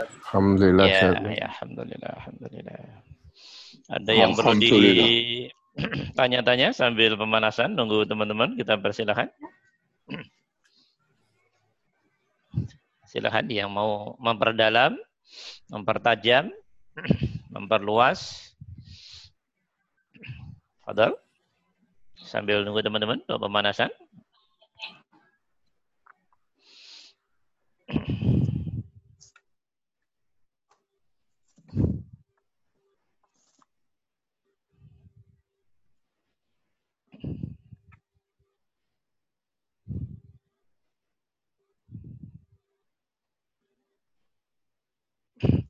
Alhamdulillah. Ya, ya, alhamdulillah, alhamdulillah. Ada yang perlu ditanya-tanya sambil pemanasan, nunggu teman-teman, kita persilahkan. Silahkan yang mau memperdalam, mempertajam, memperluas. Fadal. Sambil nunggu teman-teman pemanasan.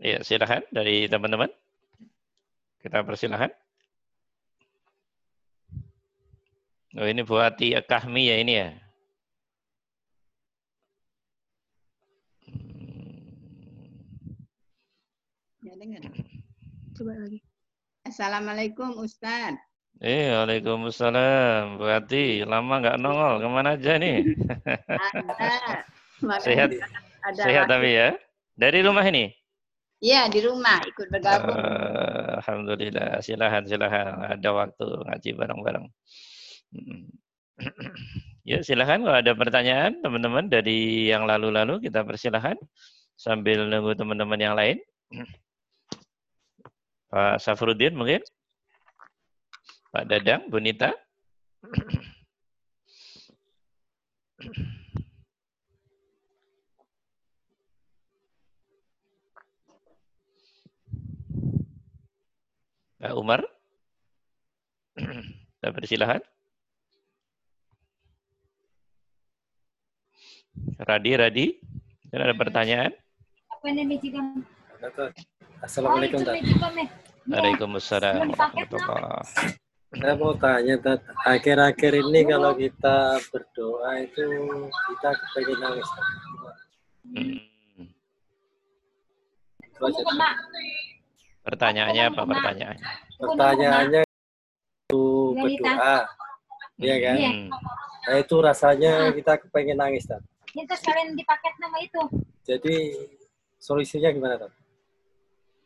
Ya, silakan dari teman-teman. Kita persilahkan. Oh, ini buat Kahmi ya ini ya. Ya dengar. Coba lagi. Assalamualaikum Ustaz. Eh, Waalaikumsalam. Bu Ati, lama nggak nongol. Ke mana aja nih? Ada. Sehat, ada sehat tapi ya. Dari rumah ini? Iya di rumah ikut bergabung. Eh, Alhamdulillah. Silahkan, silahkan. Ada waktu ngaji bareng-bareng. Mm. Ya, silahkan kalau ada pertanyaan teman-teman dari yang lalu-lalu kita persilahkan sambil nunggu teman-teman yang lain. Pak Safruddin mungkin? Pak Dadang, Bunita? Pak Umar? Persilahkan. Radi, Radi, ada pertanyaan? Assalamualaikum Tat. Waalaikumsalam warahmatullah. Saya mau tanya akhir-akhir ini kalau kita berdoa itu kita kepengen nangis. Hmm. Itu aja. Pertanyaannya apa pertanyaannya? Pertanyaannya itu berdoa, Iya kan? Hmm. Nah itu rasanya kita kepengen nangis Tat. Ini terus kalian di paket nama itu. Jadi solusinya gimana Tat?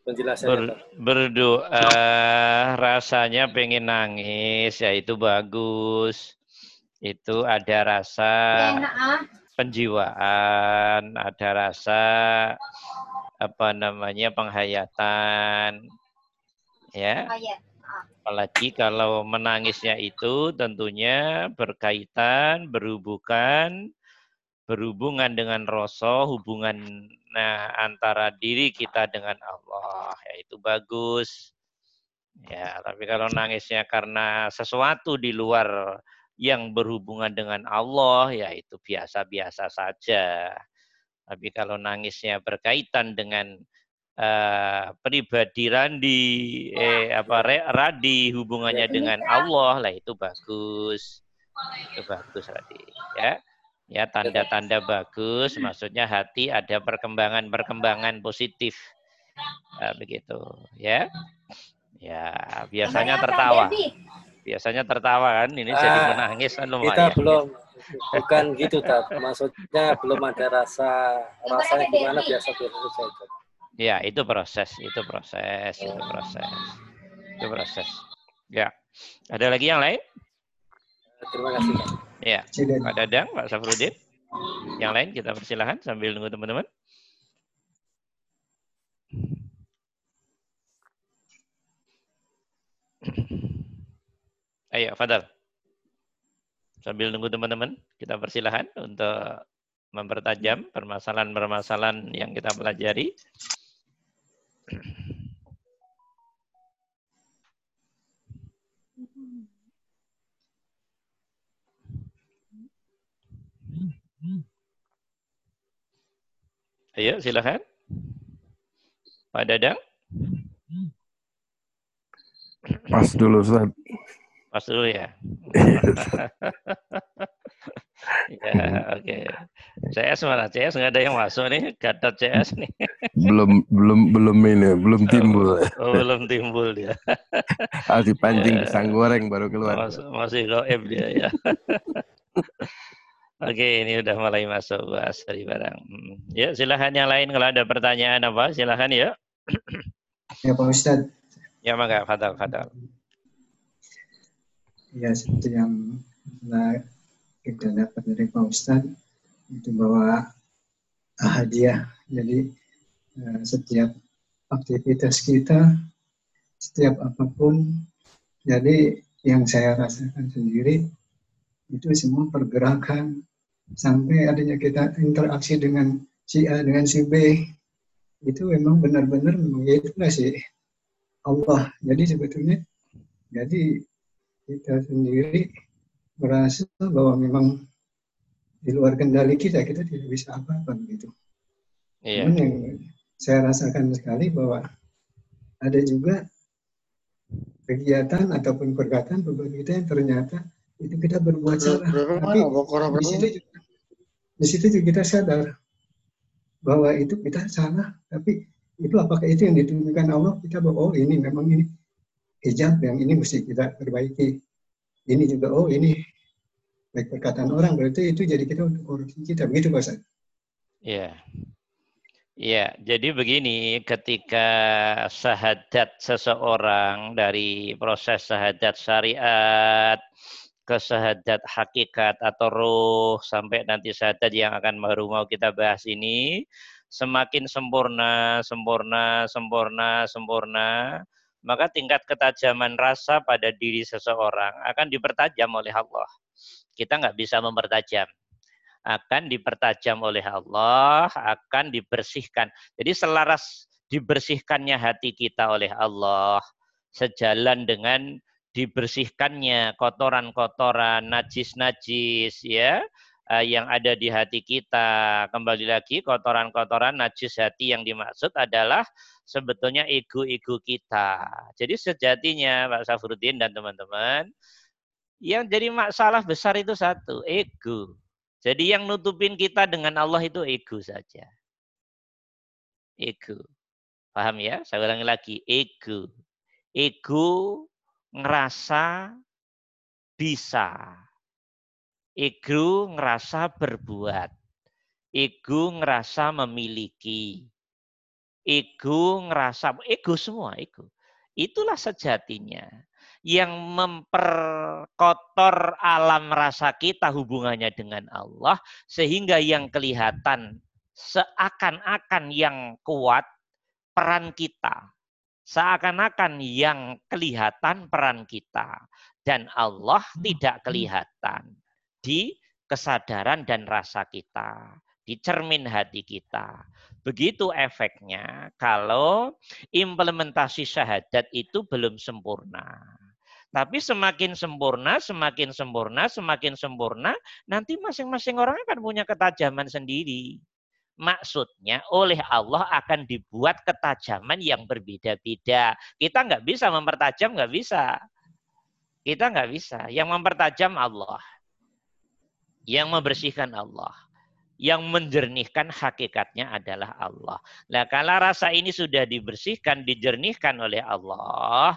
Penjelasannya Ber- berdoa rasanya pengen nangis ya itu bagus. Itu ada rasa Enak ah. Penjiwaan, ada rasa apa namanya penghayatan. Ya, apalagi kalau menangisnya itu tentunya berkaitan, berhubungan berhubungan dengan rasa, hubungan nah, antara diri kita dengan Allah, ya itu bagus. Ya, tapi kalau nangisnya karena sesuatu di luar yang berhubungan dengan Allah, ya itu biasa-biasa saja. Tapi kalau nangisnya berkaitan dengan eh, pribadi Randi, eh, apa Radi hubungannya dengan Allah, lah itu bagus. Itu bagus Radi, ya. Ya, tanda-tanda bagus, maksudnya hati ada perkembangan-perkembangan positif. Nah, begitu, ya. Ya, biasanya tertawa. Biasanya tertawa kan, ini jadi Ah, menangis kan Kita lumayan. belum bukan gitu Tat. Maksudnya belum ada rasa rasanya gimana biasa biasa. Tat. Ya, itu proses, itu proses, itu proses. Itu proses. Ya. Ada lagi yang lain? Terima kasih. Ya. Pak Dadang, Pak Safrudin. Yang lain kita persilahkan sambil nunggu teman-teman. Ayo, Fadal. Sambil nunggu teman-teman, kita persilahkan untuk mempertajam permasalahan-permasalahan yang kita pelajari. Ayo, silakan. Pak Dadang, Pas dulu Ustaz. Pas dulu ya. ya, oke. CS mana? CS nggak ada yang masuk nih, Gatot CS nih. belum belum belum ini, belum timbul. Oh, belum timbul dia. Masih pancing Ya. pisang goreng baru keluar. Masih, masih goib dia ya. Oke, ini udah mulai masuk bahas dari barang. Hmm. Ya, silahkan yang lain kalau ada pertanyaan apa, silahkan ya. Ya Pak Ustadz, Ya, maka Fadal, Fadal. Ya seperti yang kita dapat dari Pak Ustadz, itu bahwa hadiah. Jadi eh, setiap aktivitas kita, setiap apa pun, jadi yang saya rasakan sendiri, itu semua pergerakan sampai adanya kita interaksi dengan si A dengan si B itu memang benar-benar memang ya itulah si Allah. Jadi sebetulnya jadi kita sendiri merasa bahwa memang di luar kendali kita kita tidak bisa apa-apa begitu. Iya. Cuman yang saya rasakan sekali bahwa ada juga kegiatan ataupun perkataan beberapa kita yang ternyata itu kita berbuat salah. Tapi di situ juga, di situ juga kita sadar bahwa itu kita salah. Tapi itu apakah itu yang ditunjukkan Allah kita bahwa oh ini memang ini hijab yang ini mesti kita perbaiki. Ini juga oh ini baik perkataan orang berarti itu jadi kita untuk koreksi kita begitu Pak Ustaz? Iya. Iya, jadi begini, ketika syahadat seseorang dari proses syahadat syariat ke syahadat hakikat atau ruh sampai nanti syahadat yang akan baru mau kita bahas ini semakin sempurna, sempurna, sempurna, sempurna, maka tingkat ketajaman rasa pada diri seseorang akan dipertajam oleh Allah. Kita nggak bisa mempertajam akan dipertajam oleh Allah, akan dibersihkan. Jadi selaras dibersihkannya hati kita oleh Allah, sejalan dengan dibersihkannya kotoran-kotoran, najis-najis ya eh, yang ada di hati kita. Kembali lagi kotoran-kotoran najis hati yang dimaksud adalah sebetulnya ego-ego kita. Jadi sejatinya Pak Safruddin dan teman-teman, yang jadi masalah besar itu satu, ego. Jadi yang nutupin kita dengan Allah itu ego saja. Ego. Paham ya? Saya ulangi lagi, ego. Ego ngerasa bisa. Ego ngerasa berbuat. Ego ngerasa memiliki. Ego ngerasa, ego semua, ego. Itulah sejatinya yang memperkotor alam rasa kita hubungannya dengan Allah sehingga yang kelihatan seakan-akan yang kuat peran kita seakan-akan yang kelihatan peran kita dan Allah tidak kelihatan di kesadaran dan rasa kita di cermin hati kita begitu efeknya kalau implementasi syahadat itu belum sempurna tapi semakin sempurna, semakin sempurna, semakin sempurna, nanti masing-masing orang akan punya ketajaman sendiri. Maksudnya oleh Allah akan dibuat ketajaman yang berbeda-beda. Kita nggak bisa mempertajam, nggak bisa. Kita nggak bisa. Yang mempertajam Allah. Yang membersihkan Allah. Yang menjernihkan hakikatnya adalah Allah. Nah, kalau rasa ini sudah dibersihkan, dijernihkan oleh Allah,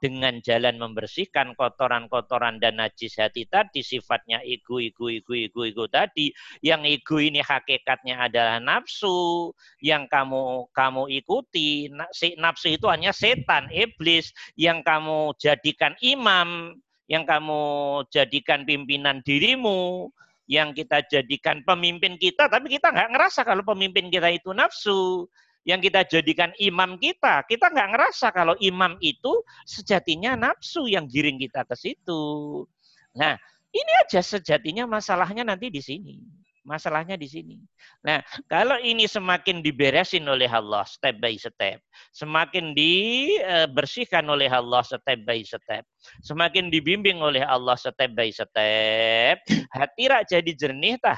dengan jalan membersihkan kotoran-kotoran dan najis hati tadi sifatnya ego ego ego ego ego tadi yang ego ini hakikatnya adalah nafsu yang kamu kamu ikuti nafsu itu hanya setan iblis yang kamu jadikan imam yang kamu jadikan pimpinan dirimu yang kita jadikan pemimpin kita tapi kita nggak ngerasa kalau pemimpin kita itu nafsu yang kita jadikan imam kita, kita nggak ngerasa kalau imam itu sejatinya nafsu yang giring kita ke situ. Nah, ini aja sejatinya masalahnya nanti di sini. Masalahnya di sini. Nah, kalau ini semakin diberesin oleh Allah step by step, semakin dibersihkan oleh Allah step by step, semakin dibimbing oleh Allah step by step, hati rak jadi jernih tah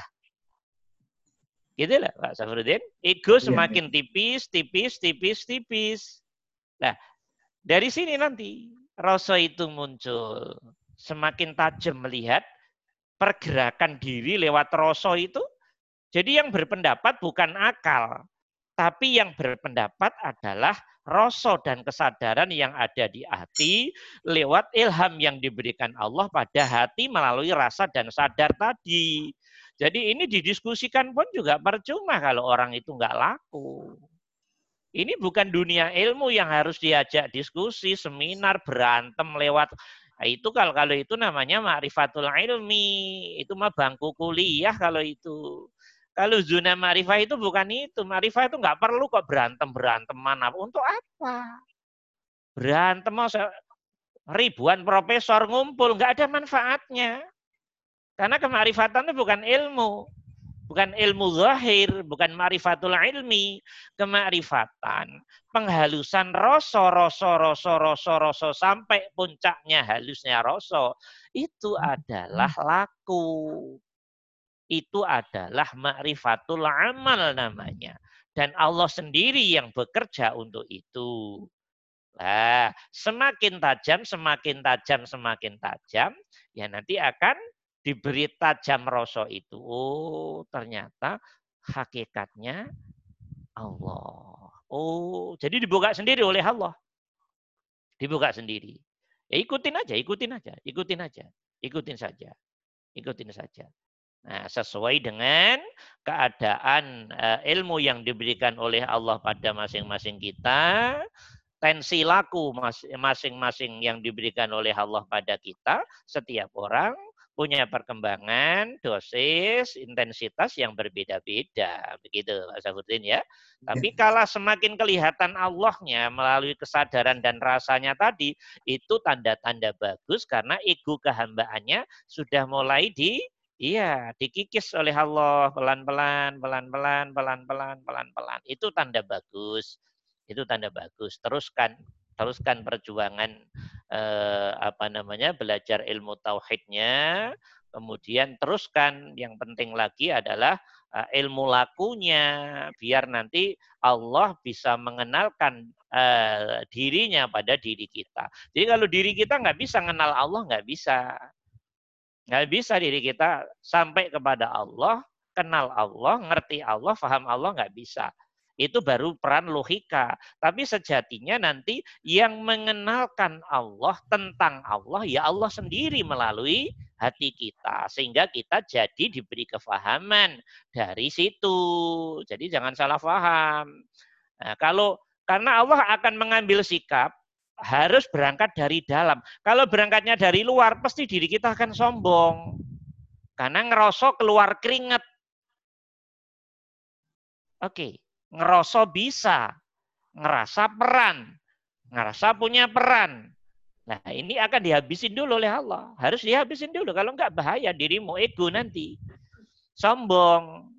Gitu lah Pak Safruddin. Ego iya, semakin iya. tipis, tipis, tipis, tipis. Nah, dari sini nanti rasa itu muncul. Semakin tajam melihat pergerakan diri lewat rasa itu. Jadi yang berpendapat bukan akal, tapi yang berpendapat adalah rasa dan kesadaran yang ada di hati lewat ilham yang diberikan Allah pada hati melalui rasa dan sadar tadi. Jadi ini didiskusikan pun juga percuma kalau orang itu nggak laku. Ini bukan dunia ilmu yang harus diajak diskusi, seminar, berantem lewat itu kalau kalau itu namanya ma'rifatul ilmi, itu mah bangku kuliah kalau itu. Kalau zona ma'rifah itu bukan itu. Ma'rifah itu nggak perlu kok berantem-berantem mana. Untuk apa? Berantem mau ribuan profesor ngumpul, nggak ada manfaatnya. Karena kemarifatan itu bukan ilmu. Bukan ilmu zahir, bukan marifatul ilmi. Kemarifatan, penghalusan rasa, rasa, rasa, rasa, rasa, sampai puncaknya halusnya rasa. Itu adalah laku. Itu adalah ma'rifatul amal namanya. Dan Allah sendiri yang bekerja untuk itu. Nah, semakin tajam, semakin tajam, semakin tajam, ya nanti akan diberi tajam rasa itu. Oh, ternyata hakikatnya Allah. Oh, jadi dibuka sendiri oleh Allah. Dibuka sendiri. Ya ikutin aja, ikutin aja, ikutin aja, ikutin saja, ikutin saja. Nah, sesuai dengan keadaan uh, ilmu yang diberikan oleh Allah pada masing-masing kita, tensi laku masing-masing yang diberikan oleh Allah pada kita, setiap orang punya perkembangan dosis intensitas yang berbeda-beda begitu Pak Safudin ya. Tapi iya. kalau semakin kelihatan Allahnya melalui kesadaran dan rasanya tadi itu tanda-tanda bagus karena ego kehambaannya sudah mulai di Iya, dikikis oleh Allah pelan-pelan, pelan-pelan, pelan-pelan, pelan-pelan. Itu tanda bagus. Itu tanda bagus. Teruskan teruskan perjuangan eh, apa namanya belajar ilmu tauhidnya. Kemudian teruskan yang penting lagi adalah eh, ilmu lakunya biar nanti Allah bisa mengenalkan eh, dirinya pada diri kita. Jadi kalau diri kita nggak bisa mengenal Allah nggak bisa. Nggak bisa diri kita sampai kepada Allah kenal Allah ngerti Allah faham Allah nggak bisa itu baru peran logika. Tapi sejatinya nanti yang mengenalkan Allah tentang Allah ya Allah sendiri melalui hati kita. Sehingga kita jadi diberi kefahaman dari situ. Jadi jangan salah paham. Nah, kalau karena Allah akan mengambil sikap harus berangkat dari dalam. Kalau berangkatnya dari luar, pasti diri kita akan sombong. Karena ngerosok keluar keringat. Oke, ngerasa bisa, ngerasa peran, ngerasa punya peran. Nah ini akan dihabisin dulu oleh Allah. Harus dihabisin dulu. Kalau enggak bahaya dirimu ego nanti. Sombong.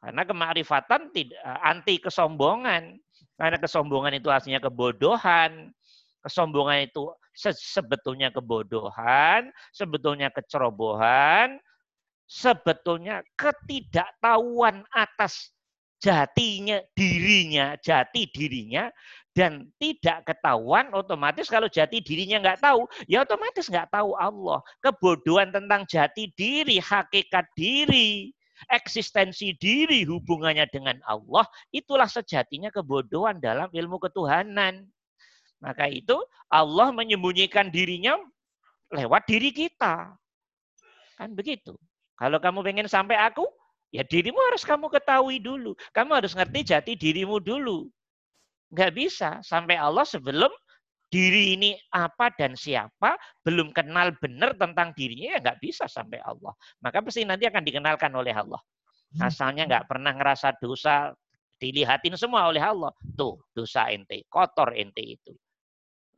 Karena kemarifatan tidak anti kesombongan. Karena kesombongan itu aslinya kebodohan. Kesombongan itu sebetulnya kebodohan, sebetulnya kecerobohan, sebetulnya ketidaktahuan atas jatinya dirinya, jati dirinya dan tidak ketahuan otomatis kalau jati dirinya nggak tahu, ya otomatis nggak tahu Allah. Kebodohan tentang jati diri, hakikat diri, eksistensi diri hubungannya dengan Allah, itulah sejatinya kebodohan dalam ilmu ketuhanan. Maka itu Allah menyembunyikan dirinya lewat diri kita. Kan begitu. Kalau kamu pengen sampai aku, Ya dirimu harus kamu ketahui dulu. Kamu harus ngerti jati dirimu dulu. Nggak bisa sampai Allah sebelum diri ini apa dan siapa, belum kenal benar tentang dirinya, ya nggak bisa sampai Allah. Maka pasti nanti akan dikenalkan oleh Allah. Asalnya nggak pernah ngerasa dosa, dilihatin semua oleh Allah. Tuh, dosa ente, kotor ente itu.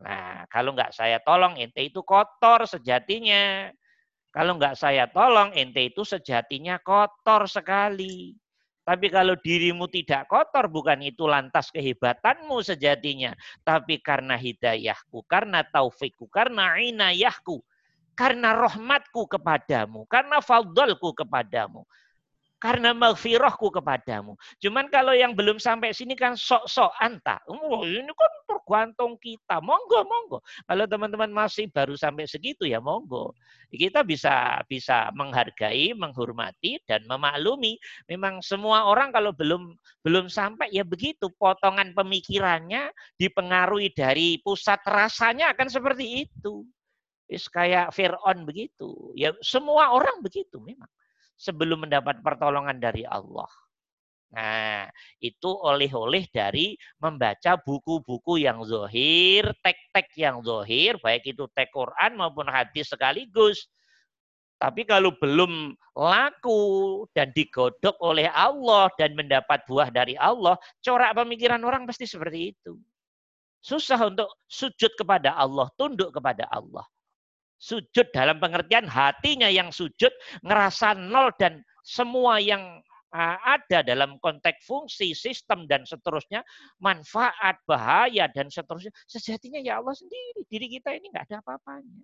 Nah, kalau nggak saya tolong, ente itu kotor sejatinya. Kalau nggak saya tolong, ente itu sejatinya kotor sekali. Tapi kalau dirimu tidak kotor, bukan itu lantas kehebatanmu sejatinya. Tapi karena hidayahku, karena taufikku, karena inayahku, karena rahmatku kepadamu, karena fadlku kepadamu karena maghfirahku kepadamu. Cuman kalau yang belum sampai sini kan sok-sok anta. Oh, ini kan tergantung kita. Monggo, monggo. Kalau teman-teman masih baru sampai segitu ya monggo. Kita bisa bisa menghargai, menghormati dan memaklumi. Memang semua orang kalau belum belum sampai ya begitu. Potongan pemikirannya dipengaruhi dari pusat rasanya akan seperti itu. Is kayak Fir'aun begitu. Ya semua orang begitu memang sebelum mendapat pertolongan dari Allah. Nah, itu oleh-oleh dari membaca buku-buku yang zohir, tek-tek yang zohir, baik itu tek Quran maupun hadis sekaligus. Tapi kalau belum laku dan digodok oleh Allah dan mendapat buah dari Allah, corak pemikiran orang pasti seperti itu. Susah untuk sujud kepada Allah, tunduk kepada Allah. Sujud dalam pengertian hatinya yang sujud, ngerasa nol dan semua yang ada dalam konteks fungsi, sistem, dan seterusnya, manfaat, bahaya, dan seterusnya. Sejatinya ya Allah sendiri. Diri kita ini nggak ada apa-apanya.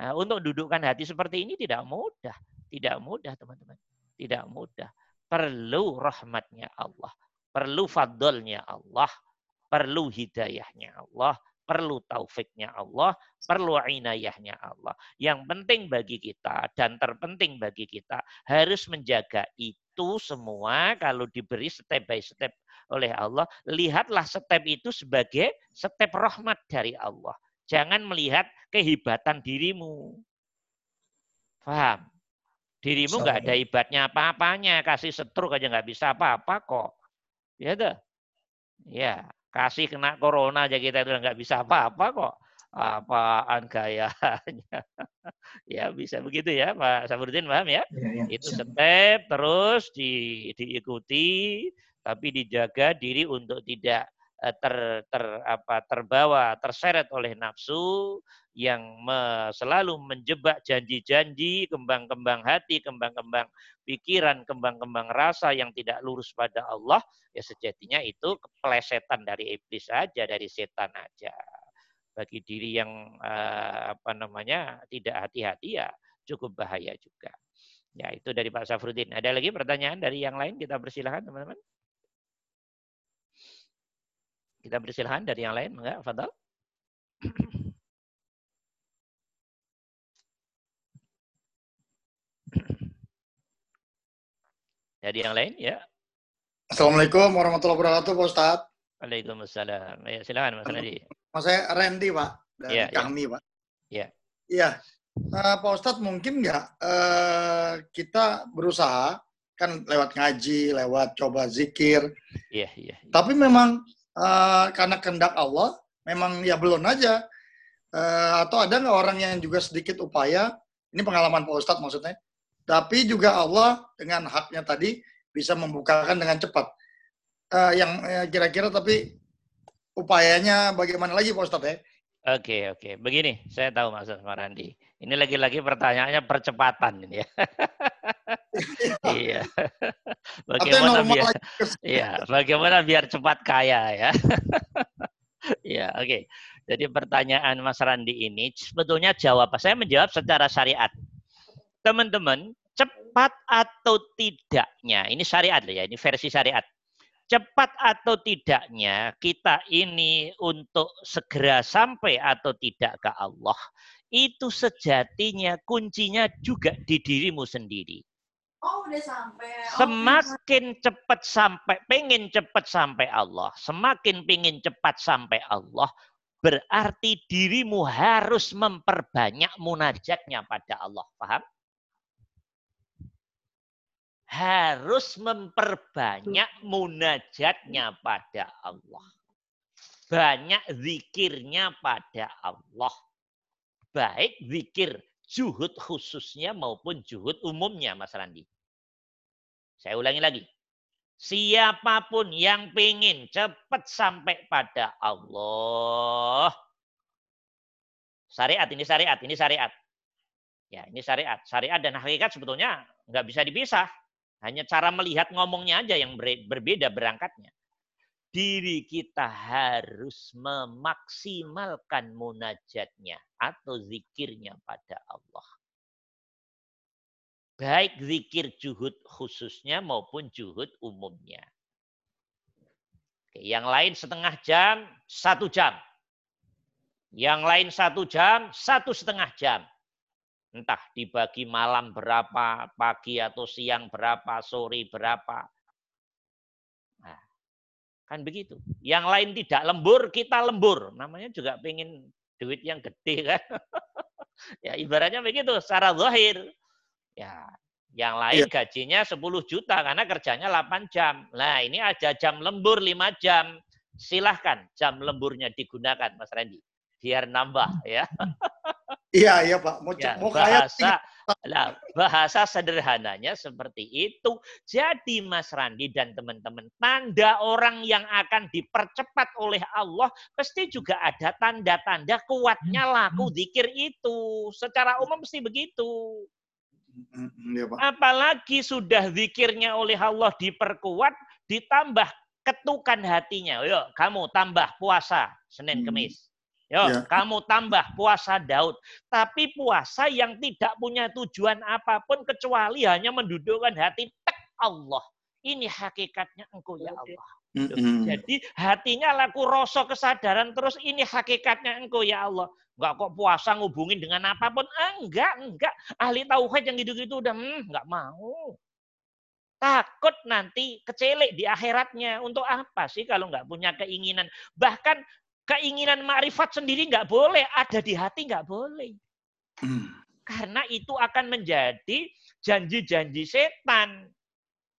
Nah, untuk dudukkan hati seperti ini tidak mudah. Tidak mudah, teman-teman. Tidak mudah. Perlu rahmatnya Allah. Perlu fadlnya Allah. Perlu hidayahnya Allah perlu taufiknya Allah, perlu inayahnya Allah. Yang penting bagi kita dan terpenting bagi kita harus menjaga itu semua kalau diberi step by step oleh Allah, lihatlah step itu sebagai step rahmat dari Allah. Jangan melihat kehebatan dirimu. Paham? Dirimu nggak ada hebatnya apa-apanya, kasih setruk aja nggak bisa apa-apa kok. Ya tuh. Ya, Kasih kena corona aja kita itu nggak bisa apa-apa kok. Apaan gayanya. ya bisa begitu ya Pak Saburdin paham ya? ya, ya itu step terus di, diikuti tapi dijaga diri untuk tidak eh, ter, ter apa terbawa terseret oleh nafsu yang me, selalu menjebak janji-janji, kembang-kembang hati, kembang-kembang pikiran, kembang-kembang rasa yang tidak lurus pada Allah, ya sejatinya itu keplesetan dari iblis saja, dari setan aja. Bagi diri yang uh, apa namanya tidak hati-hati ya cukup bahaya juga. Ya itu dari Pak Safrudin. Ada lagi pertanyaan dari yang lain? Kita persilahkan teman-teman. Kita persilahkan dari yang lain, enggak? Fadal. Dari yang lain ya. Assalamualaikum warahmatullahi wabarakatuh Pak Ustadz. Waalaikumsalam. Ya, silakan Mas Nadi. Mas saya Randy Pak dari ya, kami ya. Pak. Iya. Iya. Uh, Pak Ustadz mungkin nggak uh, kita berusaha kan lewat ngaji, lewat coba zikir. Iya, iya. Ya. Tapi memang uh, karena kehendak Allah, memang ya belum aja. Uh, atau ada nggak orang yang juga sedikit upaya, ini pengalaman Pak Ustadz maksudnya, tapi juga Allah dengan haknya tadi bisa membukakan dengan cepat. Uh, yang eh, kira-kira uh, tapi upayanya bagaimana lagi Pak Ustadz ya? Oke, oke. Begini, saya tahu maksud Mas Randi. Ini lagi-lagi pertanyaannya percepatan ini ya. iya. bagaimana biar Iya, bagaimana biar cepat kaya ya. Iya, oke. Okay. Jadi pertanyaan Mas Randi ini sebetulnya jawab saya menjawab secara syariat. Teman-teman, cepat atau tidaknya, ini syariat ya, ini versi syariat. Cepat atau tidaknya kita ini untuk segera sampai atau tidak ke Allah, itu sejatinya kuncinya juga di dirimu sendiri. Oh, udah sampai. Oh, semakin cepat sampai, pengen cepat sampai Allah, semakin pengen cepat sampai Allah, berarti dirimu harus memperbanyak munajatnya pada Allah. Paham? Harus memperbanyak munajatnya pada Allah. Banyak zikirnya pada Allah. Baik zikir juhud khususnya maupun juhud umumnya Mas Randi. Saya ulangi lagi. Siapa pun yang pengen cepat sampai pada Allah. Syariat, ini syariat, ini syariat. Ya, ini syariat. Syariat dan hakikat sebetulnya nggak bisa dipisah. Hanya cara melihat ngomongnya aja yang berbeda berangkatnya. Diri kita harus memaksimalkan munajatnya atau zikirnya pada Allah. Baik zikir juhud khususnya maupun juhud umumnya. Oke, yang lain setengah jam, satu jam. Yang lain satu jam, satu setengah jam entah dibagi malam berapa, pagi atau siang berapa, sore berapa. Nah, kan begitu. Yang lain tidak lembur, kita lembur. Namanya juga pengen duit yang gede kan. ya ibaratnya begitu secara zahir. Ya, Yang lain gajinya 10 juta karena kerjanya 8 jam. Nah, ini ada jam lembur 5 jam. Silahkan jam lemburnya digunakan, Mas Randy. Biar nambah ya. Iya, iya Pak. Mau, Ya, mau bahasa lah, bahasa sederhananya seperti itu. Jadi Mas Randi dan teman-teman, tanda orang yang akan dipercepat oleh Allah pasti juga ada tanda-tanda kuatnya laku zikir itu. Secara umum mesti begitu. Iya Pak. Apalagi sudah zikirnya oleh Allah diperkuat, ditambah ketukan hatinya. Yuk, kamu tambah puasa Senin Hmm. Kemis. Yuk, Ya. kamu tambah puasa Daud. Tapi puasa yang tidak punya tujuan apa pun kecuali hanya mendudukkan hati tek Allah. Ini hakikatnya engkau ya Allah. Mm-mm. Jadi hatinya laku rasa kesadaran terus ini hakikatnya engkau ya Allah. Enggak kok puasa ngubungin dengan apa pun. Enggak, enggak. Ahli tauhid yang gitu-gitu udah hmm, enggak mau. Takut nanti kecelek di akhiratnya. Untuk apa sih kalau enggak punya keinginan? Bahkan keinginan makrifat sendiri enggak boleh. Ada di hati enggak boleh. Mm. Karena itu akan menjadi janji-janji setan.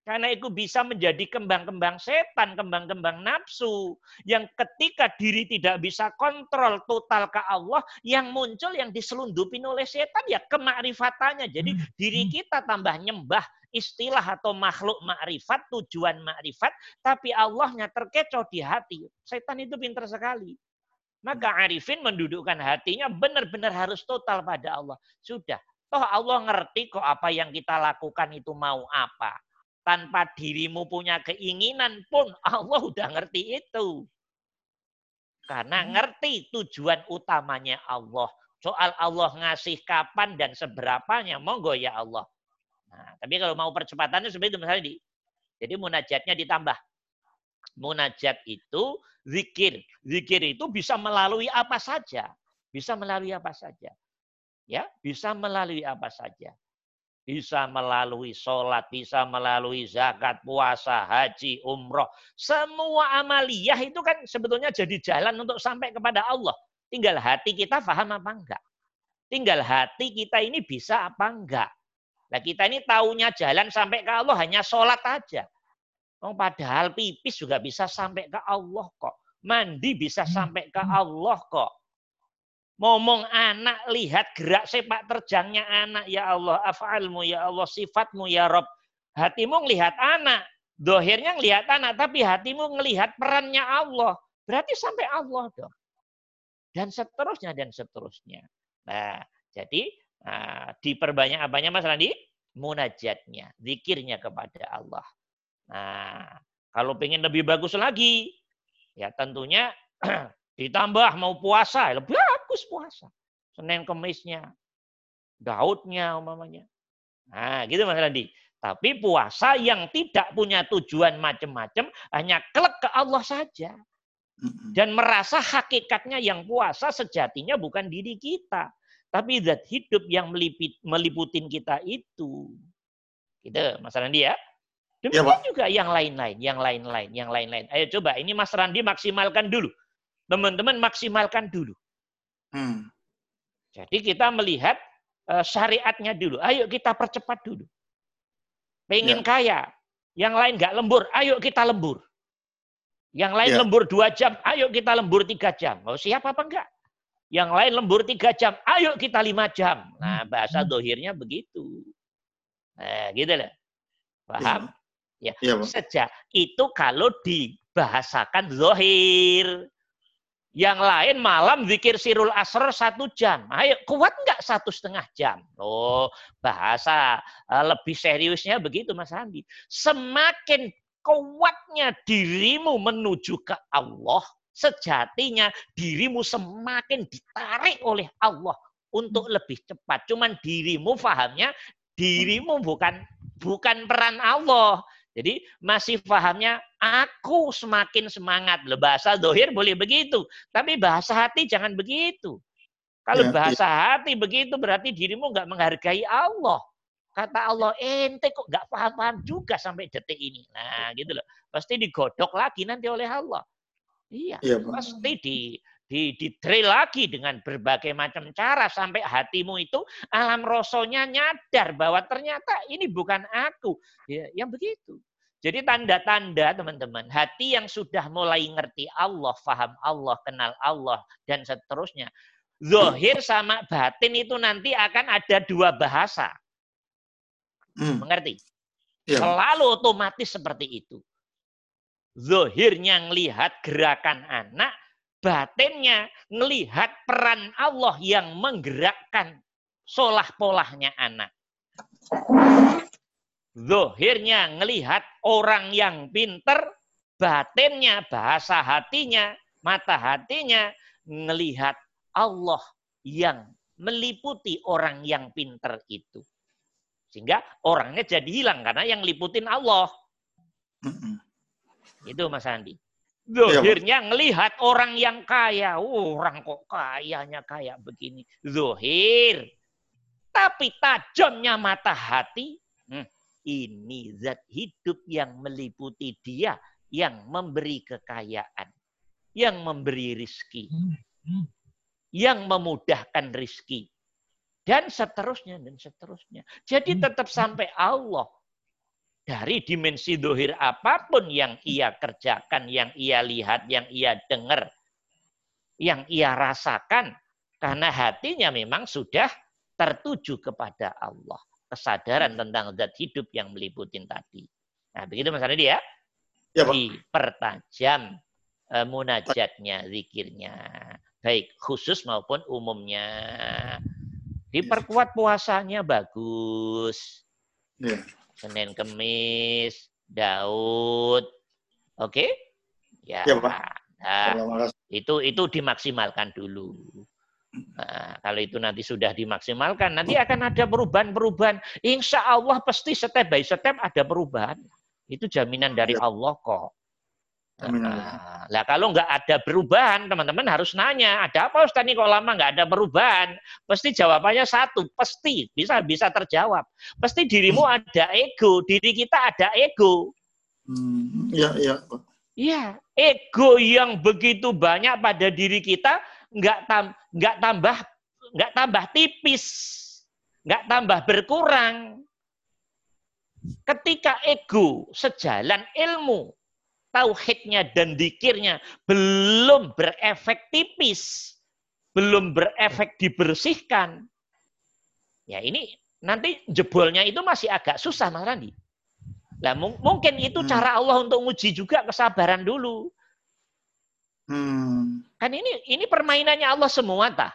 Karena itu bisa menjadi kembang-kembang setan, kembang-kembang nafsu. Yang ketika diri tidak bisa kontrol total ke Allah, yang muncul yang diselundupin oleh setan ya kemakrifatannya. Jadi diri kita tambah nyembah istilah atau makhluk makrifat, tujuan makrifat, tapi Allahnya terkecoh di hati. Setan itu pintar sekali. Maka Arifin mendudukkan hatinya benar-benar harus total pada Allah. Sudah. Toh Allah ngerti kok apa yang kita lakukan itu mau apa. Tanpa dirimu punya keinginan pun Allah udah ngerti itu. Karena ngerti tujuan utamanya Allah. Soal Allah ngasih kapan dan seberapanya, monggo ya Allah. Nah, tapi kalau mau percepatannya seperti itu misalnya di. Jadi munajatnya ditambah. Munajat itu zikir. Zikir itu bisa melalui apa saja. Bisa melalui apa saja. Ya, bisa melalui apa saja. Bisa melalui sholat, bisa melalui zakat, puasa, haji, umroh. Semua amaliyah itu kan sebetulnya jadi jalan untuk sampai kepada Allah. Tinggal hati kita paham apa enggak. Tinggal hati kita ini bisa apa enggak. Nah kita ini taunya jalan sampai ke Allah hanya sholat aja. Oh, padahal pipis juga bisa sampai ke Allah kok. Mandi bisa sampai ke Allah kok. Ngomong anak, lihat gerak sepak terjangnya anak. Ya Allah, af'almu ya Allah, sifatmu ya Rob. Hatimu ngelihat anak. Dohirnya ngelihat anak, tapi hatimu ngelihat perannya Allah. Berarti sampai Allah dong. Dan seterusnya, dan seterusnya. Nah, jadi nah, diperbanyak apanya Mas Randi? Munajatnya, zikirnya kepada Allah. Nah, kalau pengen lebih bagus lagi, ya tentunya ditambah mau puasa, lebih bagus puasa. Senin kemisnya, Daudnya umpamanya. Nah, gitu Mas Randi. Tapi puasa yang tidak punya tujuan macam-macam, hanya klek ke Allah saja. Dan merasa hakikatnya yang puasa sejatinya bukan diri kita. Tapi zat hidup yang melipit, meliputin kita itu. Gitu, Mas Randi ya. Demikian Pak. juga yang lain-lain, yang lain-lain, yang lain-lain. Ayo coba, ini Mas Randi maksimalkan dulu. Teman-teman maksimalkan dulu. Mm. Jadi kita melihat eh, syariatnya dulu. Ayo kita percepat dulu. Pengen Ya. kaya, yang lain nggak lembur, ayo kita lembur. Yang lain Ya. lembur dua jam, ayo kita lembur tiga jam. Mau siap apa enggak? Yang lain lembur tiga jam, ayo kita lima jam. Nah bahasa dohirnya begitu. Nah gitu lah. Paham? Ya. Iya Pak. Sejak itu kalau dibahasakan zohir. Yang lain malam zikir sirul asr satu jam. Ayo kuat nggak satu setengah jam? Oh bahasa eh, lebih seriusnya begitu Mas Andi. Semakin kuatnya dirimu menuju ke Allah, sejatinya dirimu semakin ditarik oleh Allah untuk lebih cepat. Cuman dirimu pahamnya dirimu bukan bukan peran Allah. Jadi masih pahamnya aku semakin semangat. Loh, bahasa dohir boleh begitu. Tapi bahasa hati jangan begitu. Kalau Ya, bahasa hati begitu berarti dirimu nggak menghargai Allah. Kata Allah, ente kok nggak paham-paham juga sampai detik ini. Nah gitu loh. Pasti digodok lagi nanti oleh Allah. Iya, Pak. pasti di, di di drill lagi dengan berbagai macam cara sampai hatimu itu alam rosonya nyadar bahwa ternyata ini bukan aku. Ya, yang begitu. Jadi tanda-tanda teman-teman, hati yang sudah mulai ngerti Allah, faham Allah, kenal Allah, dan seterusnya. Zohir sama batin itu nanti akan ada dua bahasa. Hmm. Mengerti? Ya. Selalu otomatis seperti itu. Zohirnya ngelihat gerakan anak, batinnya ngelihat peran Allah yang menggerakkan solah polahnya anak. Zohirnya ngelihat orang yang pinter, batinnya, bahasa hatinya, mata hatinya ngelihat Allah yang meliputi orang yang pinter itu. Sehingga orangnya jadi hilang karena yang liputin Allah. Itu Mas Andi. Iya. Zohirnya ngelihat orang yang kaya. Oh, orang kok kayanya kayak begini. Zohir. Tapi tajamnya mata hati. hmm, ini zat hidup yang meliputi dia. Yang memberi kekayaan. Yang memberi rizki. Yang memudahkan rizki. Dan seterusnya, dan seterusnya. Jadi tetap sampai Allah dari dimensi dohir apa pun yang ia kerjakan, yang ia lihat, yang ia dengar, yang ia rasakan, karena hatinya memang sudah tertuju kepada Allah. Kesadaran tentang zat hidup yang meliputin tadi. Nah, begitu Mas Andi ya. Ya, Pak. Dipertajam eh, munajatnya, zikirnya. Baik khusus maupun umumnya. Diperkuat puasanya bagus. Ya. Senin Kemis, Daud. Oke? Ya. Ya, Pak. Nah, itu itu dimaksimalkan dulu. Nah, kalau itu nanti sudah dimaksimalkan, nanti akan ada perubahan-perubahan. Insya Allah pasti step by step ada perubahan. Itu jaminan dari Ya. Allah kok. Amin. Nah, lah kalau nggak ada perubahan, teman-teman harus nanya, ada apa Ustaz ini kok lama nggak ada perubahan? Pasti jawabannya satu, pasti bisa bisa terjawab. Pasti dirimu ada ego, diri kita ada ego. Hmm, ya, ya. Iya, ego yang begitu banyak pada diri kita nggak tam, nggak tambah nggak tambah tipis, nggak tambah berkurang. Ketika ego sejalan ilmu, tauhidnya dan dikirnya belum berefek tipis, belum berefek dibersihkan. Ya ini nanti jebolnya itu masih agak susah Mas Randi. Mung- mungkin itu Hmm. cara Allah untuk nguji juga kesabaran dulu. Hmm, Kan ini ini permainannya Allah semua tah.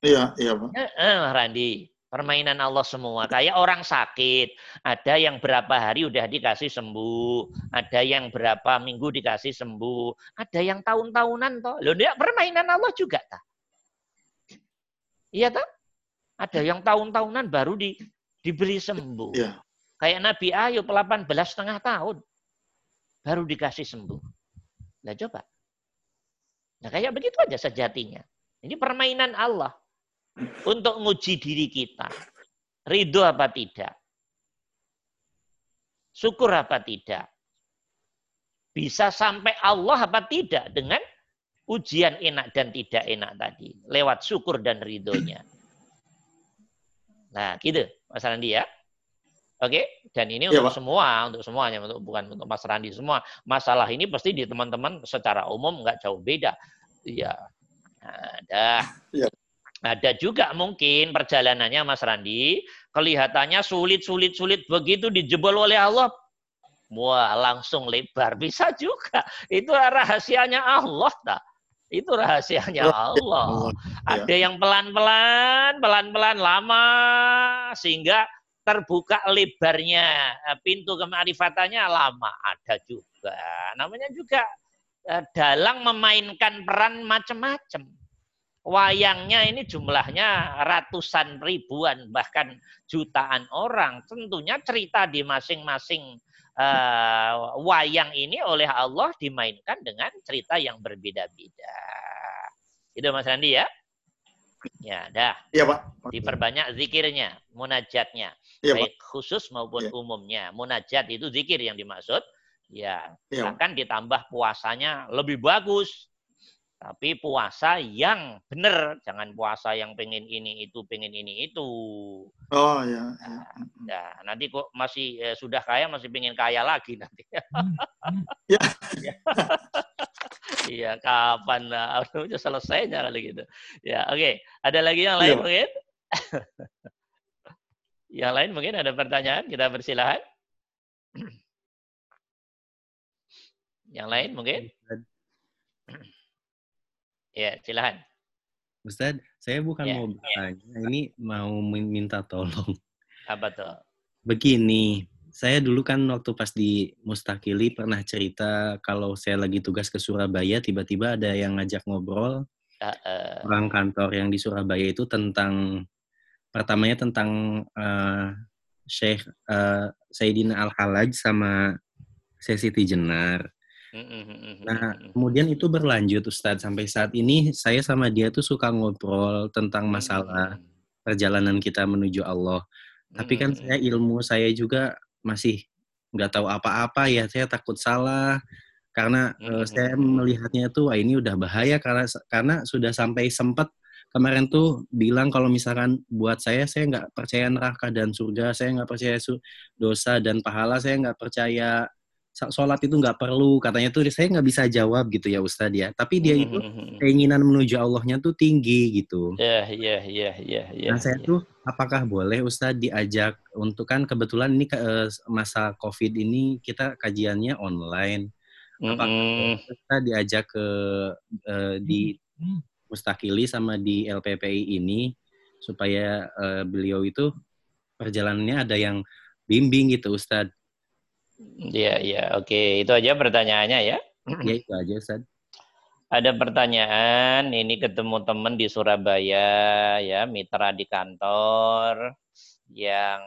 iya, iya, Pak. Eh, eh, Randi, permainan Allah semua. Kayak orang sakit, ada yang berapa hari udah dikasih sembuh, ada yang berapa minggu dikasih sembuh, ada yang tahun-tahunan toh. Loh, dia permainan Allah juga tah. Iya toh? Ada yang tahun-tahunan baru di, diberi sembuh. Iya. Kayak Nabi Ayub 18 setengah tahun baru dikasih sembuh. Nah coba. Nah kayak begitu aja sejatinya. Ini permainan Allah untuk nguji diri kita. Ridho apa tidak? Syukur apa tidak? Bisa sampai Allah apa tidak dengan ujian enak dan tidak enak tadi. Lewat syukur dan ridhonya. Nah gitu Mas Randi ya. Oke, dan ini Iya, untuk Pak. semua, untuk semuanya, untuk bukan untuk Mas Randi semua. Masalah ini pasti di teman-teman secara umum nggak jauh beda. Iya, ada. Iya. Ada juga mungkin perjalanannya Mas Randi kelihatannya sulit, sulit, sulit begitu dijebol oleh Allah. Wah, langsung lebar bisa juga. Itu rahasianya Allah, tak? Itu rahasianya Allah. Allah. Ada yang pelan-pelan, pelan-pelan lama sehingga terbuka lebarnya eh, pintu kemarifatannya lama ada juga. Namanya juga eh, dalang memainkan peran macam-macam. Wayangnya ini jumlahnya ratusan ribuan bahkan jutaan orang. Tentunya cerita di masing-masing eh, wayang ini oleh Allah dimainkan dengan cerita yang berbeda-beda. Itu Mas Randi ya? Ya, dah. Iya, Pak. Diperbanyak zikirnya, munajatnya. Pak. baik khusus maupun Iya. umumnya. Munajat itu zikir yang dimaksud. Ya, Pak. bahkan ditambah puasanya lebih bagus. Tapi puasa yang benar, jangan puasa yang pengen ini itu, pengen ini itu. Oh ya. ya. Nah, nanti kok masih eh, sudah kaya masih pengen kaya lagi nanti. Ya. Iya, kapan lah udah selesainya kali gitu. Ya, oke. Ada lagi yang lain Iya. mungkin? yang lain mungkin ada pertanyaan, kita persilahkan. yang lain mungkin? Ya, silakan. Ustadz, saya bukan Ya, mau bertanya, ini mau minta tolong. Apa tuh? Begini, saya dulu kan waktu pas di Mustakili pernah cerita kalau saya lagi tugas ke Surabaya, tiba-tiba ada yang ngajak ngobrol Eh, eh, orang kantor yang di Surabaya itu tentang pertamanya tentang eh, Syekh eh, Sayyidina Al-Halaj sama Syekh Siti Jenar. Nah, kemudian itu berlanjut Ustadz. Sampai saat ini saya sama dia tuh suka ngobrol tentang masalah perjalanan kita menuju Allah. Tapi kan saya ilmu saya juga masih nggak tahu apa-apa ya. Saya takut salah. Karena Hmm, saya melihatnya tuh wah ini udah bahaya. Karena karena sudah sampai sempat kemarin tuh bilang kalau misalkan buat saya saya nggak percaya neraka dan surga, saya nggak percaya su- dosa dan pahala, saya nggak percaya sholat itu nggak perlu katanya tuh saya nggak bisa jawab gitu ya Ustadz ya. Tapi dia itu Mm, mm, mm. keinginan menuju Allahnya tuh tinggi gitu. Ya, ya, ya, ya, ya. Nah, saya ya. tuh apakah boleh Ustadz diajak untuk kan kebetulan ini ke- eh, masa COVID ini kita kajiannya online. Apakah boleh kita diajak ke eh, di Mustakili sama di LPPI ini supaya eh, beliau itu perjalanannya ada yang bimbing gitu Ustadz. Ya, ya, oke. Itu aja pertanyaannya ya. Ya itu aja Ustadz. Ada pertanyaan, ini ketemu teman di Surabaya, ya, mitra di kantor, yang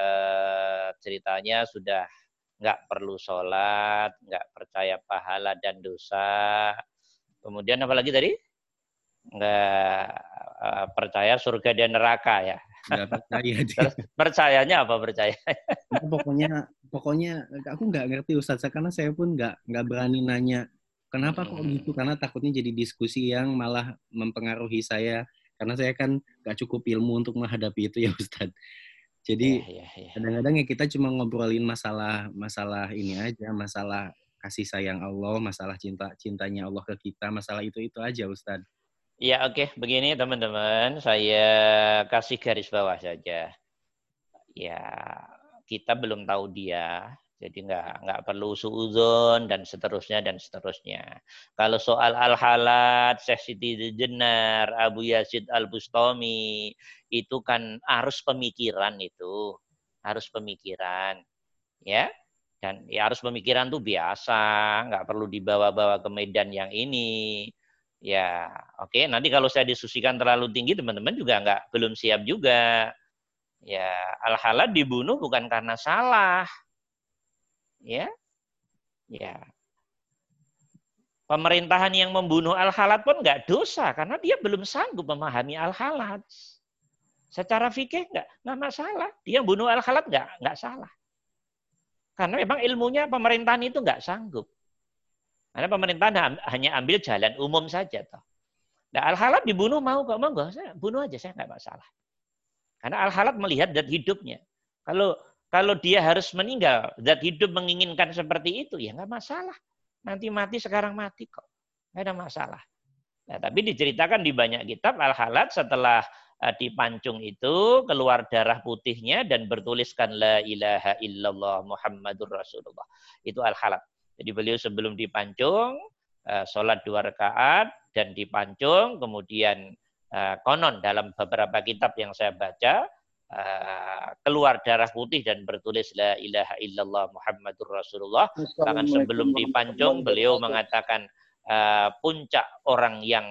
eh, ceritanya sudah nggak perlu sholat, nggak percaya pahala dan dosa. Kemudian apa lagi tadi? Nggak eh, percaya surga dan neraka ya. Nggak percaya dia. Percayanya apa percaya? Nah, pokoknya pokoknya aku nggak ngerti Ustadz karena saya pun nggak nggak berani nanya kenapa kok Hmm. gitu karena takutnya jadi diskusi yang malah mempengaruhi saya karena saya kan nggak cukup ilmu untuk menghadapi itu ya Ustadz jadi Ya, ya, ya. kadang-kadang ya kita cuma ngobrolin masalah masalah ini aja masalah kasih sayang Allah masalah cinta cintanya Allah ke kita masalah itu itu aja Ustadz Ya oke, begini teman-teman, saya kasih garis bawah saja. Ya, kita belum tahu dia, jadi nggak nggak perlu suuzon dan seterusnya dan seterusnya. Kalau soal al-halat, Syekh Siti Jenar, Abu Yazid al-Bustami, itu kan harus pemikiran itu, harus pemikiran, ya. Dan ya harus pemikiran tuh biasa, nggak perlu dibawa-bawa ke medan yang ini. Ya, oke. Nanti kalau saya diskusikan terlalu tinggi, teman-teman juga nggak belum siap juga. Ya, al-halal dibunuh bukan karena salah. Ya, ya. Pemerintahan yang membunuh al-halat pun nggak dosa karena dia belum sanggup memahami al-halat. Secara fikih nggak nggak masalah. Dia bunuh al-halat nggak nggak salah. Karena memang ilmunya pemerintahan itu nggak sanggup. Karena pemerintahan hanya ambil jalan umum saja toh. Nah, al-halat dibunuh mau kok monggo, saya bunuh aja saya nggak masalah. Karena al-halat melihat zat hidupnya. Kalau kalau dia harus meninggal, zat hidup menginginkan seperti itu, ya nggak masalah. Nanti mati sekarang mati kok, nggak ada masalah. Nah, tapi diceritakan di banyak kitab al-halat setelah eh, dipancung itu keluar darah putihnya dan bertuliskan la ilaha illallah Muhammadur Rasulullah. Itu al-halat. Jadi beliau sebelum dipancung eh, sholat dua rakaat dan dipancung kemudian eh, konon dalam beberapa kitab yang saya baca eh, keluar darah putih dan bertulis la ilaha illallah Muhammadur Rasulullah. Bahkan sebelum dipancung beliau mengatakan puncak orang yang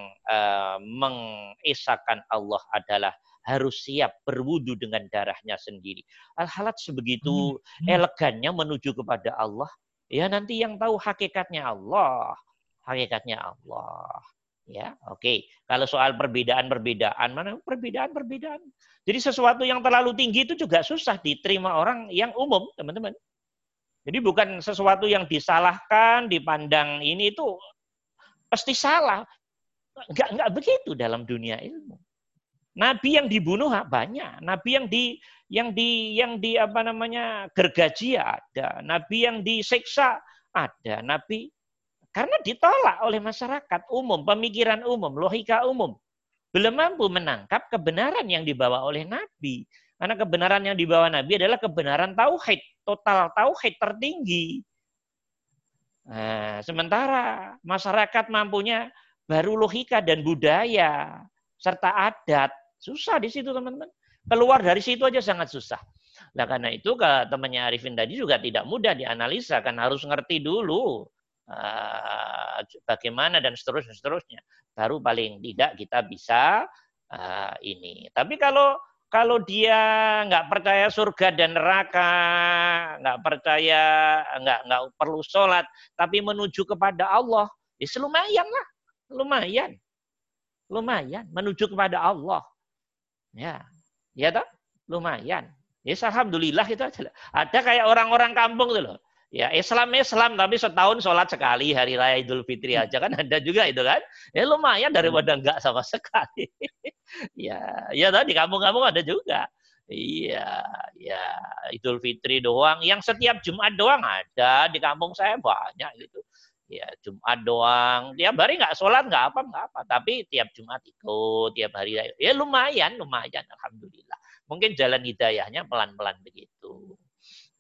mengesahkan Allah adalah harus siap berwudu dengan darahnya sendiri. Al-halat sebegitu elegannya menuju kepada Allah. Ya nanti yang tahu hakikatnya Allah, hakikatnya Allah. Ya, oke. Kalau soal perbedaan-perbedaan, mana perbedaan-perbedaan. Jadi sesuatu yang terlalu tinggi itu juga susah diterima orang yang umum, teman-teman. Jadi bukan sesuatu yang disalahkan, dipandang ini itu pasti salah. enggak enggak begitu dalam dunia ilmu. Nabi yang dibunuh banyak, nabi yang di yang di yang di apa namanya gergaji ada, nabi yang disiksa ada, nabi karena ditolak oleh masyarakat umum, pemikiran umum, logika umum. Belum mampu menangkap kebenaran yang dibawa oleh nabi. Karena kebenaran yang dibawa nabi adalah kebenaran tauhid, total tauhid tertinggi. Nah, sementara masyarakat mampunya baru logika dan budaya serta adat Susah di situ teman-teman. Keluar dari situ aja sangat susah. Nah karena itu ke temannya Arifin tadi juga tidak mudah dianalisa kan harus ngerti dulu uh, bagaimana dan seterusnya seterusnya. Baru paling tidak kita bisa uh, ini. Tapi kalau kalau dia nggak percaya surga dan neraka, nggak percaya, nggak nggak perlu sholat, tapi menuju kepada Allah, ya lumayan lah, lumayan, lumayan menuju kepada Allah. Ya, ya toh? Lumayan. Ya, alhamdulillah itu aja. Ada kayak orang-orang kampung tuh loh. Ya, Islam Islam tapi setahun sholat sekali hari raya Idul Fitri aja kan ada juga itu kan. Ya lumayan daripada enggak sama sekali. ya, ya tadi di kampung-kampung ada juga. Iya, ya Idul Fitri doang. Yang setiap Jumat doang ada di kampung saya banyak gitu ya Jumat doang. Tiap hari nggak sholat nggak apa nggak apa. Tapi tiap Jumat ikut tiap hari ya lumayan lumayan alhamdulillah. Mungkin jalan hidayahnya pelan-pelan begitu.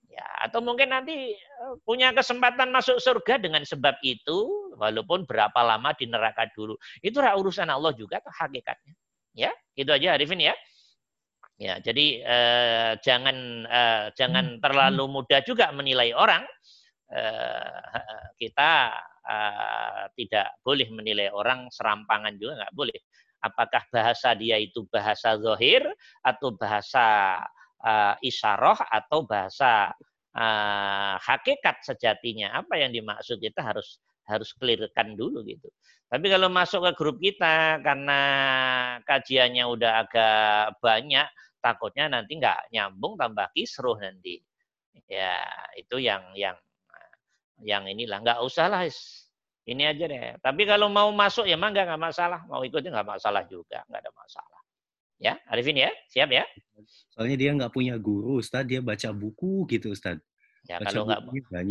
Ya atau mungkin nanti eh, punya kesempatan masuk surga dengan sebab itu walaupun berapa lama di neraka dulu. Itu urusan Allah juga tuh hakikatnya. Ya itu aja Arifin ya. Ya jadi eh, jangan eh, jangan terlalu mudah juga menilai orang kita uh, tidak boleh menilai orang serampangan juga nggak boleh. Apakah bahasa dia itu bahasa zohir atau bahasa uh, isyarah atau bahasa hakikat sejatinya apa yang dimaksud kita harus harus clearkan dulu gitu. Tapi kalau masuk ke grup kita karena kajiannya udah agak banyak, takutnya nanti nggak nyambung tambah kisruh nanti. Ya itu yang yang yang inilah. Nggak usah lah ini aja deh. Tapi kalau mau masuk ya mah nggak masalah. Mau ikutnya nggak masalah juga. Nggak ada masalah. Ya Arifin ya? Siap ya? Soalnya dia nggak punya guru Ustad dia baca buku gitu Ustad Ya baca kalau nggak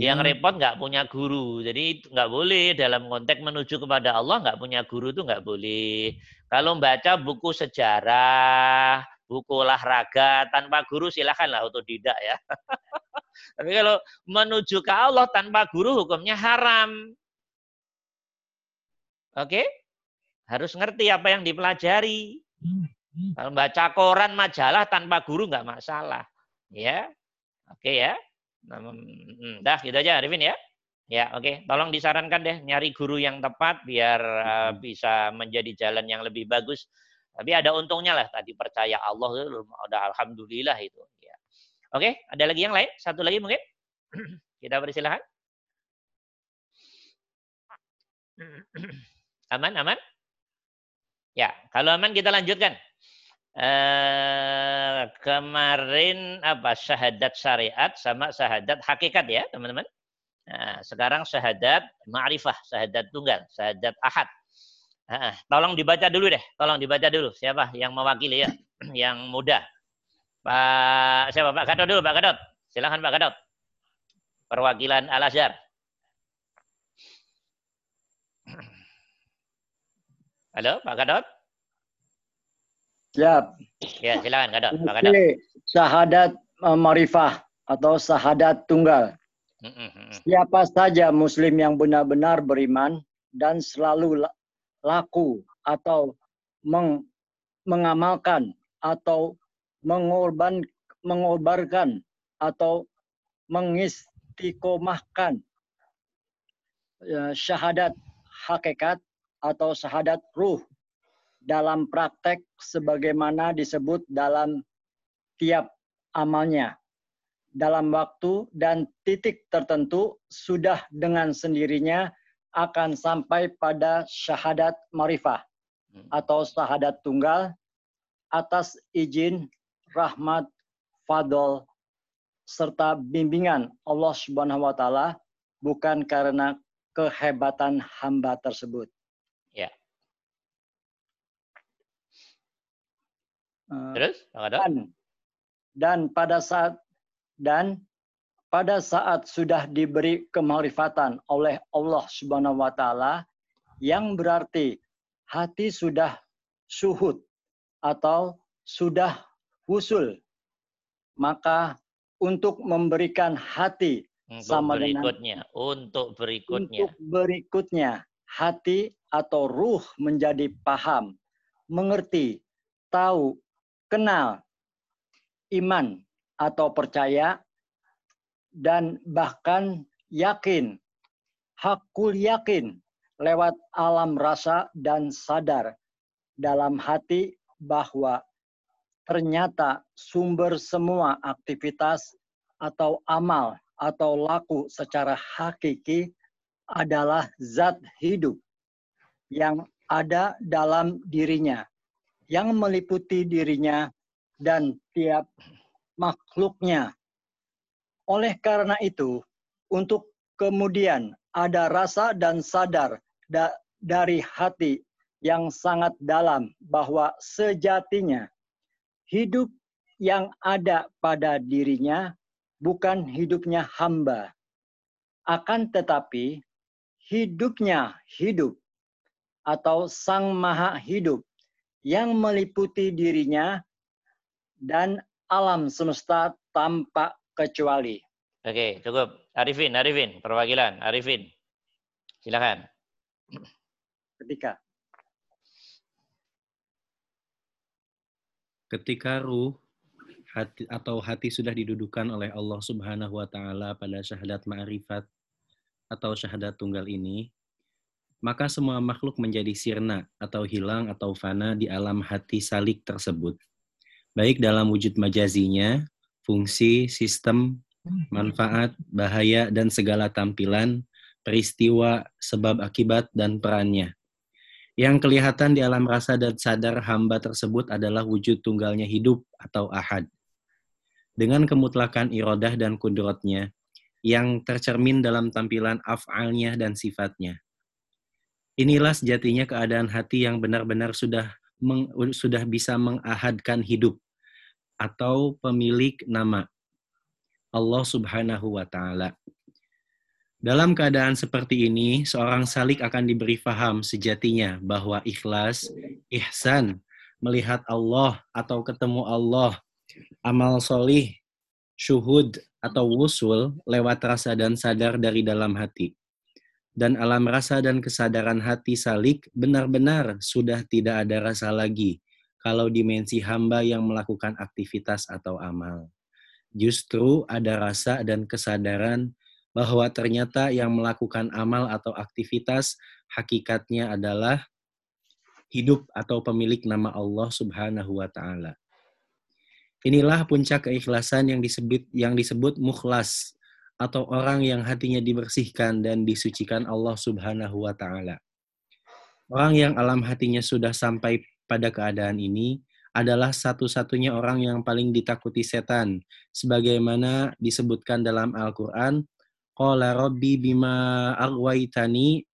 yang repot nggak punya guru, jadi nggak boleh dalam konteks menuju kepada Allah nggak punya guru itu nggak boleh. Kalau baca buku sejarah, buku olahraga tanpa guru silahkanlah otodidak ya. Tapi kalau menuju ke Allah tanpa guru hukumnya haram. Oke? Harus ngerti apa yang dipelajari. Kalau baca koran, majalah tanpa guru nggak masalah. Ya, Oke ya. Hmm, dah gitu aja Arifin ya. Ya, oke. Tolong disarankan deh nyari guru yang tepat biar uh, bisa menjadi jalan yang lebih bagus. Tapi ada untungnya lah tadi percaya Allah itu udah alhamdulillah itu. Oke, ada lagi yang lain? Satu lagi mungkin? Kita persilahkan. Aman, aman? Ya, kalau aman kita lanjutkan. Eh, kemarin apa syahadat syariat sama syahadat hakikat ya teman-teman. Nah, sekarang syahadat ma'rifah, syahadat tunggal, syahadat ahad. Tolong dibaca dulu deh, tolong dibaca dulu. Siapa yang mewakili ya? yang muda. Pak siapa Pak Gadot dulu Pak Gadot. Silahkan Pak Gadot. Perwakilan Al Azhar. Halo Pak Gadot. Siap. Ya silakan Gadot. Pak Gadot. Syahadat eh, marifah atau syahadat tunggal. Siapa saja muslim yang benar-benar beriman dan selalu laku atau meng, mengamalkan atau mengorban mengobarkan atau mengistiqomahkan ya, syahadat hakikat atau syahadat ruh dalam praktek sebagaimana disebut dalam tiap amalnya. Dalam waktu dan titik tertentu sudah dengan sendirinya akan sampai pada syahadat marifah hmm. atau syahadat tunggal atas izin rahmat fadl serta bimbingan Allah Subhanahu wa taala bukan karena kehebatan hamba tersebut. Ya. Eh, Terus? Dan, dan pada saat dan pada saat sudah diberi kemarifatan oleh Allah Subhanahu wa taala yang berarti hati sudah suhud atau sudah husul maka untuk memberikan hati Untuk sama dengan berikutnya, untuk berikutnya. untuk berikutnya hati atau ruh menjadi paham, mengerti, tahu, kenal, iman atau percaya, dan bahkan yakin, hakul yakin lewat alam rasa dan sadar dalam hati bahwa ternyata sumber semua aktivitas atau amal atau laku secara hakiki adalah zat hidup yang ada dalam dirinya, yang meliputi dirinya dan tiap makhluknya. Oleh karena itu, untuk kemudian ada rasa dan sadar da- dari hati yang sangat dalam bahwa sejatinya hidup yang ada pada dirinya bukan hidupnya hamba. Akan tetapi hidupnya hidup atau sang maha hidup yang meliputi dirinya dan alam semesta tanpa kecuali. Oke, cukup. Arifin, Arifin, perwakilan. Arifin, silakan. Ketika ketika ruh hati atau hati sudah didudukan oleh Allah Subhanahu wa taala pada syahadat ma'rifat atau syahadat tunggal ini, maka semua makhluk menjadi sirna atau hilang atau fana di alam hati salik tersebut. Baik dalam wujud majazinya, fungsi, sistem, manfaat, bahaya, dan segala tampilan, peristiwa, sebab akibat, dan perannya. Yang kelihatan di alam rasa dan sadar hamba tersebut adalah wujud tunggalnya hidup atau ahad. Dengan kemutlakan irodah dan kudrotnya, yang tercermin dalam tampilan af'alnya dan sifatnya. Inilah sejatinya keadaan hati yang benar-benar sudah meng- sudah bisa mengahadkan hidup atau pemilik nama Allah Subhanahu wa taala. Dalam keadaan seperti ini, seorang salik akan diberi faham sejatinya bahwa ikhlas, ihsan, melihat Allah atau ketemu Allah, amal solih, syuhud atau wusul lewat rasa dan sadar dari dalam hati. Dan alam rasa dan kesadaran hati salik benar-benar sudah tidak ada rasa lagi kalau dimensi hamba yang melakukan aktivitas atau amal. Justru ada rasa dan kesadaran bahwa ternyata yang melakukan amal atau aktivitas hakikatnya adalah hidup atau pemilik nama Allah Subhanahu wa taala. Inilah puncak keikhlasan yang disebut yang disebut mukhlas atau orang yang hatinya dibersihkan dan disucikan Allah Subhanahu wa taala. Orang yang alam hatinya sudah sampai pada keadaan ini adalah satu-satunya orang yang paling ditakuti setan sebagaimana disebutkan dalam Al-Qur'an Qala rabbi bima aghwaytani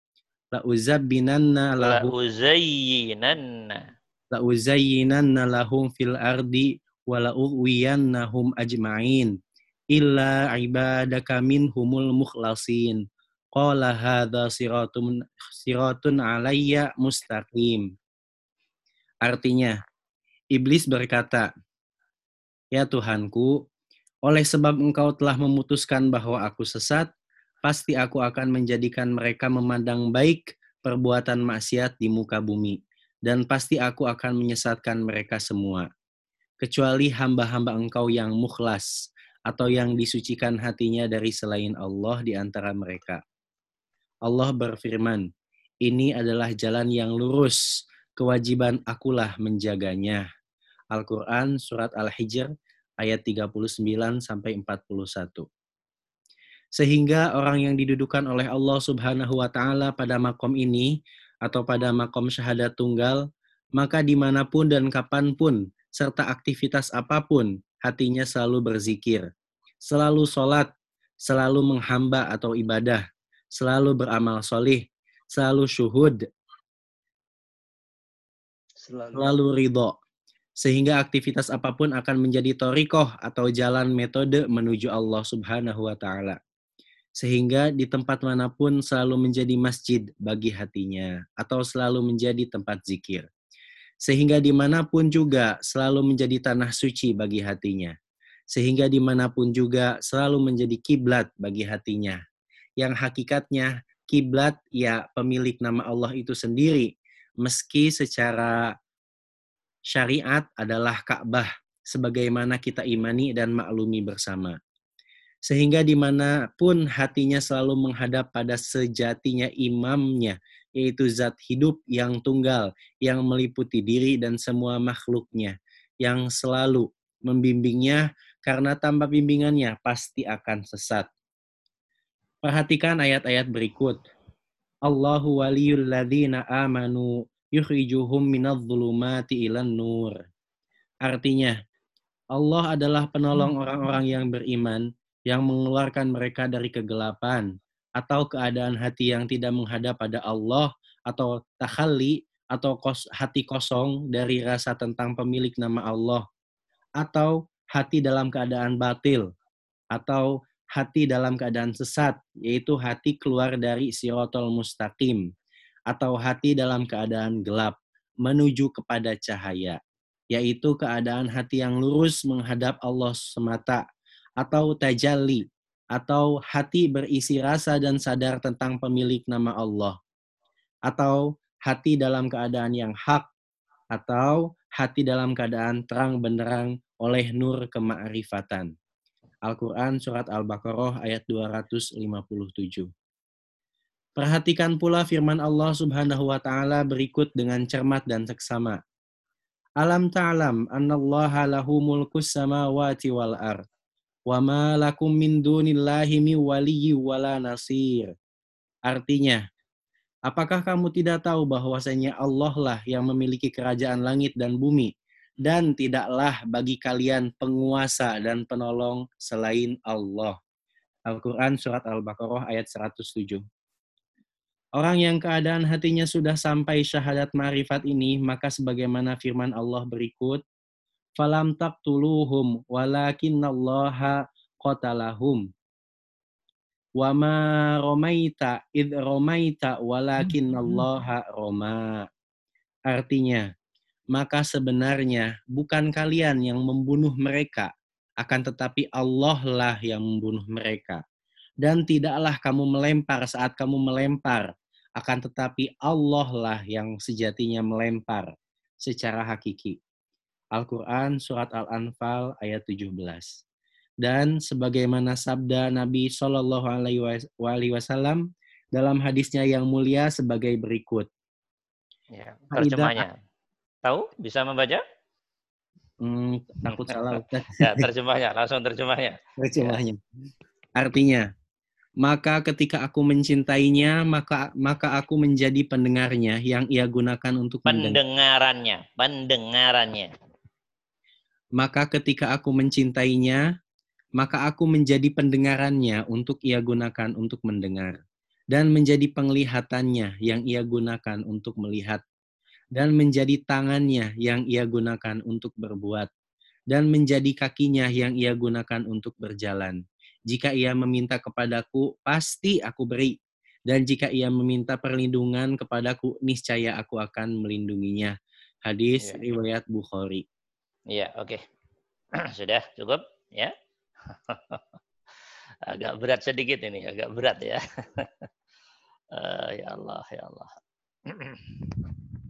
la uzabbinanna La lahu uzayyinanna. la uzayyinanna lahum fil ardi wa la ughwiyannahum ajma'in illa ibadaka minhumul mukhlasin. Qala hadza siratun siratun alayya mustaqim. Artinya, iblis berkata, "Ya Tuhanku, oleh sebab engkau telah memutuskan bahwa aku sesat, pasti aku akan menjadikan mereka memandang baik perbuatan maksiat di muka bumi, dan pasti aku akan menyesatkan mereka semua. Kecuali hamba-hamba engkau yang mukhlas, atau yang disucikan hatinya dari selain Allah di antara mereka. Allah berfirman, ini adalah jalan yang lurus, kewajiban akulah menjaganya. Al-Quran Surat Al-Hijr ayat 39 sampai 41. Sehingga orang yang didudukan oleh Allah Subhanahu wa taala pada makom ini atau pada makom syahadat tunggal, maka di mana pun dan kapan pun serta aktivitas apa pun hatinya selalu berzikir, selalu sholat, selalu menghamba atau ibadah, selalu beramal solih, selalu syuhud, selalu ridho, Sehingga aktivitas apa pun akan menjadi torikoh atau jalan metode menuju Allah subhanahu wa ta'ala. Sehingga di tempat mana pun selalu menjadi masjid bagi hatinya atau selalu menjadi tempat zikir. Sehingga di mana pun juga selalu menjadi tanah suci bagi hatinya. Sehingga di mana pun juga selalu menjadi kiblat bagi hatinya. Yang hakikatnya kiblat ya pemilik nama Allah itu sendiri. Meski secara syariat adalah Ka'bah sebagaimana kita imani dan maklumi bersama. Sehingga di mana pun hatinya selalu menghadap pada sejatinya imamnya, yaitu zat hidup yang tunggal, yang meliputi diri dan semua makhluknya, yang selalu membimbingnya karena tanpa bimbingannya pasti akan sesat. Perhatikan ayat-ayat berikut. Allahu waliyul ladzina amanu yukhrijuhum minadh-dhulumati ilan nur. Artinya, Allah adalah penolong orang-orang yang beriman yang mengeluarkan mereka dari kegelapan atau keadaan hati yang tidak menghadap pada Allah atau takhalli atau kos, hati kosong dari rasa tentang pemilik nama Allah atau hati dalam keadaan batil atau hati dalam keadaan sesat yaitu hati keluar dari sirotol mustaqim atau hati dalam keadaan gelap menuju kepada cahaya, yaitu keadaan hati yang lurus menghadap Allah semata, atau tajalli, atau hati berisi rasa dan sadar tentang pemilik nama Allah, atau hati dalam keadaan yang hak, atau hati dalam keadaan terang benderang oleh nur kemakrifatan. Al-Quran Surat Al-Baqarah ayat 257. Perhatikan pula firman Allah Subhanahu wa taala berikut dengan cermat dan seksama. Alam ta'lam annallaha lahu mulkus samawati wal ard wa ma lakum min dunillahi mi waliyyi wala nasir. Artinya, apakah kamu tidak tahu bahwasanya Allah lah yang memiliki kerajaan langit dan bumi dan tidaklah bagi kalian penguasa dan penolong selain Allah. Al-Quran Surat Al-Baqarah ayat 107. Orang yang keadaan hatinya sudah sampai syahadat marifat ini, maka sebagaimana firman Allah berikut, falam taqtuluhum walakinallaha qatalahum. Wa ma romaita id romaita walakinallaha roma. Artinya, maka sebenarnya bukan kalian yang membunuh mereka, akan tetapi Allah lah yang membunuh mereka. Dan tidaklah kamu melempar saat kamu melempar, akan tetapi Allah lah yang sejatinya melempar secara hakiki. Al-Quran Surat Al-Anfal ayat 17. Dan sebagaimana sabda Nabi Shallallahu Alaihi Wasallam dalam hadisnya yang mulia sebagai berikut. Ya, terjemahnya. Tahu? Bisa membaca? Hmm, takut salah. ya, terjemahnya. Langsung terjemahnya. Terjemahnya. Artinya, maka ketika aku mencintainya, maka maka aku menjadi pendengarnya yang ia gunakan untuk pendengarannya, pendengarannya. Maka ketika aku mencintainya, maka aku menjadi pendengarannya untuk ia gunakan untuk mendengar dan menjadi penglihatannya yang ia gunakan untuk melihat dan menjadi tangannya yang ia gunakan untuk berbuat dan menjadi kakinya yang ia gunakan untuk berjalan jika ia meminta kepadaku, pasti aku beri. Dan jika ia meminta perlindungan kepadaku, niscaya aku akan melindunginya. Hadis ya. riwayat Bukhari. Iya, oke. Okay. Sudah cukup, ya. agak berat sedikit ini, agak berat ya. uh, ya Allah, ya Allah.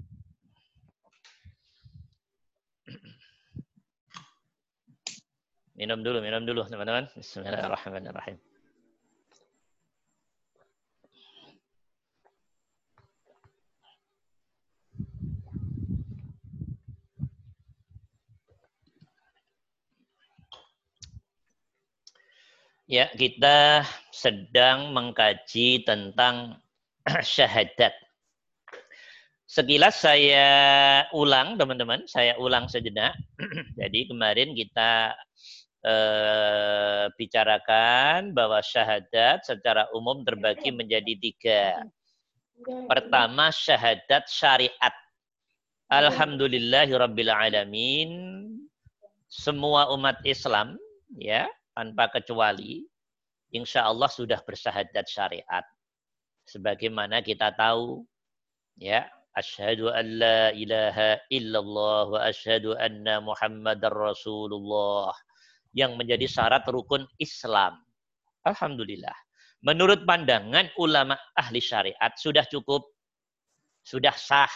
Minum dulu, minum dulu teman-teman. Bismillahirrahmanirrahim. Ya, kita sedang mengkaji tentang syahadat. Sekilas saya ulang, teman-teman. Saya ulang sejenak. Jadi kemarin kita eh, bicarakan bahwa syahadat secara umum terbagi menjadi tiga. Pertama, syahadat syariat. Alhamdulillahi Rabbil Alamin. Semua umat Islam, ya, tanpa kecuali, insya Allah sudah bersahadat syariat. Sebagaimana kita tahu, ya, asyhadu an la ilaha illallah wa asyhadu anna muhammadar rasulullah yang menjadi syarat rukun Islam. Alhamdulillah. Menurut pandangan ulama ahli syariat sudah cukup, sudah sah,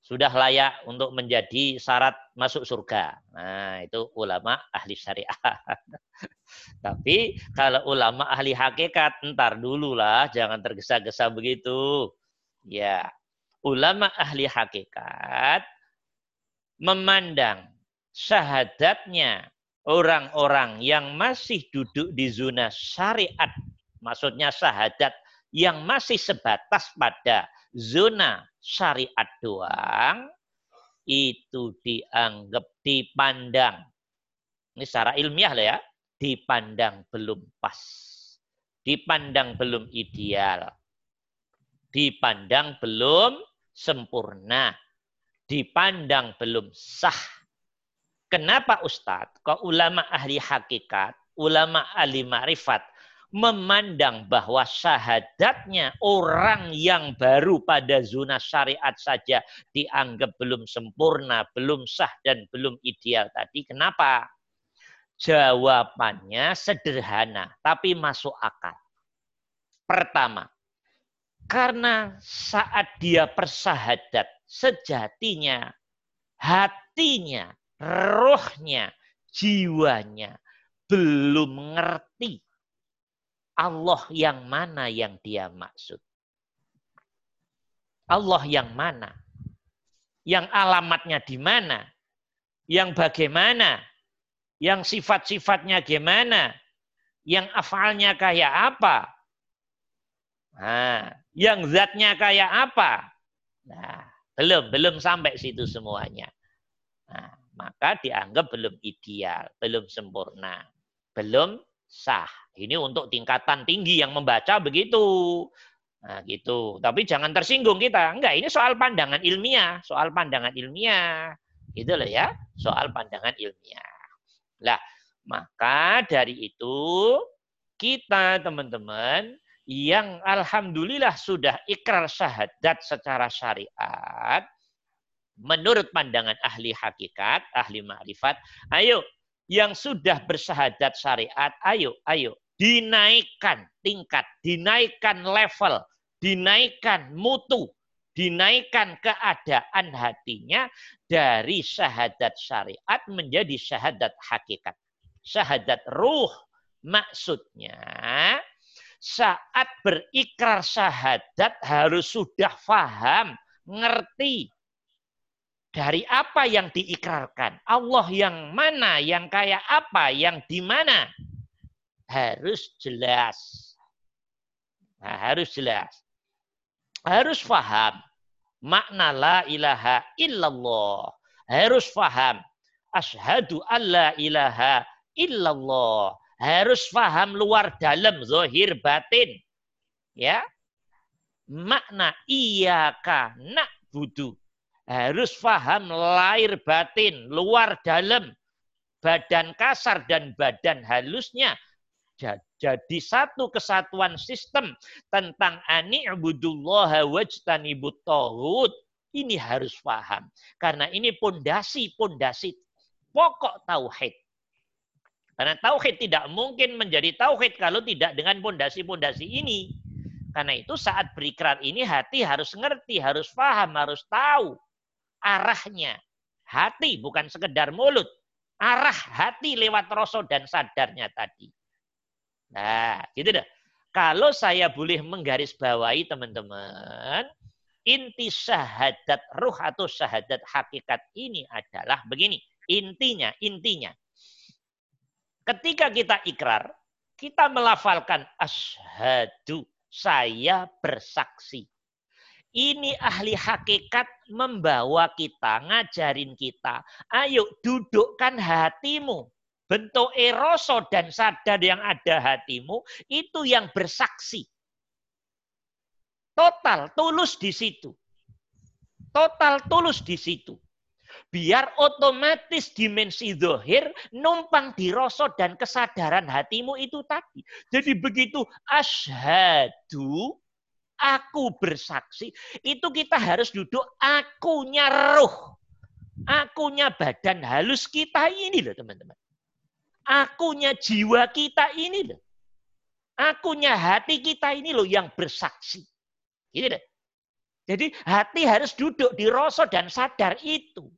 sudah layak untuk menjadi syarat masuk surga. Nah, itu ulama ahli syariat. Tapi kalau ulama ahli hakikat, entar dulu lah, jangan tergesa-gesa begitu. Ya, ulama ahli hakikat memandang syahadatnya orang-orang yang masih duduk di zona syariat, maksudnya syahadat yang masih sebatas pada zona syariat doang, itu dianggap dipandang. Ini secara ilmiah lah ya, dipandang belum pas. Dipandang belum ideal. Dipandang belum sempurna. Dipandang belum sah. Kenapa Ustadz? Kok ulama ahli hakikat, ulama ahli ma'rifat memandang bahwa syahadatnya orang yang baru pada zona syariat saja dianggap belum sempurna, belum sah, dan belum ideal tadi. Kenapa? Jawabannya sederhana, tapi masuk akal. Pertama, karena saat dia persahadat, sejatinya hatinya, rohnya, jiwanya belum ngerti Allah yang mana yang dia maksud. Allah yang mana? Yang alamatnya di mana? Yang bagaimana? Yang sifat-sifatnya gimana? Yang afalnya kayak apa? Nah, yang zatnya kayak apa? Nah, belum, belum sampai situ semuanya. Nah, maka dianggap belum ideal, belum sempurna, belum sah. Ini untuk tingkatan tinggi yang membaca begitu. Nah, gitu. Tapi jangan tersinggung kita. Enggak, ini soal pandangan ilmiah, soal pandangan ilmiah. Gitu loh ya, soal pandangan ilmiah. Lah, maka dari itu kita teman-teman yang alhamdulillah sudah ikrar syahadat secara syariat menurut pandangan ahli hakikat, ahli ma'rifat, ayo yang sudah bersahadat syariat, ayo, ayo dinaikkan tingkat, dinaikkan level, dinaikkan mutu, dinaikkan keadaan hatinya dari syahadat syariat menjadi syahadat hakikat. Syahadat ruh maksudnya saat berikrar syahadat harus sudah faham, ngerti dari apa yang diikrarkan. Allah yang mana, yang kayak apa, yang di mana. Harus jelas. Nah, harus jelas. Harus faham makna la ilaha illallah. Harus faham asyhadu alla ilaha illallah. Harus faham luar dalam zahir batin. Ya. Makna iyaka budu Harus faham lahir batin, luar dalam, badan kasar dan badan halusnya jadi satu kesatuan sistem tentang ani'budullaha wajtanibut tauhid. Ini harus paham. Karena ini pondasi-pondasi pokok tauhid. Karena tauhid tidak mungkin menjadi tauhid kalau tidak dengan pondasi-pondasi ini. Karena itu saat berikrar ini hati harus ngerti, harus paham, harus tahu arahnya. Hati bukan sekedar mulut. Arah hati lewat rasa dan sadarnya tadi. Nah, gitu dah. Kalau saya boleh menggarisbawahi teman-teman, inti syahadat ruh atau syahadat hakikat ini adalah begini. Intinya, intinya. Ketika kita ikrar, kita melafalkan asyhadu, saya bersaksi. Ini ahli hakikat membawa kita, ngajarin kita. Ayo dudukkan hatimu bentuk eroso dan sadar yang ada hatimu itu yang bersaksi. Total, tulus di situ. Total tulus di situ. Biar otomatis dimensi dohir numpang di rasa dan kesadaran hatimu itu tadi. Jadi begitu ashadu, aku bersaksi, itu kita harus duduk akunya roh. Akunya badan halus kita ini loh teman-teman. Akunya jiwa kita ini loh. Akunya hati kita ini loh yang bersaksi. Gitu deh. Jadi hati harus duduk di rasa dan sadar itu.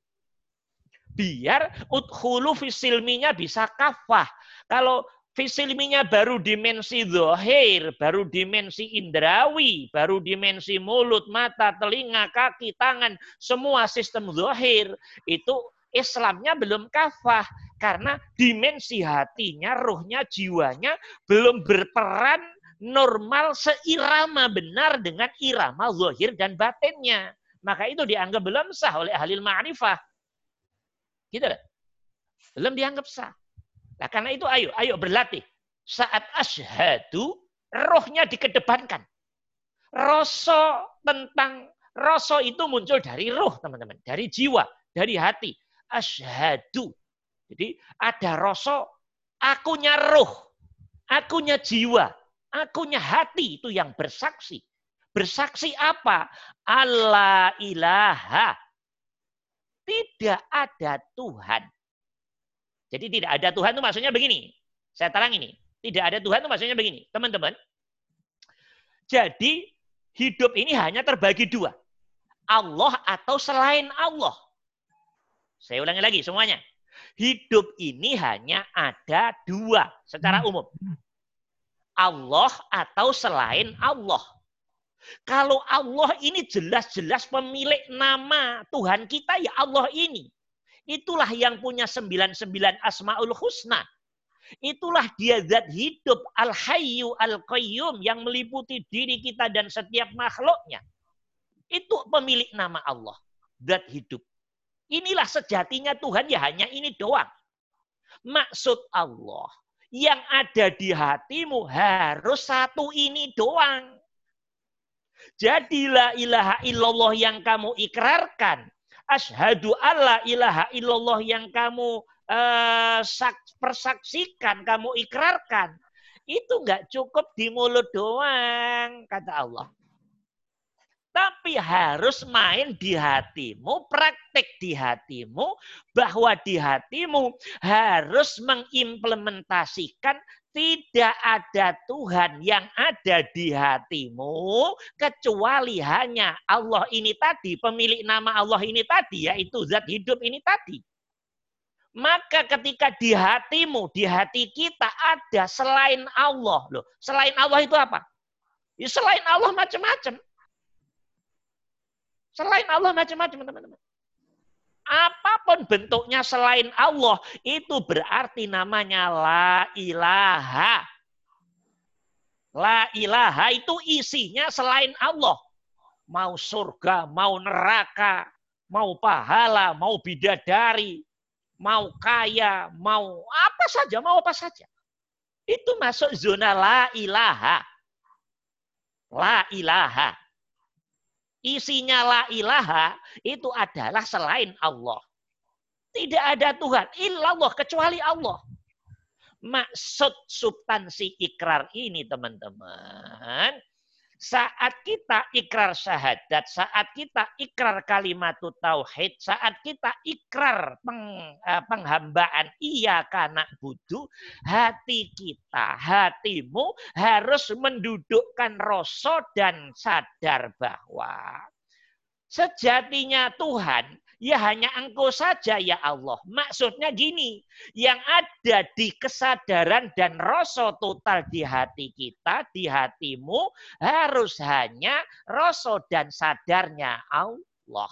Biar udhulu fisilminya bisa kafah. Kalau Fisilminya baru dimensi zohir, baru dimensi indrawi, baru dimensi mulut, mata, telinga, kaki, tangan, semua sistem zohir. Itu Islamnya belum kafah. Karena dimensi hatinya, ruhnya, jiwanya belum berperan normal seirama benar dengan irama zohir dan batinnya. Maka itu dianggap belum sah oleh ahli ma'rifah. Gitu Belum dianggap sah. Nah, karena itu ayo, ayo berlatih. Saat asyhadu, rohnya dikedepankan. Rasa tentang rasa itu muncul dari roh, teman-teman. Dari jiwa, dari hati. Asyhadu. Jadi ada rasa akunya roh, akunya jiwa, akunya hati itu yang bersaksi. Bersaksi apa? Allah ilaha. Tidak ada Tuhan jadi tidak ada Tuhan itu maksudnya begini. Saya terang ini. Tidak ada Tuhan itu maksudnya begini. Teman-teman. Jadi hidup ini hanya terbagi dua. Allah atau selain Allah. Saya ulangi lagi semuanya. Hidup ini hanya ada dua secara umum. Allah atau selain Allah. Kalau Allah ini jelas-jelas pemilik nama Tuhan kita ya Allah ini. Itulah yang punya 99 asma'ul husna. Itulah dia zat hidup al-hayyu al-qayyum yang meliputi diri kita dan setiap makhluknya. Itu pemilik nama Allah. Zat hidup. Inilah sejatinya Tuhan ya hanya ini doang. Maksud Allah yang ada di hatimu harus satu ini doang. Jadilah ilaha illallah yang kamu ikrarkan Ashadu alla ilaha illallah yang kamu uh, persaksikan, kamu ikrarkan. Itu nggak cukup di mulut doang, kata Allah. Tapi harus main di hatimu, praktek di hatimu, bahwa di hatimu harus mengimplementasikan tidak ada Tuhan yang ada di hatimu kecuali hanya Allah ini tadi, pemilik nama Allah ini tadi, yaitu zat hidup ini tadi. Maka ketika di hatimu, di hati kita ada selain Allah. Loh, selain Allah itu apa? Ya, selain Allah macam-macam. Selain Allah macam-macam, teman-teman. Apa pun bentuknya selain Allah, itu berarti namanya la ilaha. La ilaha itu isinya selain Allah. Mau surga, mau neraka, mau pahala, mau bidadari, mau kaya, mau apa saja, mau apa saja. Itu masuk zona la ilaha. La ilaha isinya la ilaha itu adalah selain Allah. Tidak ada Tuhan illallah kecuali Allah. Maksud substansi ikrar ini teman-teman saat kita ikrar syahadat, saat kita ikrar kalimat tauhid, saat kita ikrar peng, eh, penghambaan iya karena budu, hati kita, hatimu harus mendudukkan rasa dan sadar bahwa sejatinya Tuhan Ya hanya engkau saja ya Allah. Maksudnya gini, yang ada di kesadaran dan rasa total di hati kita, di hatimu, harus hanya rasa dan sadarnya Allah.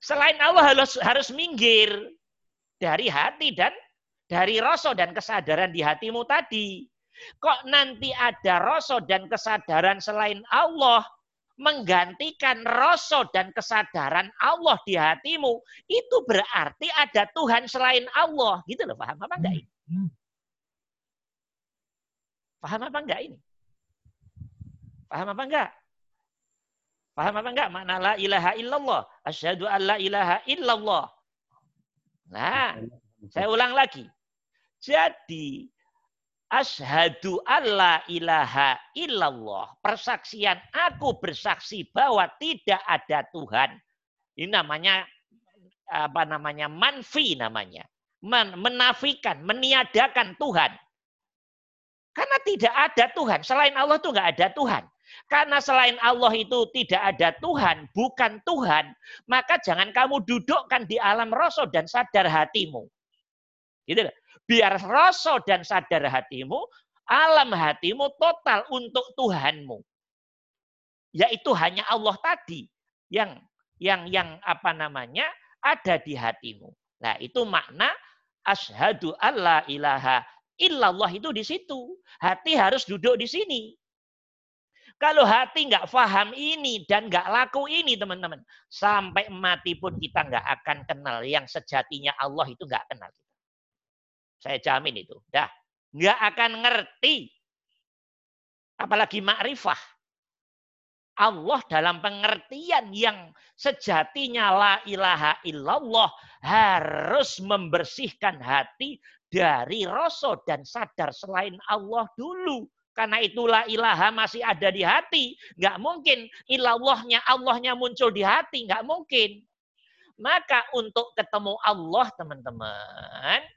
Selain Allah harus, harus minggir dari hati dan dari rasa dan kesadaran di hatimu tadi. Kok nanti ada rasa dan kesadaran selain Allah, menggantikan rasa dan kesadaran Allah di hatimu, itu berarti ada Tuhan selain Allah. Gitu loh, paham apa enggak ini? Paham apa enggak ini? Paham apa enggak? Paham apa enggak makna la ilaha illallah? Asyhadu an la ilaha illallah. Nah, saya ulang lagi. Jadi asyhadu alla ilaha illallah. Persaksian aku bersaksi bahwa tidak ada Tuhan. Ini namanya apa namanya? manfi namanya. Men menafikan, meniadakan Tuhan. Karena tidak ada Tuhan. Selain Allah itu enggak ada Tuhan. Karena selain Allah itu tidak ada Tuhan, bukan Tuhan, maka jangan kamu dudukkan di alam rasa dan sadar hatimu. Gitu. Biar rasa dan sadar hatimu, alam hatimu total untuk Tuhanmu. Yaitu hanya Allah tadi yang yang yang apa namanya ada di hatimu. Nah, itu makna asyhadu alla ilaha illallah itu di situ. Hati harus duduk di sini. Kalau hati nggak paham ini dan nggak laku ini teman-teman. Sampai mati pun kita nggak akan kenal. Yang sejatinya Allah itu nggak kenal. Saya jamin itu. Dah. Nggak akan ngerti. Apalagi makrifah. Allah dalam pengertian yang sejatinya la ilaha illallah harus membersihkan hati dari rasa dan sadar selain Allah dulu. Karena itulah ilaha masih ada di hati. Nggak mungkin ilallahnya, Allahnya muncul di hati. Nggak mungkin. Maka untuk ketemu Allah teman-teman.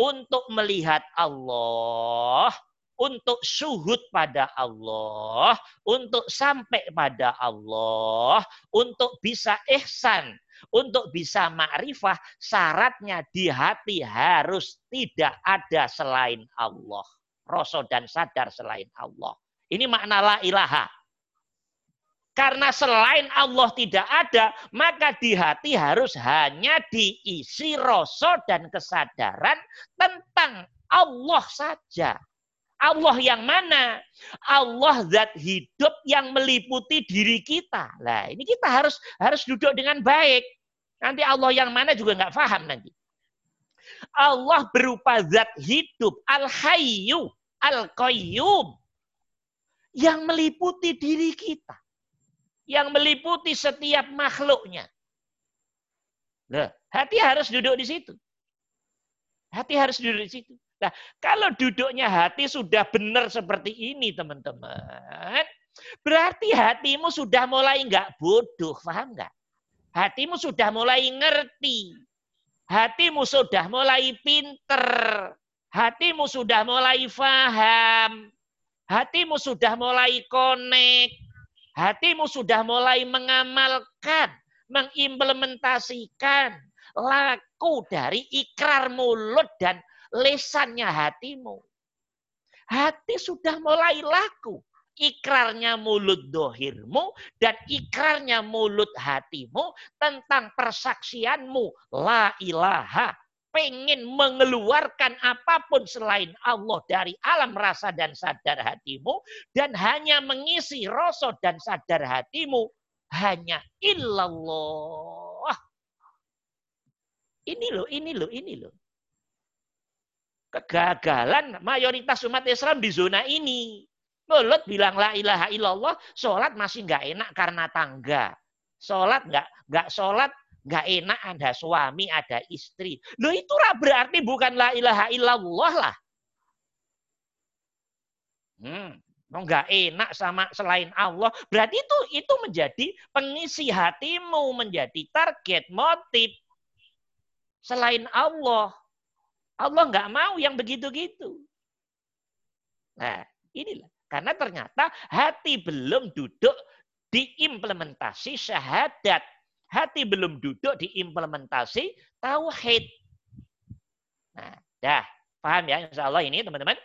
Untuk melihat Allah. Untuk suhud pada Allah. Untuk sampai pada Allah. Untuk bisa ihsan. Untuk bisa ma'rifah. Syaratnya di hati harus tidak ada selain Allah rasa dan sadar selain Allah. Ini makna la ilaha. Karena selain Allah tidak ada, maka di hati harus hanya diisi rasa dan kesadaran tentang Allah saja. Allah yang mana? Allah zat hidup yang meliputi diri kita. Nah, ini kita harus harus duduk dengan baik. Nanti Allah yang mana juga nggak paham nanti. Allah berupa zat hidup, al-hayyu, Al-Qayyum. Yang meliputi diri kita. Yang meliputi setiap makhluknya. Nah, hati harus duduk di situ. Hati harus duduk di situ. Nah, kalau duduknya hati sudah benar seperti ini, teman-teman, berarti hatimu sudah mulai nggak bodoh, paham nggak? Hatimu sudah mulai ngerti. Hatimu sudah mulai pinter. Hatimu sudah mulai faham. Hatimu sudah mulai connect. Hatimu sudah mulai mengamalkan, mengimplementasikan laku dari ikrar mulut dan lesannya hatimu. Hati sudah mulai laku. Ikrarnya mulut dohirmu dan ikrarnya mulut hatimu tentang persaksianmu. La ilaha pengen mengeluarkan apa pun selain Allah dari alam rasa dan sadar hatimu dan hanya mengisi rasa dan sadar hatimu hanya illallah. Ini loh, ini loh, ini loh. Kegagalan mayoritas umat Islam di zona ini. Mulut bilang la ilaha illallah, sholat masih nggak enak karena tangga. Sholat nggak nggak sholat nggak enak ada suami, ada istri. Loh itu berarti bukan la ilaha illallah lah. Hmm, nggak enak sama selain Allah. Berarti itu itu menjadi pengisi hatimu, menjadi target, motif selain Allah. Allah nggak mau yang begitu-gitu. Nah, inilah. Karena ternyata hati belum duduk diimplementasi syahadat hati belum duduk di implementasi tauhid. Nah, dah paham ya insya Allah ini teman-teman.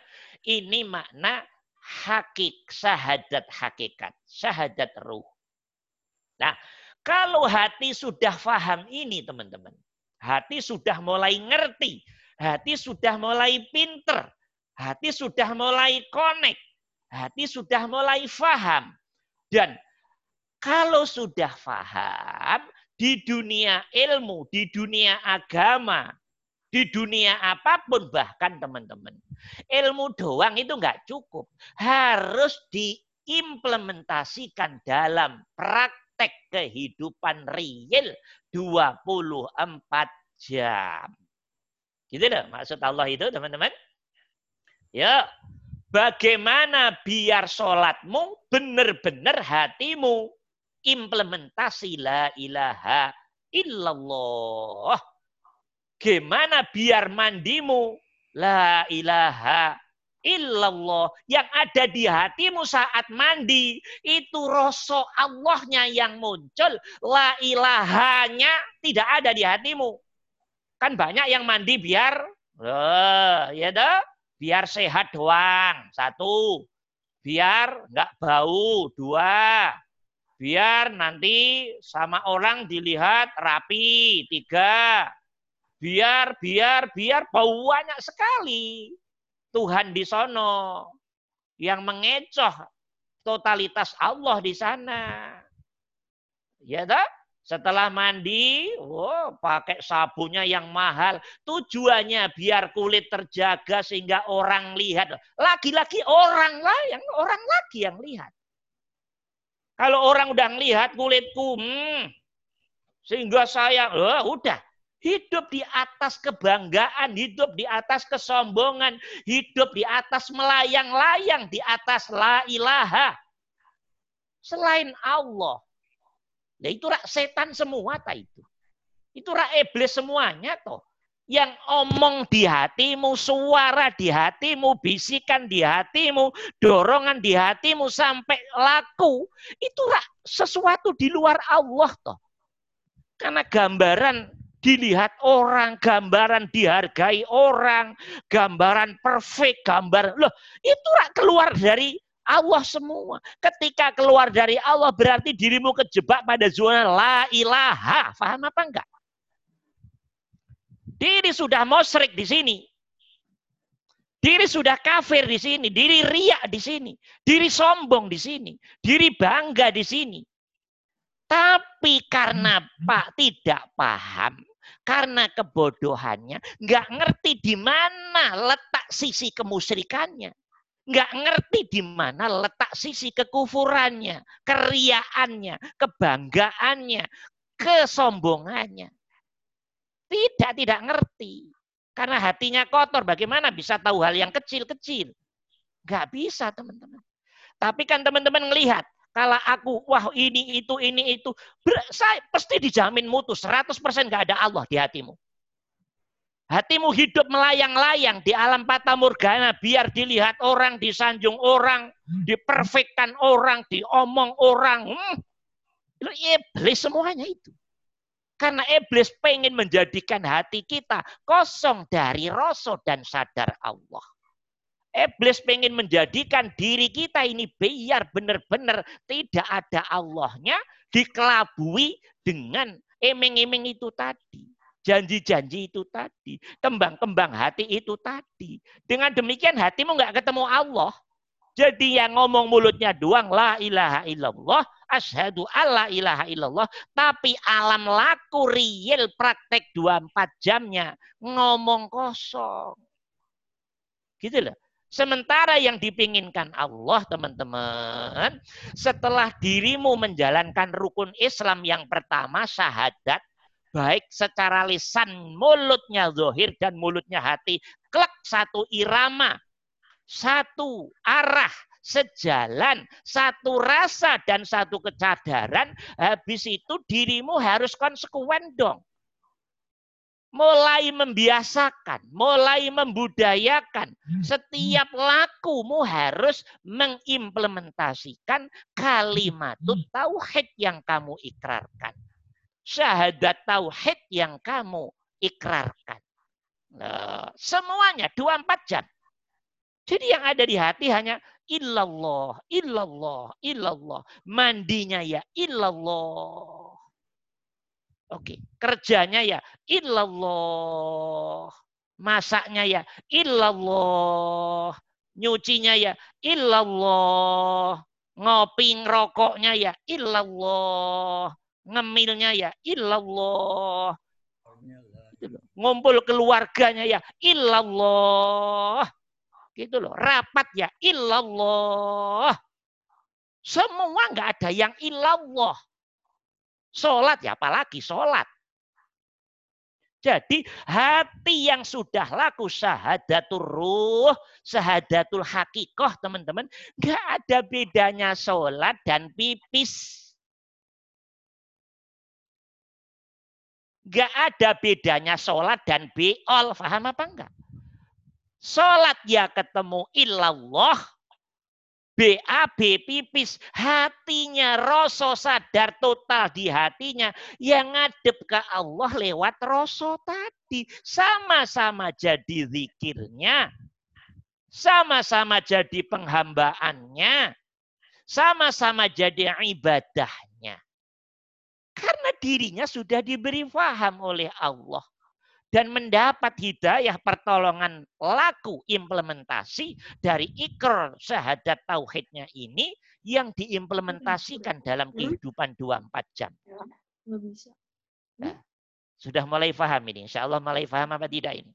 Ini makna hakik, syahadat hakikat, syahadat ruh. Nah, kalau hati sudah paham ini teman-teman, hati sudah mulai ngerti, hati sudah mulai pinter, hati sudah mulai connect, hati sudah mulai faham. Dan kalau sudah faham, di dunia ilmu, di dunia agama, di dunia apa pun bahkan teman-teman. Ilmu doang itu nggak cukup. Harus diimplementasikan dalam praktek kehidupan real 24 jam. Gitu loh maksud Allah itu teman-teman. Ya, bagaimana biar sholatmu benar-benar hatimu implementasi la ilaha illallah. Gimana biar mandimu? La ilaha illallah. Yang ada di hatimu saat mandi itu rasa Allahnya yang muncul. La ilahanya tidak ada di hatimu. Kan banyak yang mandi biar oh, ya dah biar sehat doang satu. Biar nggak bau dua biar nanti sama orang dilihat rapi tiga biar biar biar bau banyak sekali Tuhan di sono yang mengecoh totalitas Allah di sana. Ya dah? Setelah mandi, oh, pakai sabunnya yang mahal. Tujuannya biar kulit terjaga sehingga orang lihat. Lagi-lagi orang lah yang orang lagi yang lihat. Kalau orang udah ngelihat kulitku, hmm, sehingga saya, oh, udah Hidup di atas kebanggaan, hidup di atas kesombongan, hidup di atas melayang-layang, di atas la ilaha. Selain Allah. Ya itu rak setan semua tak itu. Itu rak iblis semuanya toh. Yang omong di hatimu, suara di hatimu, bisikan di hatimu, dorongan di hatimu sampai laku. Itu sesuatu di luar Allah toh. Karena gambaran dilihat orang, gambaran dihargai orang, gambaran perfect, gambar loh itu keluar dari Allah semua. Ketika keluar dari Allah berarti dirimu kejebak pada zona la ilaha. Faham apa enggak? Diri sudah mosrik di sini. Diri sudah kafir di sini, diri riak di sini, diri sombong di sini, diri bangga di sini. Tapi karena Pak tidak paham, karena kebodohannya, nggak ngerti di mana letak sisi kemusyrikannya. Nggak ngerti di mana letak sisi kekufurannya, keriaannya, kebanggaannya, kesombongannya. Tidak, tidak ngerti. Karena hatinya kotor, bagaimana bisa tahu hal yang kecil-kecil? Nggak bisa, teman-teman. Tapi kan teman-teman melihat, kalau aku, wah ini, itu, ini, itu. Saya pasti dijamin mutus. 100% nggak ada Allah di hatimu. Hatimu hidup melayang-layang di alam patah morgana. Biar dilihat orang, disanjung orang, diperfekkan orang, diomong orang. Hmm. Iblis semuanya itu. Karena iblis pengen menjadikan hati kita kosong dari rasa dan sadar Allah. Iblis pengen menjadikan diri kita ini biar benar-benar tidak ada Allahnya dikelabui dengan emeng-emeng itu tadi. Janji-janji itu tadi. Kembang-kembang hati itu tadi. Dengan demikian hatimu nggak ketemu Allah. Jadi yang ngomong mulutnya doang la ilaha illallah, asyhadu alla ilaha illallah, tapi alam laku real praktek 24 jamnya ngomong kosong. Gitu loh. Sementara yang dipinginkan Allah, teman-teman, setelah dirimu menjalankan rukun Islam yang pertama, syahadat, baik secara lisan, mulutnya zohir dan mulutnya hati, klek satu irama, satu arah, sejalan, satu rasa dan satu kecadaran, habis itu dirimu harus konsekuen dong mulai membiasakan, mulai membudayakan. Setiap lakumu harus mengimplementasikan kalimat tauhid yang kamu ikrarkan. Syahadat tauhid yang kamu ikrarkan. Nah, semuanya 24 jam. Jadi yang ada di hati hanya illallah, illallah, illallah. Mandinya ya illallah. Oke, kerjanya ya illallah. Masaknya ya illallah. Nyucinya ya illallah. Ngopi ngerokoknya ya illallah. Ngemilnya ya illallah. Ngumpul keluarganya ya illallah. Gitu loh. Rapat ya illallah. Semua nggak ada yang illallah. Sholat ya apalagi sholat. Jadi hati yang sudah laku syahadatul ruh, syahadatul hakikoh teman-teman. Nggak ada bedanya sholat dan pipis. Nggak ada bedanya sholat dan beol. Faham apa enggak? Sholat ya ketemu illallah. BAB pipis. Hatinya rasa sadar total di hatinya. Yang ngadep ke Allah lewat rasa tadi. Sama-sama jadi zikirnya. Sama-sama jadi penghambaannya. Sama-sama jadi ibadahnya. Karena dirinya sudah diberi faham oleh Allah dan mendapat hidayah pertolongan laku implementasi dari ikrar syahadat tauhidnya ini yang diimplementasikan dalam kehidupan 24 jam. Bisa. Nah, sudah mulai paham ini. Insya Allah mulai paham apa tidak ini?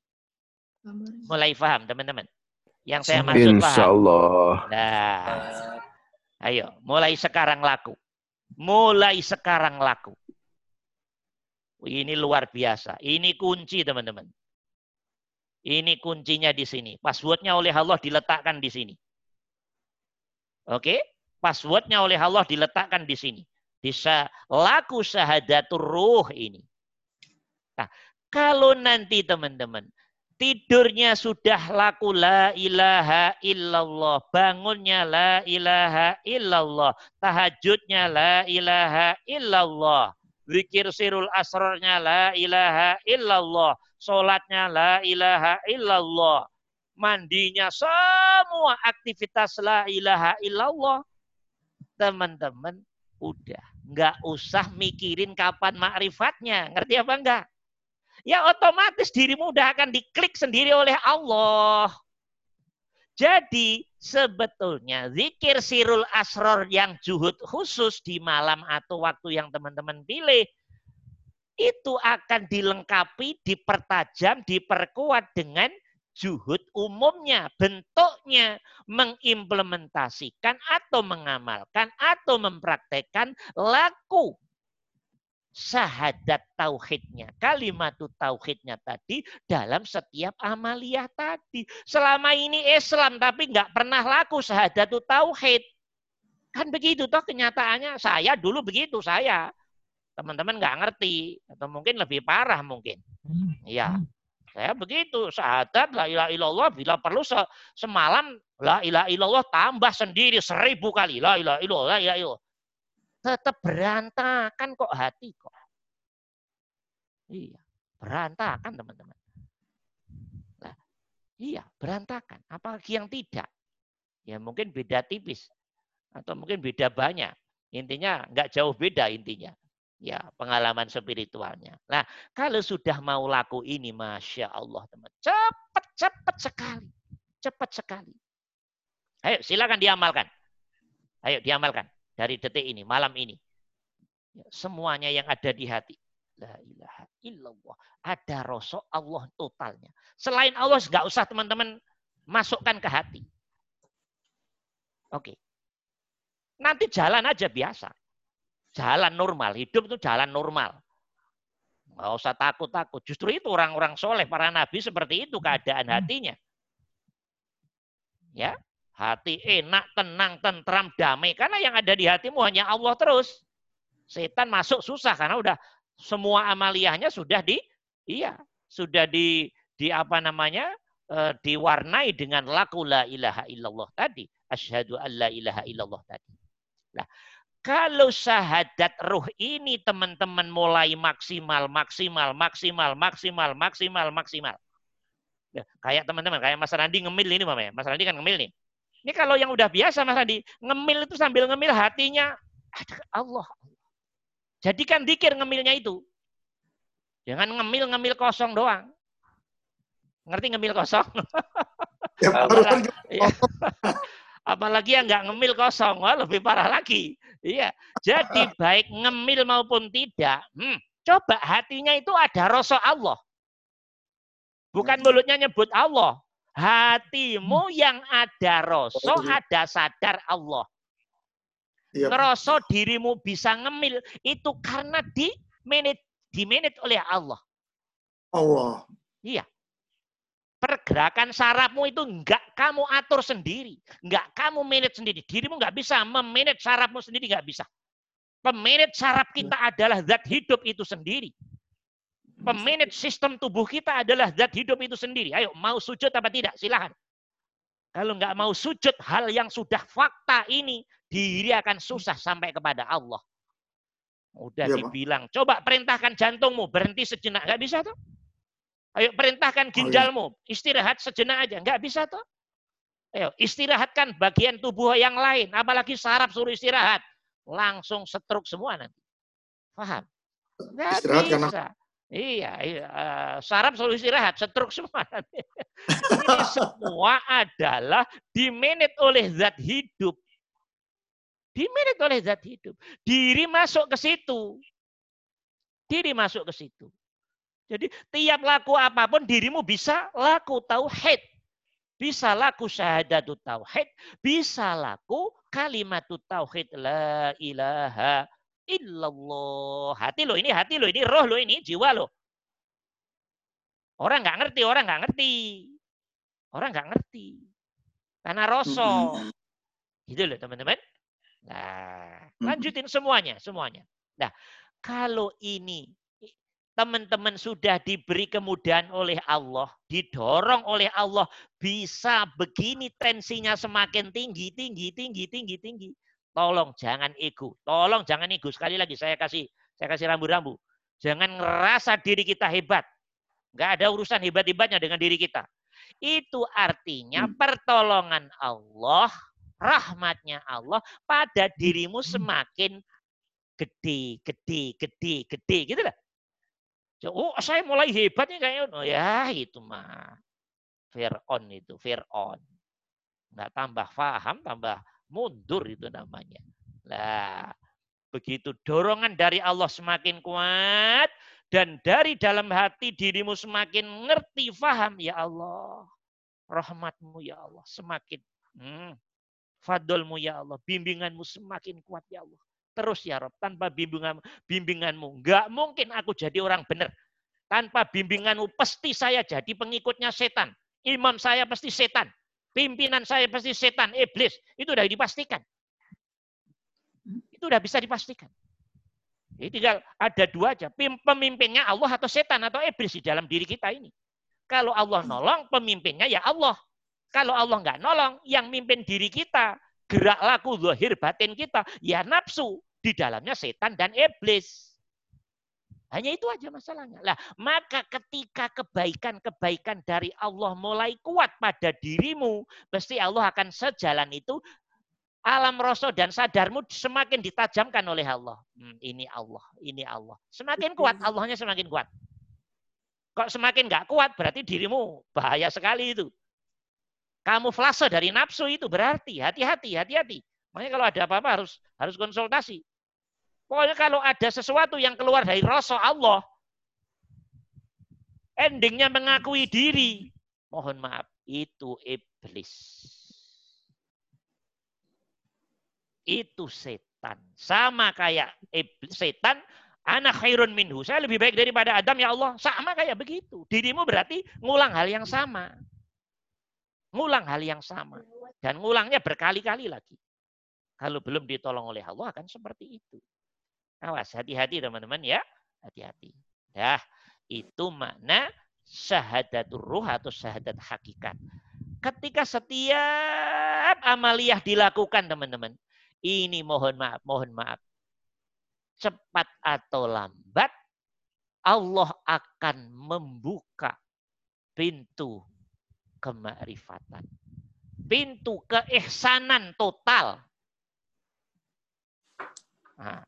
Mulai paham teman-teman. Yang saya maksud Insya paham. Allah. Nah, ayo mulai sekarang laku. Mulai sekarang laku. Ini luar biasa. Ini kunci teman-teman. Ini kuncinya di sini. Passwordnya oleh Allah diletakkan di sini. Oke? Passwordnya oleh Allah diletakkan di sini. Bisa laku syahadatul ruh ini. Nah, kalau nanti teman-teman tidurnya sudah laku la ilaha illallah, bangunnya la ilaha illallah, tahajudnya la ilaha illallah, zikir sirul asrarnya la ilaha illallah, sholatnya la ilaha illallah, mandinya semua aktivitas la ilaha illallah. Teman-teman, udah nggak usah mikirin kapan makrifatnya, ngerti apa enggak? Ya otomatis dirimu udah akan diklik sendiri oleh Allah. Jadi sebetulnya zikir sirul asror yang juhud khusus di malam atau waktu yang teman-teman pilih itu akan dilengkapi, dipertajam, diperkuat dengan juhud umumnya, bentuknya mengimplementasikan atau mengamalkan atau mempraktekkan laku syahadat tauhidnya, kalimat tauhidnya tadi dalam setiap amaliyah tadi. Selama ini Islam tapi nggak pernah laku syahadat tauhid. Kan begitu toh kenyataannya. Saya dulu begitu saya. Teman-teman nggak ngerti atau mungkin lebih parah mungkin. Iya. Saya begitu, syahadat la ilaha illallah bila perlu se semalam la ilaha illallah tambah sendiri seribu kali la ilaha illallah la ilaha illallah. Tetap berantakan kok hati kok. Iya, berantakan teman-teman. Nah, iya, berantakan. Apalagi yang tidak. Ya mungkin beda tipis. Atau mungkin beda banyak. Intinya nggak jauh beda intinya. Ya, pengalaman spiritualnya. Nah, kalau sudah mau laku ini, Masya Allah, teman. Cepat, cepat sekali. Cepat sekali. Ayo, silakan diamalkan. Ayo, diamalkan. Dari detik ini, malam ini. Ya, semuanya yang ada di hati. La ilaha illallah. Ada rasa Allah totalnya. Selain Allah, nggak usah teman-teman masukkan ke hati. Oke. Nanti jalan aja biasa. Jalan normal. Hidup itu jalan normal. Nggak usah takut-takut. Justru itu orang-orang soleh, para nabi seperti itu keadaan hatinya. Ya, hati enak, tenang, tentram, damai. Karena yang ada di hatimu hanya Allah terus. Setan masuk susah karena udah semua amaliyahnya sudah di iya, sudah di di apa namanya? E, diwarnai dengan laku la ilaha illallah tadi. Asyhadu an la ilaha illallah tadi. Nah, kalau syahadat ruh ini teman-teman mulai maksimal, maksimal, maksimal, maksimal, maksimal, maksimal. Ya, kayak teman-teman, kayak Mas Randi ngemil ini Mama ya. Mas Randi kan ngemil nih. Ini kalau yang udah biasa Mas Randi, ngemil itu sambil ngemil hatinya ada Allah. Jadikan dikir ngemilnya itu. Jangan ngemil-ngemil kosong doang. Ngerti ngemil kosong? Ya, barusan Iya. Apalagi yang nggak ngemil kosong, wah lebih parah lagi. Iya. Jadi baik ngemil maupun tidak, hmm, coba hatinya itu ada rasa Allah. Bukan mulutnya nyebut Allah. Hatimu yang ada rasa, ada sadar Allah. Iya, Pak. Ngerasa dirimu bisa ngemil itu karena di manage, di manage oleh Allah. Allah. Iya. Pergerakan sarafmu itu enggak kamu atur sendiri. Enggak kamu manage sendiri. Dirimu enggak bisa memanage sarafmu sendiri, enggak bisa. Pemanage saraf kita adalah zat hidup itu sendiri. Pemanage sistem tubuh kita adalah zat hidup itu sendiri. Ayo, mau sujud apa tidak? Silahkan. Kalau enggak mau sujud, hal yang sudah fakta ini, diri akan susah sampai kepada Allah. Udah Pak. dibilang, coba perintahkan jantungmu, berhenti sejenak. Enggak bisa tuh. Ayo perintahkan iya. ginjalmu, istirahat sejenak aja. Enggak bisa tuh. Ayo istirahatkan bagian tubuh yang lain. Apalagi saraf suruh istirahat. Langsung setruk semua nanti. Paham? Enggak Istirahat karena bisa. Iya, iya. eh, saraf suruh istirahat, setruk semua. Ini semua adalah dimanage oleh zat hidup. Dimanage oleh zat hidup. Diri masuk ke situ. Diri masuk ke situ. Jadi tiap laku apa pun dirimu bisa laku tauhid. Bisa laku syahadatut tauhid. Bisa laku kalimatut tauhid. La ilaha illallah. Hati lo ini, hati lo ini, roh lo ini, jiwa lo. Orang nggak ngerti, orang nggak ngerti. Orang nggak ngerti. Karena rosok. Gitu loh teman-teman. Nah, lanjutin semuanya, semuanya. Nah, kalau ini teman-teman sudah diberi kemudahan oleh Allah, didorong oleh Allah, bisa begini tensinya semakin tinggi, tinggi, tinggi, tinggi, tinggi. Tolong jangan ego, tolong jangan ego. Sekali lagi saya kasih, saya kasih rambu-rambu. Jangan ngerasa diri kita hebat. Nggak ada urusan hebat-hebatnya dengan diri kita. Itu artinya pertolongan Allah, rahmatnya Allah pada dirimu semakin gede, gede, gede, gede, gitu lah. Oh, saya mulai hebatnya kayak oh, ya itu mah. Fir'on itu, Fir'on. Nggak tambah paham, tambah mundur itu namanya. Nah, begitu dorongan dari Allah semakin kuat dan dari dalam hati dirimu semakin ngerti, faham, ya Allah. Rahmatmu ya Allah semakin. Hmm, fadlmu ya Allah, bimbinganmu semakin kuat ya Allah. Terus ya Rob, tanpa bimbingan, bimbinganmu, nggak mungkin aku jadi orang benar. Tanpa bimbinganmu, pasti saya jadi pengikutnya setan. Imam saya pasti setan. Pimpinan saya pasti setan, iblis. Itu udah dipastikan. Itu udah bisa dipastikan. Jadi tinggal ada dua aja. Pemimpinnya Allah atau setan atau iblis di dalam diri kita ini. Kalau Allah nolong, pemimpinnya ya Allah. Kalau Allah nggak nolong, yang mimpin diri kita, gerak laku zahir batin kita, ya nafsu. Di dalamnya setan dan iblis. Hanya itu aja masalahnya. Lah, maka ketika kebaikan-kebaikan dari Allah mulai kuat pada dirimu, pasti Allah akan sejalan itu alam rasa dan sadarmu semakin ditajamkan oleh Allah. Hmm, ini Allah, ini Allah. Semakin kuat, Allahnya semakin kuat. Kok semakin nggak kuat, berarti dirimu bahaya sekali itu. Kamu flase dari nafsu itu berarti hati-hati, hati-hati. Makanya kalau ada apa-apa harus harus konsultasi. Pokoknya kalau ada sesuatu yang keluar dari rasa Allah, endingnya mengakui diri, mohon maaf, itu iblis. Itu setan. Sama kayak iblis, setan, anak khairun minhu. Saya lebih baik daripada Adam ya Allah. Sama kayak begitu. Dirimu berarti ngulang hal yang sama. Ngulang hal yang sama. Dan ngulangnya berkali-kali lagi. Kalau belum ditolong oleh Allah akan seperti itu. Awas, hati-hati teman-teman ya. Hati-hati. Dah, itu makna syahadatul ruh atau syahadat hakikat. Ketika setiap amaliyah dilakukan teman-teman. Ini mohon maaf, mohon maaf. Cepat atau lambat, Allah akan membuka pintu kemakrifatan. Pintu keihsanan total. Nah,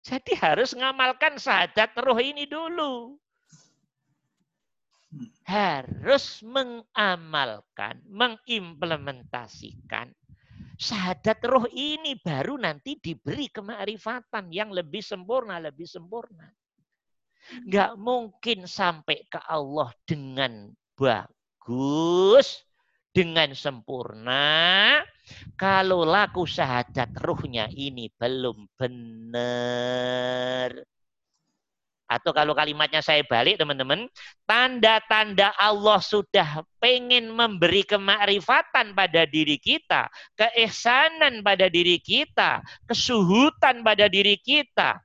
jadi harus ngamalkan syahadat roh ini dulu. Harus mengamalkan, mengimplementasikan syahadat roh ini baru nanti diberi kemakrifatan yang lebih sempurna, lebih sempurna. Nggak mungkin sampai ke Allah dengan bagus dengan sempurna kalau laku syahadat ruhnya ini belum benar. Atau kalau kalimatnya saya balik teman-teman, tanda-tanda Allah sudah pengen memberi kemakrifatan pada diri kita, keihsanan pada diri kita, kesuhutan pada diri kita,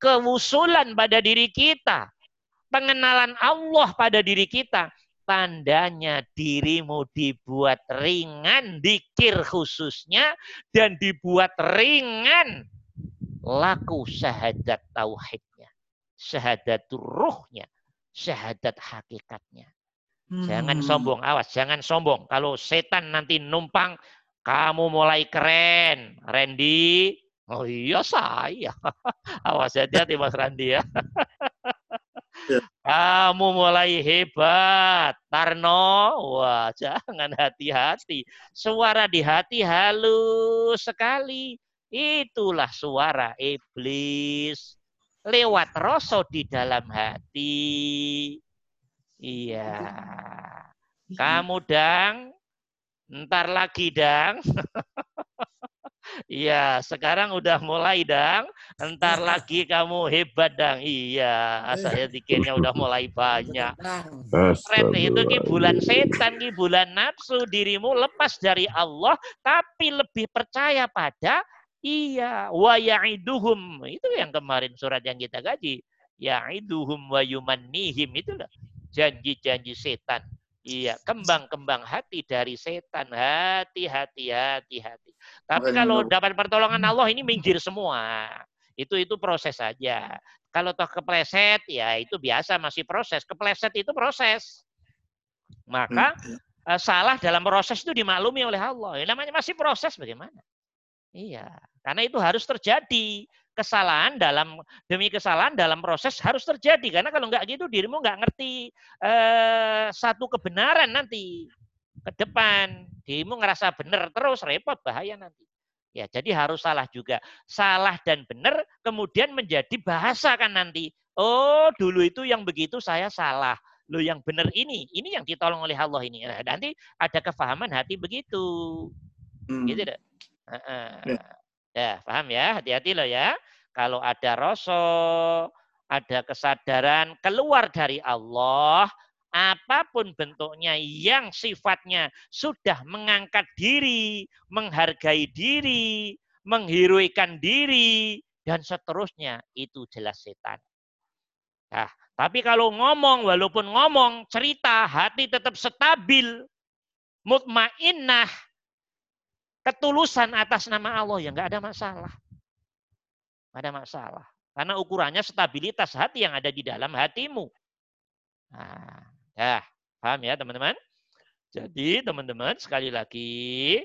kewusulan pada diri kita, pengenalan Allah pada diri kita tandanya dirimu dibuat ringan dikir khususnya dan dibuat ringan laku syahadat tauhidnya, syahadat ruhnya, syahadat hakikatnya. Jangan Hmm. sombong, awas, jangan sombong. Kalau setan nanti numpang, kamu mulai keren, Randy. Oh iya saya. Awas hati-hati Mas Randy ya. Kamu mulai hebat, Tarno. Wah, jangan hati-hati. Suara di hati halus sekali. Itulah suara iblis. Lewat rasa di dalam hati. Iya. Kamu dang, ntar lagi dang. Iya, sekarang udah mulai dang. Entar lagi kamu hebat dang. Iya, saya pikirnya udah mulai banyak. Keren itu ki bulan setan, ki bulan nafsu. Dirimu lepas dari Allah, tapi lebih percaya pada iya. Wa ya'iduhum. Itu yang kemarin surat yang kita gaji. Ya'iduhum wa yumannihim. Itulah janji-janji setan. Iya, kembang-kembang hati dari setan. Hati-hati, hati-hati. Tapi kalau dapat pertolongan Allah ini minggir semua. Itu itu proses saja. Kalau toh kepleset ya itu biasa masih proses. Kepleset itu proses. Maka eh, salah dalam proses itu dimaklumi oleh Allah. Ya, namanya masih proses bagaimana? Iya, karena itu harus terjadi. Kesalahan dalam demi kesalahan dalam proses harus terjadi karena kalau nggak gitu dirimu nggak ngerti eh, satu kebenaran nanti ke depan dirimu ngerasa benar terus repot bahaya nanti. Ya, jadi harus salah juga. Salah dan benar kemudian menjadi bahasa kan nanti. Oh, dulu itu yang begitu saya salah. Lo yang benar ini, ini yang ditolong oleh Allah ini. Nah, nanti ada kefahaman hati begitu. Gitu deh. Heeh. Ya, paham ya? Hati-hati loh ya. Kalau ada rasa, ada kesadaran keluar dari Allah, apa pun bentuknya yang sifatnya sudah mengangkat diri, menghargai diri, mengheroikan diri, dan seterusnya, itu jelas setan. Nah, tapi kalau ngomong, walaupun ngomong, cerita, hati tetap stabil, mutmainnah, ketulusan atas nama Allah, ya nggak ada masalah. Nggak ada masalah. Karena ukurannya stabilitas hati yang ada di dalam hatimu. Nah, ya, paham ya teman-teman? Jadi teman-teman sekali lagi,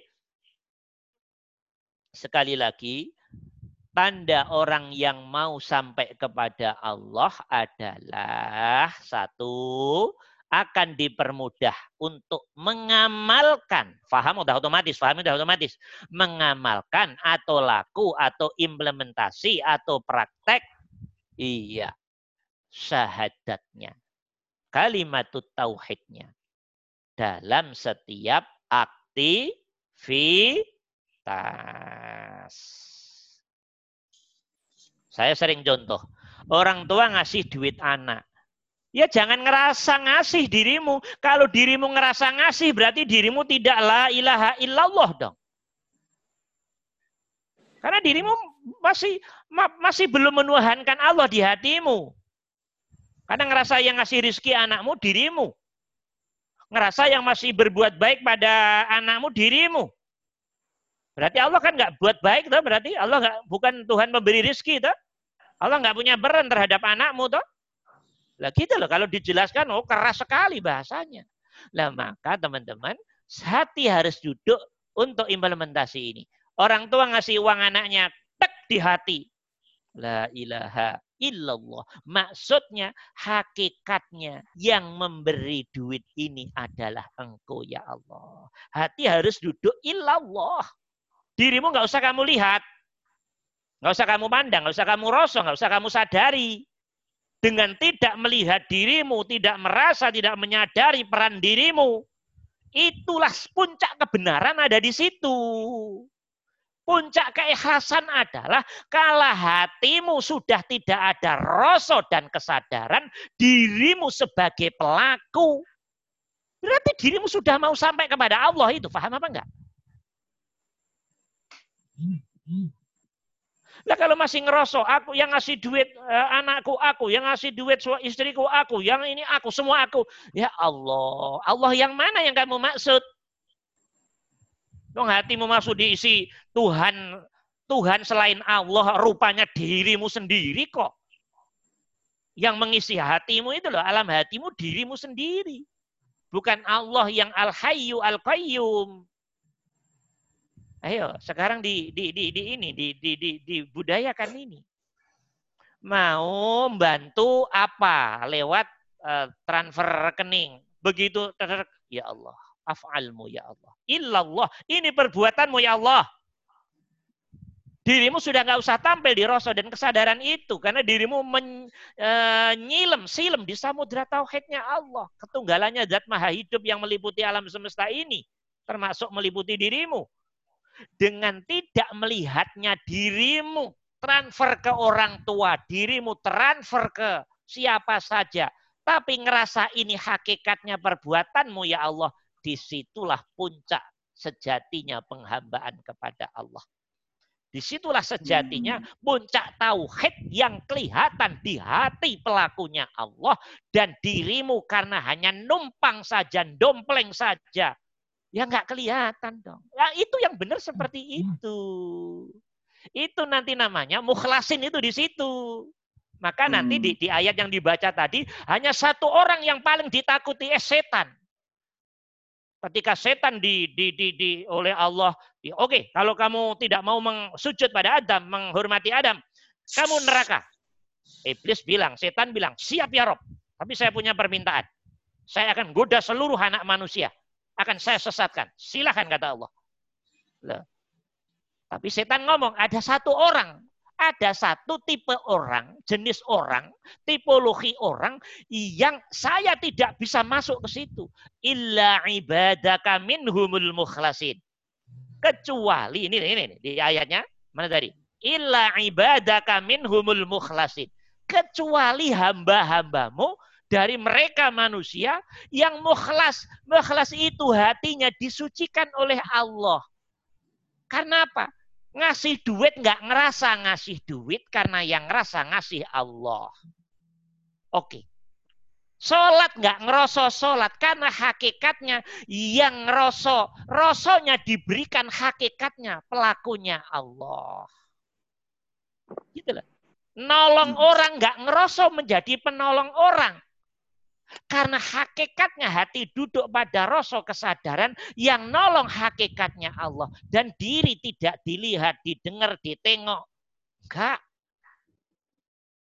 sekali lagi, tanda orang yang mau sampai kepada Allah adalah satu, akan dipermudah untuk mengamalkan. Faham udah otomatis, faham udah otomatis. Mengamalkan atau laku atau implementasi atau praktek. Iya. Syahadatnya. Kalimat tauhidnya. Dalam setiap aktivitas. Saya sering contoh. Orang tua ngasih duit anak. Ya jangan ngerasa ngasih dirimu. Kalau dirimu ngerasa ngasih berarti dirimu tidak la ilaha illallah dong. Karena dirimu masih masih belum menuhankan Allah di hatimu. Karena ngerasa yang ngasih rizki anakmu dirimu. Ngerasa yang masih berbuat baik pada anakmu dirimu. Berarti Allah kan nggak buat baik toh, berarti Allah nggak bukan Tuhan pemberi rizki toh. Allah nggak punya peran terhadap anakmu toh. Lah gitu loh kalau dijelaskan oh keras sekali bahasanya. Lah maka teman-teman hati harus duduk untuk implementasi ini. Orang tua ngasih uang anaknya tek di hati. La ilaha illallah. Maksudnya hakikatnya yang memberi duit ini adalah engkau ya Allah. Hati harus duduk illallah. Dirimu nggak usah kamu lihat. Nggak usah kamu pandang, nggak usah kamu rosong, nggak usah kamu sadari dengan tidak melihat dirimu, tidak merasa, tidak menyadari peran dirimu, Itulah puncak kebenaran ada di situ. Puncak keikhlasan adalah kalau hatimu sudah tidak ada rasa dan kesadaran dirimu sebagai pelaku. Berarti dirimu sudah mau sampai kepada Allah itu. Paham apa enggak? Lah kalau masih ngerosok, aku yang ngasih duit eh, anakku aku, yang ngasih duit istriku aku, yang ini aku, semua aku. Ya Allah, Allah yang mana yang kamu maksud? Dong hatimu masuk diisi Tuhan Tuhan selain Allah rupanya dirimu sendiri kok. Yang mengisi hatimu itu loh, alam hatimu dirimu sendiri. Bukan Allah yang al-hayyu al-qayyum. Ayo, sekarang di di di, di ini di di di dibudayakan ini. Mau bantu apa lewat uh, transfer rekening. Begitu ya Allah af'almu ya Allah. Illallah. Ini perbuatanmu ya Allah. Dirimu sudah nggak usah tampil di rasa dan kesadaran itu. Karena dirimu menyilem, e, silem di samudra tauhidnya Allah. Ketunggalannya zat maha hidup yang meliputi alam semesta ini. Termasuk meliputi dirimu. Dengan tidak melihatnya dirimu transfer ke orang tua, dirimu transfer ke siapa saja. Tapi ngerasa ini hakikatnya perbuatanmu ya Allah di situlah puncak sejatinya penghambaan kepada Allah. Di situlah sejatinya hmm. puncak tauhid yang kelihatan di hati pelakunya Allah dan dirimu karena hanya numpang saja, dompleng saja. Ya nggak kelihatan dong. Ya, itu yang benar seperti hmm. itu. Itu nanti namanya mukhlasin itu di situ. Maka nanti di, hmm. di ayat yang dibaca tadi hanya satu orang yang paling ditakuti es eh, setan. Ketika setan di, di, di, di oleh Allah, oke, okay, kalau kamu tidak mau sujud pada Adam, menghormati Adam, kamu neraka. Iblis bilang, setan bilang, siap ya Rob. Tapi saya punya permintaan. Saya akan goda seluruh anak manusia. Akan saya sesatkan. Silahkan kata Allah. Loh. Tapi setan ngomong, ada satu orang ada satu tipe orang, jenis orang, tipologi orang yang saya tidak bisa masuk ke situ. Illa ibadaka minhumul mukhlasin. Kecuali, ini, ini, ini di ayatnya, mana tadi? Illa ibadaka minhumul mukhlasin. Kecuali hamba-hambamu dari mereka manusia yang mukhlas. Mukhlas itu hatinya disucikan oleh Allah. Karena apa? Ngasih duit nggak ngerasa ngasih duit karena yang ngerasa ngasih Allah. Oke. Sholat nggak ngeroso sholat karena hakikatnya yang ngeroso. Rosonya diberikan hakikatnya pelakunya Allah. Gitu loh. Nolong orang nggak ngeroso menjadi penolong orang. Karena hakikatnya hati duduk pada rasa kesadaran yang nolong hakikatnya Allah. Dan diri tidak dilihat, didengar, ditengok. Enggak.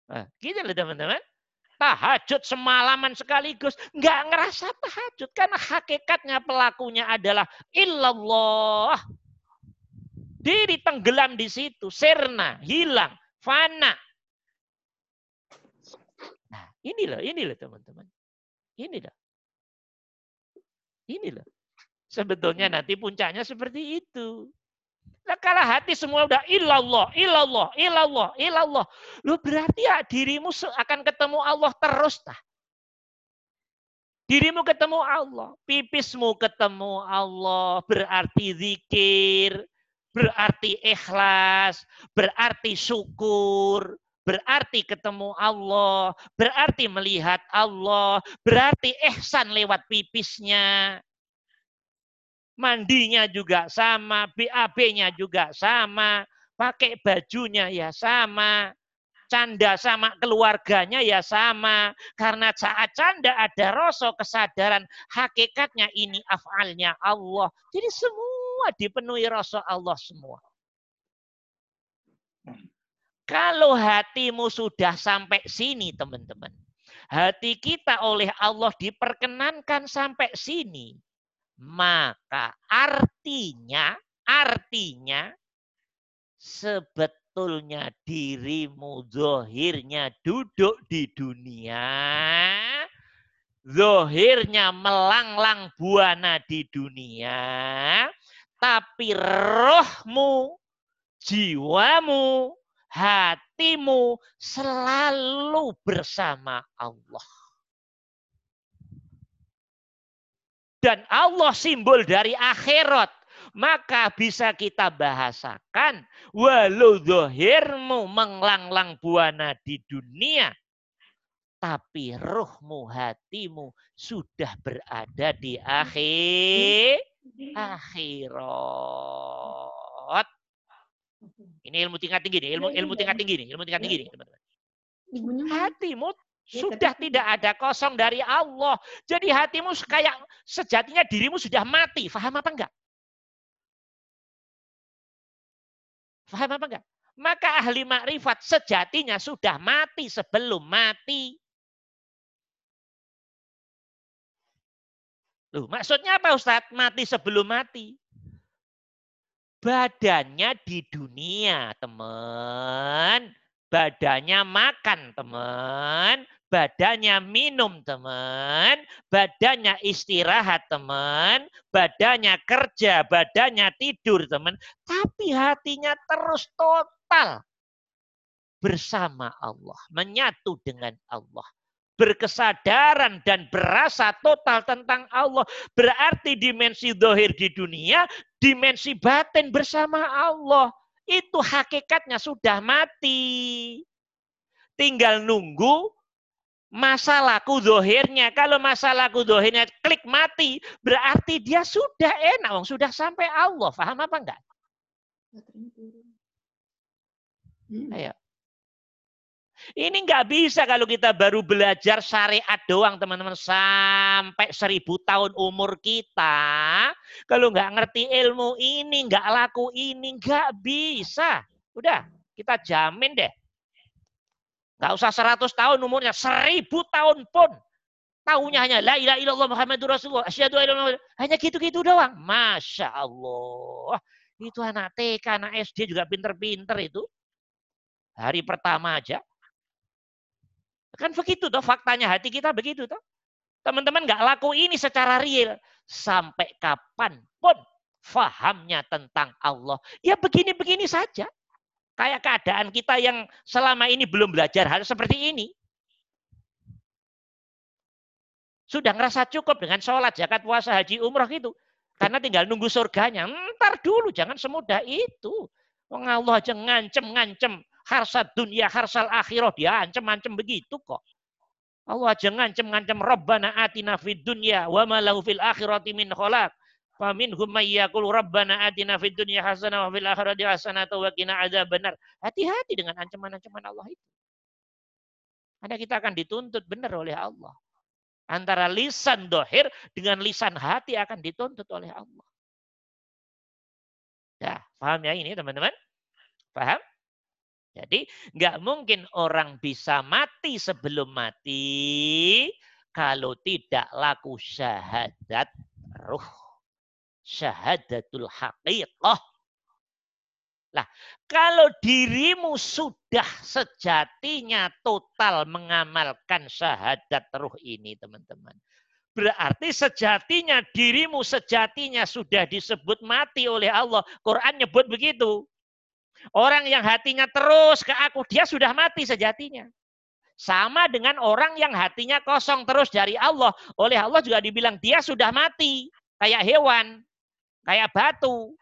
Nah, gitu loh teman-teman. Tahajud semalaman sekaligus. Enggak ngerasa tahajud. Karena hakikatnya pelakunya adalah illallah. Diri tenggelam di situ. Serna, hilang, fana. Nah, ini loh, ini loh teman-teman. Ini loh. Ini loh. Sebetulnya nanti puncaknya seperti itu. Nah, kalau hati semua udah ilallah, ilallah, ilallah, ilallah. Lu berarti ya dirimu akan ketemu Allah terus tah. Dirimu ketemu Allah, pipismu ketemu Allah, berarti zikir, berarti ikhlas, berarti syukur, berarti ketemu Allah, berarti melihat Allah, berarti ihsan lewat pipisnya. Mandinya juga sama, BAB-nya juga sama, pakai bajunya ya sama, canda sama keluarganya ya sama. Karena saat canda ada rasa kesadaran hakikatnya ini afalnya Allah. Jadi semua dipenuhi rasa Allah semua. Kalau hatimu sudah sampai sini, teman-teman. Hati kita oleh Allah diperkenankan sampai sini. Maka artinya, artinya sebetulnya dirimu zohirnya duduk di dunia. zohirnya melanglang buana di dunia, tapi rohmu, jiwamu, hatimu selalu bersama Allah. Dan Allah simbol dari akhirat. Maka bisa kita bahasakan. Walau zohirmu menglanglang buana di dunia. Tapi rohmu, hatimu sudah berada di akhir akhirat. Ini ilmu tingkat tinggi nih, ilmu ilmu tingkat tinggi nih, ilmu tingkat tinggi nih, teman-teman. Hatimu sudah tidak ada kosong dari Allah. Jadi hatimu kayak sejatinya dirimu sudah mati. Faham apa enggak? Faham apa enggak? Maka ahli makrifat sejatinya sudah mati sebelum mati. Loh, maksudnya apa Ustadz? Mati sebelum mati. Badannya di dunia, teman. Badannya makan, teman badannya minum teman, badannya istirahat teman, badannya kerja, badannya tidur teman, tapi hatinya terus total bersama Allah, menyatu dengan Allah. Berkesadaran dan berasa total tentang Allah. Berarti dimensi dohir di dunia, dimensi batin bersama Allah. Itu hakikatnya sudah mati. Tinggal nunggu masalahku zohirnya. Kalau masalahku zohirnya klik mati, berarti dia sudah enak, wong sudah sampai Allah. Faham apa enggak? Ayo. Ini nggak bisa kalau kita baru belajar syariat doang teman-teman sampai seribu tahun umur kita. Kalau nggak ngerti ilmu ini, nggak laku ini, nggak bisa. Udah, kita jamin deh Gak usah 100 tahun umurnya, 1000 tahun pun. Tahunya hanya la ilaha illallah Muhammadur Rasulullah. Asyhadu Hanya gitu-gitu doang. Masya Allah. Itu anak TK, anak SD juga pinter-pinter itu. Hari pertama aja. Kan begitu toh faktanya hati kita begitu toh. Teman-teman nggak laku ini secara real. Sampai kapan pun fahamnya tentang Allah. Ya begini-begini saja. Kayak keadaan kita yang selama ini belum belajar hal seperti ini. Sudah ngerasa cukup dengan sholat, zakat, puasa, haji, umroh gitu. Karena tinggal nunggu surganya. Ntar dulu, jangan semudah itu. Allah aja ngancem-ngancem. Harsat dunia, harsal akhirah. Dia ancem-ancem begitu kok. Allah aja ngancem-ngancem. Rabbana atina fid dunya wa ma lahu fil akhirati min kholak. Faminhum may yaqul rabbana atina fid dunya hasanah wa fil akhirati hasanah wa qina benar. Hati-hati dengan ancaman-ancaman Allah itu. Karena kita akan dituntut benar oleh Allah. Antara lisan dohir dengan lisan hati akan dituntut oleh Allah. Ya, paham ya ini teman-teman? Paham? Jadi nggak mungkin orang bisa mati sebelum mati kalau tidak laku syahadat ruh syahadatul haqiqah. Nah, kalau dirimu sudah sejatinya total mengamalkan syahadat ruh ini, teman-teman. Berarti sejatinya dirimu sejatinya sudah disebut mati oleh Allah. Quran nyebut begitu. Orang yang hatinya terus ke aku, dia sudah mati sejatinya. Sama dengan orang yang hatinya kosong terus dari Allah. Oleh Allah juga dibilang dia sudah mati. Kayak hewan. Kayak batu.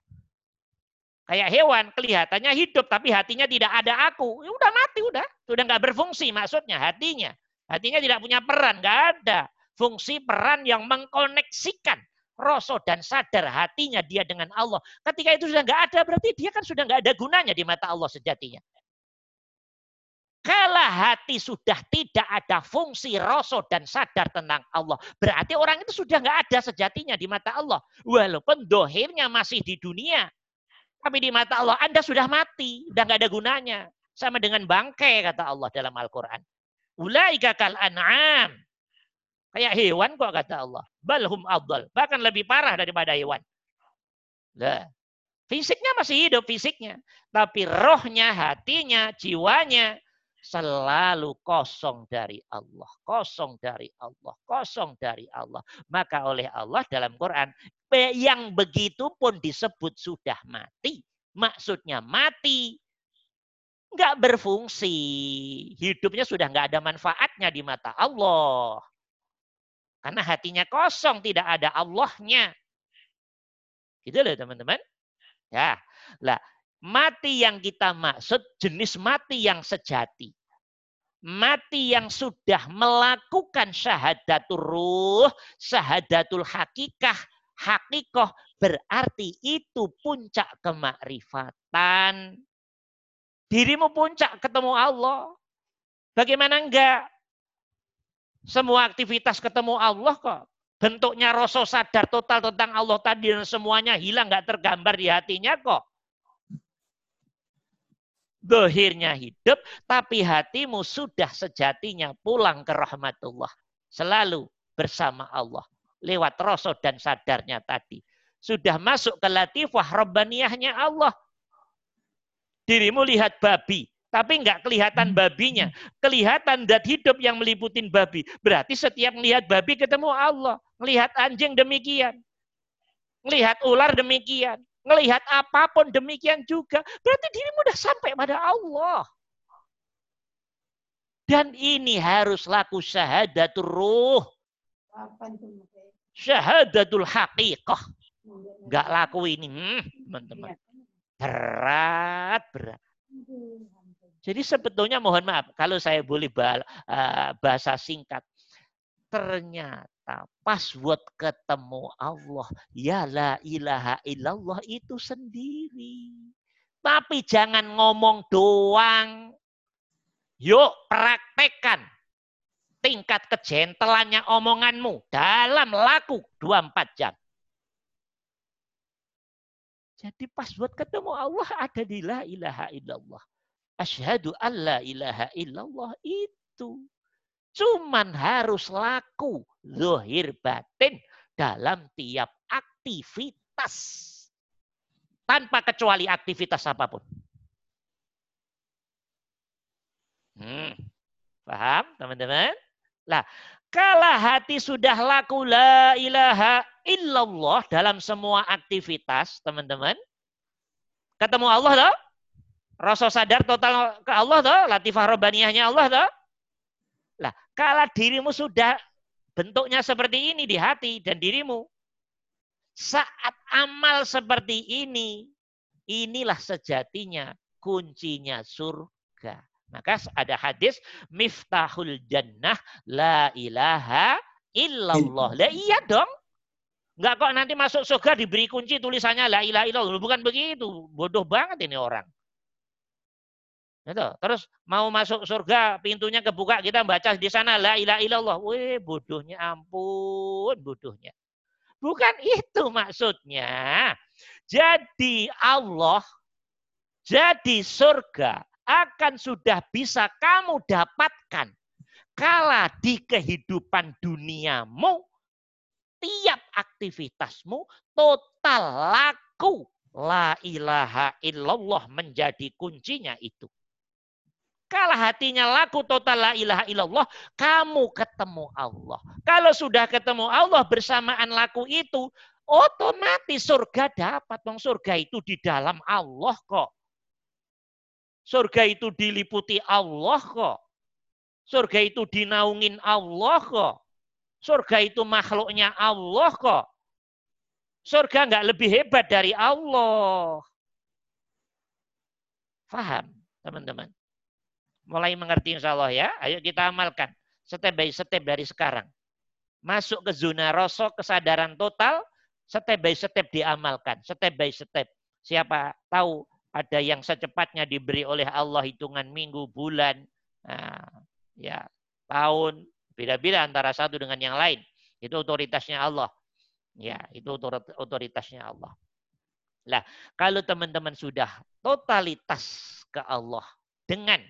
Kayak hewan, kelihatannya hidup tapi hatinya tidak ada aku. Ya udah mati, udah. Sudah nggak berfungsi maksudnya hatinya. Hatinya tidak punya peran, nggak ada. Fungsi peran yang mengkoneksikan rasa dan sadar hatinya dia dengan Allah. Ketika itu sudah nggak ada, berarti dia kan sudah nggak ada gunanya di mata Allah sejatinya. Kalau hati sudah tidak ada fungsi rasa dan sadar tentang Allah. Berarti orang itu sudah nggak ada sejatinya di mata Allah. Walaupun dohirnya masih di dunia. Tapi di mata Allah Anda sudah mati. Sudah nggak ada gunanya. Sama dengan bangkai kata Allah dalam Al-Quran. Ulaika kal an'am. Kayak hewan kok kata Allah. Balhum abdal. Bahkan lebih parah daripada hewan. Nah, fisiknya masih hidup fisiknya. Tapi rohnya, hatinya, jiwanya, selalu kosong dari Allah, kosong dari Allah, kosong dari Allah. Maka oleh Allah dalam Quran yang begitu pun disebut sudah mati. Maksudnya mati, nggak berfungsi. Hidupnya sudah nggak ada manfaatnya di mata Allah. Karena hatinya kosong, tidak ada Allahnya. Gitu loh teman-teman. Ya, lah mati yang kita maksud jenis mati yang sejati. Mati yang sudah melakukan syahadatul ruh, syahadatul hakikah, hakikoh berarti itu puncak kemakrifatan. Dirimu puncak ketemu Allah. Bagaimana enggak? Semua aktivitas ketemu Allah kok. Bentuknya rasa sadar total tentang Allah tadi dan semuanya hilang, nggak tergambar di hatinya kok. Dohirnya hidup, tapi hatimu sudah sejatinya pulang ke rahmatullah. Selalu bersama Allah. Lewat rasa dan sadarnya tadi. Sudah masuk ke latifah robbaniyahnya Allah. Dirimu lihat babi, tapi nggak kelihatan babinya. Kelihatan dat hidup yang meliputin babi. Berarti setiap melihat babi ketemu Allah. Melihat anjing demikian. Melihat ular demikian. Melihat apa pun demikian juga. Berarti dirimu udah sampai pada Allah. Dan ini harus laku syahadatul ruh. Syahadatul haqiqah. Gak laku ini. Hmm, teman-teman. Berat, berat. Jadi sebetulnya mohon maaf kalau saya boleh eh, bahasa singkat. Ternyata password ketemu Allah, ya la ilaha illallah itu sendiri. Tapi jangan ngomong doang. Yuk praktekkan tingkat kejentelannya omonganmu dalam laku 24 jam. Jadi password ketemu Allah ada di la ilaha illallah. Asyhadu an la ilaha illallah itu. Cuman harus laku zohir batin dalam tiap aktivitas. Tanpa kecuali aktivitas apa pun. Hmm. Paham teman-teman? Lah, kalau hati sudah laku la ilaha illallah dalam semua aktivitas, teman-teman. Ketemu Allah toh? Rasa sadar total ke Allah toh? Latifah Robbaniyahnya Allah toh? Lah, kalau dirimu sudah bentuknya seperti ini di hati dan dirimu, saat amal seperti ini, inilah sejatinya kuncinya surga. Maka ada hadis miftahul jannah la ilaha illallah. Lah iya dong. Enggak kok nanti masuk surga diberi kunci tulisannya la ilaha illallah. Bukan begitu. Bodoh banget ini orang. Gitu. Terus mau masuk surga, pintunya kebuka, kita baca di sana la ilaha illallah. Wih, bodohnya ampun, bodohnya. Bukan itu maksudnya. Jadi Allah, jadi surga akan sudah bisa kamu dapatkan kala di kehidupan duniamu tiap aktivitasmu total laku la ilaha illallah menjadi kuncinya itu. Kalau hatinya laku total la ilaha illallah, kamu ketemu Allah. Kalau sudah ketemu Allah bersamaan laku itu, otomatis surga dapat. Bang surga itu di dalam Allah kok. Surga itu diliputi Allah kok. Surga itu dinaungin Allah kok. Surga itu makhluknya Allah kok. Surga nggak lebih hebat dari Allah. Faham, teman-teman? Mulai mengerti insya Allah ya. Ayo kita amalkan. Step by step dari sekarang. Masuk ke zona rosok, kesadaran total. Step by step diamalkan. Step by step. Siapa tahu ada yang secepatnya diberi oleh Allah hitungan minggu, bulan, nah, ya tahun, beda-beda antara satu dengan yang lain. Itu otoritasnya Allah. Ya, itu otoritasnya Allah. Lah, kalau teman-teman sudah totalitas ke Allah dengan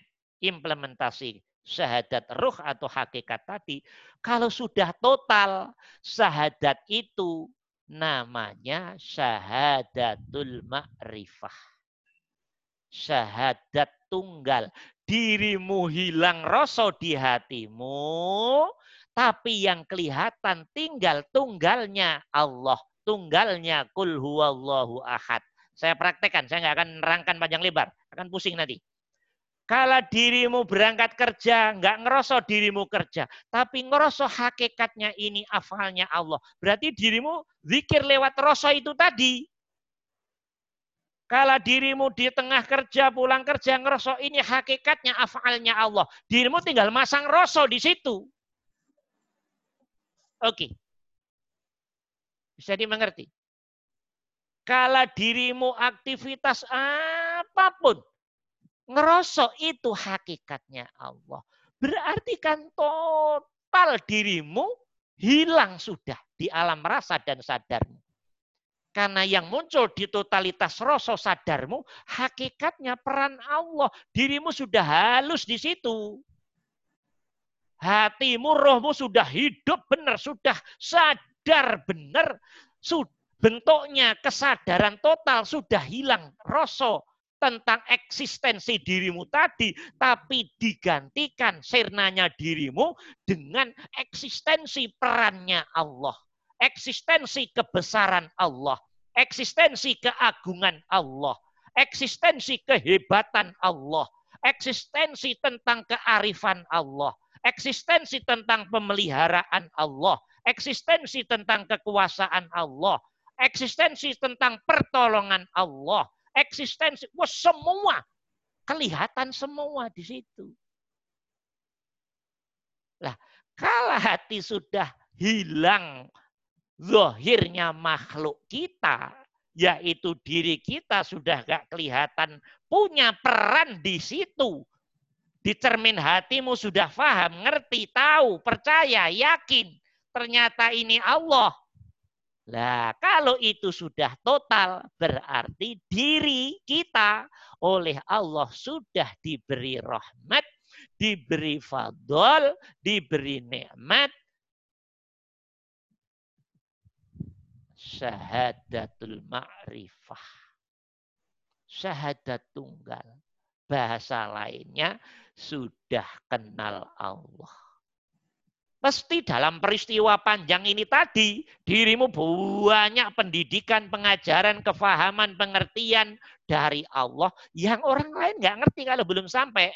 implementasi syahadat ruh atau hakikat tadi, kalau sudah total syahadat itu namanya syahadatul ma'rifah. Syahadat tunggal. dirimu hilang rasa di hatimu, tapi yang kelihatan tinggal tunggalnya Allah, tunggalnya kul huwallahu ahad. Saya praktekkan, saya nggak akan nerangkan panjang lebar, akan pusing nanti. Kalau dirimu berangkat kerja, nggak ngerosok dirimu kerja. Tapi ngerosok hakikatnya ini afalnya Allah. Berarti dirimu zikir lewat rosok itu tadi. Kalau dirimu di tengah kerja, pulang kerja, ngerosok ini hakikatnya afalnya Allah. Dirimu tinggal masang rosok di situ. Oke. Bisa dimengerti? Kalau dirimu aktivitas apa pun, ngerosok itu hakikatnya Allah. Berarti kan total dirimu hilang sudah di alam rasa dan sadarmu. Karena yang muncul di totalitas rasa sadarmu, hakikatnya peran Allah. Dirimu sudah halus di situ. Hatimu, rohmu sudah hidup benar, sudah sadar benar. Bentuknya kesadaran total sudah hilang. Rasa tentang eksistensi dirimu tadi, tapi digantikan sirnanya dirimu dengan eksistensi perannya Allah. Eksistensi kebesaran Allah. Eksistensi keagungan Allah. Eksistensi kehebatan Allah. Eksistensi tentang kearifan Allah. Eksistensi tentang pemeliharaan Allah. Eksistensi tentang kekuasaan Allah. Eksistensi tentang pertolongan Allah eksistensi, wah semua kelihatan semua di situ. Lah, kalau hati sudah hilang zahirnya makhluk kita, yaitu diri kita sudah gak kelihatan punya peran di situ. Di cermin hatimu sudah paham, ngerti, tahu, percaya, yakin. Ternyata ini Allah. Nah, kalau itu sudah total, berarti diri kita oleh Allah sudah diberi rahmat, diberi fadl, diberi nikmat. Syahadatul ma'rifah. Syahadat tunggal. Bahasa lainnya sudah kenal Allah. Pasti dalam peristiwa panjang ini tadi, dirimu banyak pendidikan, pengajaran, kefahaman, pengertian dari Allah yang orang lain nggak ngerti kalau belum sampai.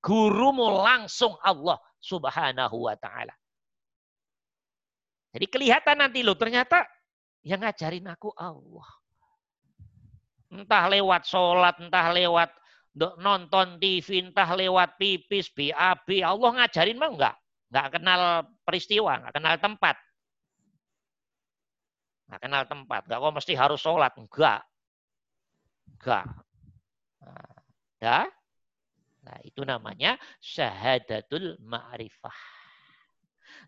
Gurumu langsung Allah subhanahu wa ta'ala. Jadi kelihatan nanti loh, ternyata yang ngajarin aku Allah. Entah lewat sholat, entah lewat nonton TV, entah lewat pipis, BAB. Allah ngajarin mah enggak? Nggak kenal peristiwa, nggak kenal tempat. Nggak kenal tempat. Nggak kok mesti harus sholat. Enggak. Enggak. Nah. Nah, itu namanya syahadatul ma'rifah.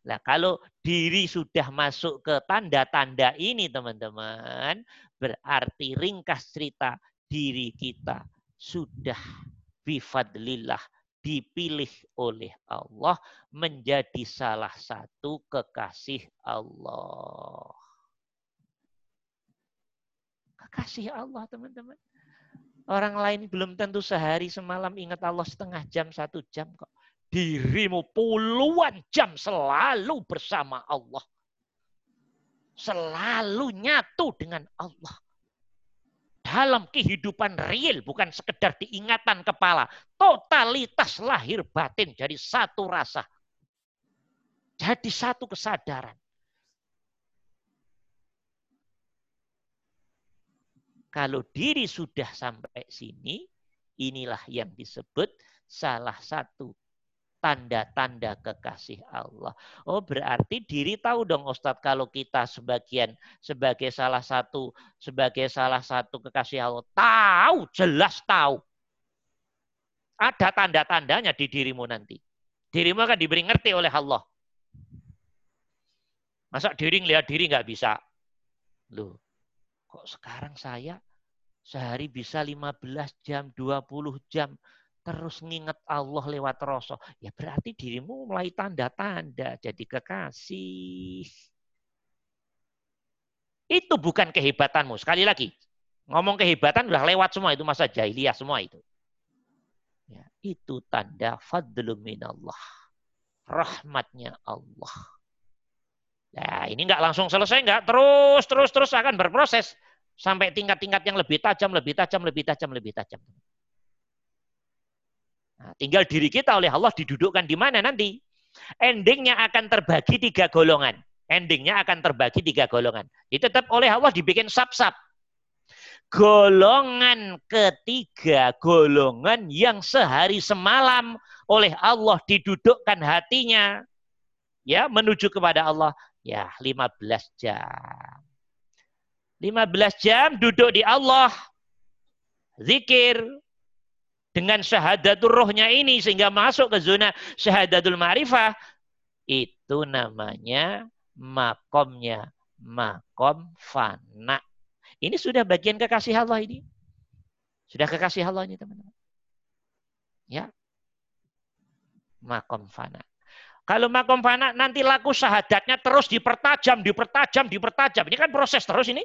Nah, kalau diri sudah masuk ke tanda-tanda ini, teman-teman, berarti ringkas cerita diri kita sudah bifadlillah dipilih oleh Allah menjadi salah satu kekasih Allah. Kekasih Allah, teman-teman. Orang lain belum tentu sehari semalam ingat Allah setengah jam, satu jam kok. Dirimu puluhan jam selalu bersama Allah. Selalu nyatu dengan Allah dalam kehidupan real, bukan sekedar diingatan kepala. Totalitas lahir batin jadi satu rasa. Jadi satu kesadaran. Kalau diri sudah sampai sini, inilah yang disebut salah satu tanda-tanda kekasih Allah. Oh berarti diri tahu dong Ustadz kalau kita sebagian sebagai salah satu sebagai salah satu kekasih Allah tahu jelas tahu. Ada tanda-tandanya di dirimu nanti. Dirimu akan diberi ngerti oleh Allah. Masa diri lihat diri nggak bisa? Loh, kok sekarang saya sehari bisa 15 jam, 20 jam terus nginget Allah lewat Rasul, ya berarti dirimu mulai tanda-tanda jadi kekasih. Itu bukan kehebatanmu. Sekali lagi, ngomong kehebatan udah lewat semua itu masa jahiliyah semua itu. Ya. Itu tanda fadlu minallah. Rahmatnya Allah. Nah, ini nggak langsung selesai, nggak terus, terus, terus akan berproses sampai tingkat-tingkat yang lebih tajam, lebih tajam, lebih tajam, lebih tajam. Nah, tinggal diri kita oleh Allah didudukkan di mana nanti. Endingnya akan terbagi tiga golongan. Endingnya akan terbagi tiga golongan. Itu tetap oleh Allah dibikin sap-sap. Golongan ketiga, golongan yang sehari semalam oleh Allah didudukkan hatinya ya menuju kepada Allah ya 15 jam. 15 jam duduk di Allah zikir dengan syahadatul rohnya ini sehingga masuk ke zona syahadatul ma'rifah itu namanya makomnya makom fana ini sudah bagian kekasih Allah ini. Sudah kekasih Allah ini teman-teman. Ya. Makom fana. Kalau makom fana nanti laku syahadatnya terus dipertajam, dipertajam, dipertajam. Ini kan proses terus ini.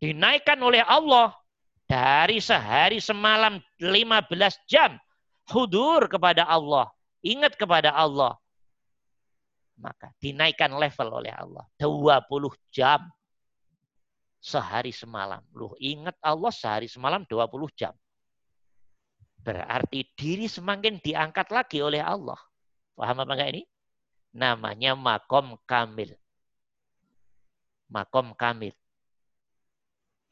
Dinaikkan oleh Allah dari sehari semalam 15 jam hudur kepada Allah, ingat kepada Allah. Maka dinaikkan level oleh Allah 20 jam sehari semalam. Loh, ingat Allah sehari semalam 20 jam. Berarti diri semakin diangkat lagi oleh Allah. Paham apa enggak ini? Namanya makom kamil. Makom kamil.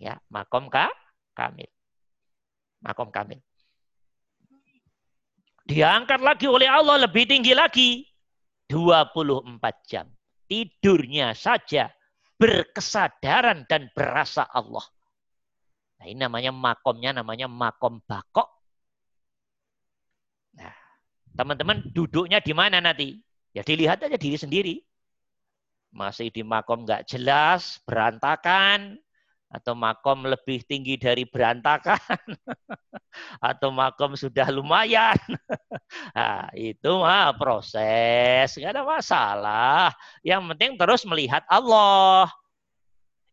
Ya, makom ka kamil. Makom kamil. Diangkat lagi oleh Allah lebih tinggi lagi. 24 jam. Tidurnya saja berkesadaran dan berasa Allah. Nah, ini namanya makomnya, namanya makom bakok. Nah, teman-teman duduknya di mana nanti? Ya dilihat aja diri sendiri. Masih di makom nggak jelas, berantakan, atau makom lebih tinggi dari berantakan. Atau makom sudah lumayan. Nah, itu mah proses. Nggak ada masalah. Yang penting terus melihat Allah.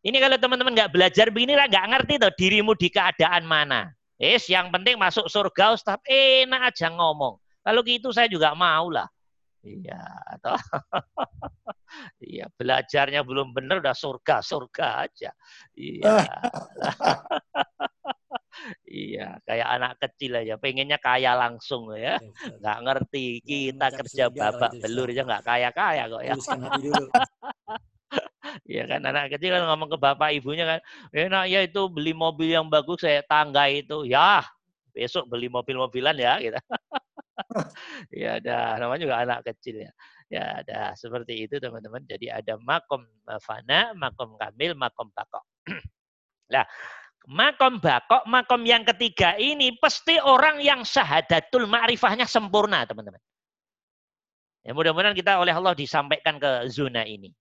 Ini kalau teman-teman nggak belajar begini lah nggak ngerti tuh dirimu di keadaan mana. Yes, yang penting masuk surga Ustaz. Enak aja ngomong. Kalau gitu saya juga mau lah Iya, atau iya belajarnya belum benar udah surga surga aja. Iya. iya, kayak anak kecil aja, pengennya kaya langsung ya. Nggak ngerti kita kerja babak belur aja nggak kaya kaya kok ya. Iya kan anak kecil kan ngomong ke bapak ibunya kan, enak ya itu beli mobil yang bagus saya tangga itu. Ya, besok beli mobil-mobilan ya gitu. ya ada namanya juga anak kecil ya. Ya ada seperti itu teman-teman. Jadi ada makom fana, makom kamil, makom bakok. nah, makom bakok, makom yang ketiga ini pasti orang yang syahadatul ma'rifahnya sempurna teman-teman. Ya mudah-mudahan kita oleh Allah disampaikan ke zona ini.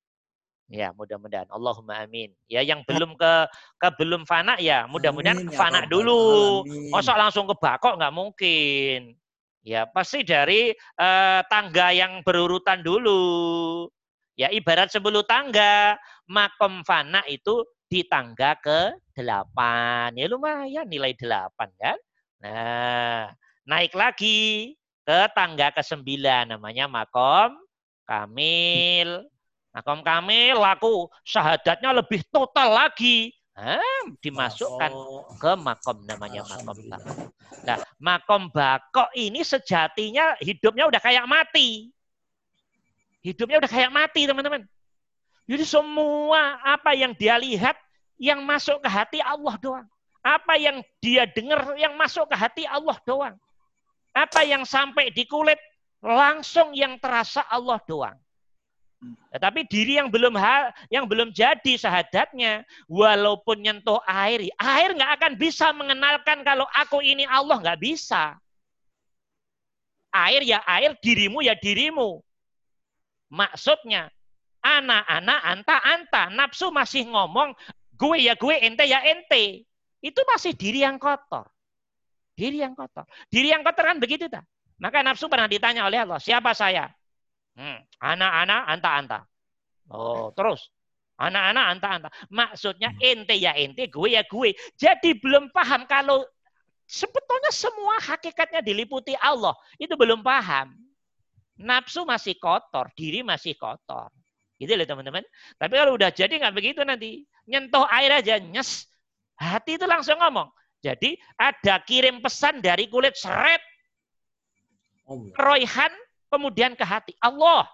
Ya, mudah-mudahan. Allahumma amin. Ya, yang belum ke ke belum fana ya, mudah-mudahan ya, fana dulu. Masa langsung ke bakok nggak mungkin. Ya, pasti dari uh, tangga yang berurutan dulu. Ya, ibarat sebelum tangga, makom fana itu di tangga ke delapan. Ya lumayan nilai delapan kan. Nah, naik lagi ke tangga ke sembilan namanya makom kamil. Makom kamil laku syahadatnya lebih total lagi ah, dimasukkan ke makom namanya makom bakok. Nah, makom bakok ini sejatinya hidupnya udah kayak mati. Hidupnya udah kayak mati, teman-teman. Jadi semua apa yang dia lihat yang masuk ke hati Allah doang. Apa yang dia dengar yang masuk ke hati Allah doang. Apa yang sampai di kulit langsung yang terasa Allah doang. Tetapi diri yang belum hal, yang belum jadi sahadatnya, walaupun nyentuh air, air nggak akan bisa mengenalkan kalau aku ini Allah nggak bisa. Air ya air, dirimu ya dirimu. Maksudnya, anak-anak anta-anta, nafsu masih ngomong, gue ya gue, ente ya ente. Itu masih diri yang kotor. Diri yang kotor. Diri yang kotor kan begitu tak? Maka nafsu pernah ditanya oleh Allah, siapa saya? Hmm. Anak-anak anta-anta. Oh, terus anak-anak anta-anta. Maksudnya ente ya ente, gue ya gue. Jadi belum paham kalau sebetulnya semua hakikatnya diliputi Allah. Itu belum paham. Nafsu masih kotor, diri masih kotor. Gitu loh teman-teman. Tapi kalau udah jadi nggak begitu nanti. Nyentuh air aja, nyes. Hati itu langsung ngomong. Jadi ada kirim pesan dari kulit seret. Royhan kemudian ke hati. Allah.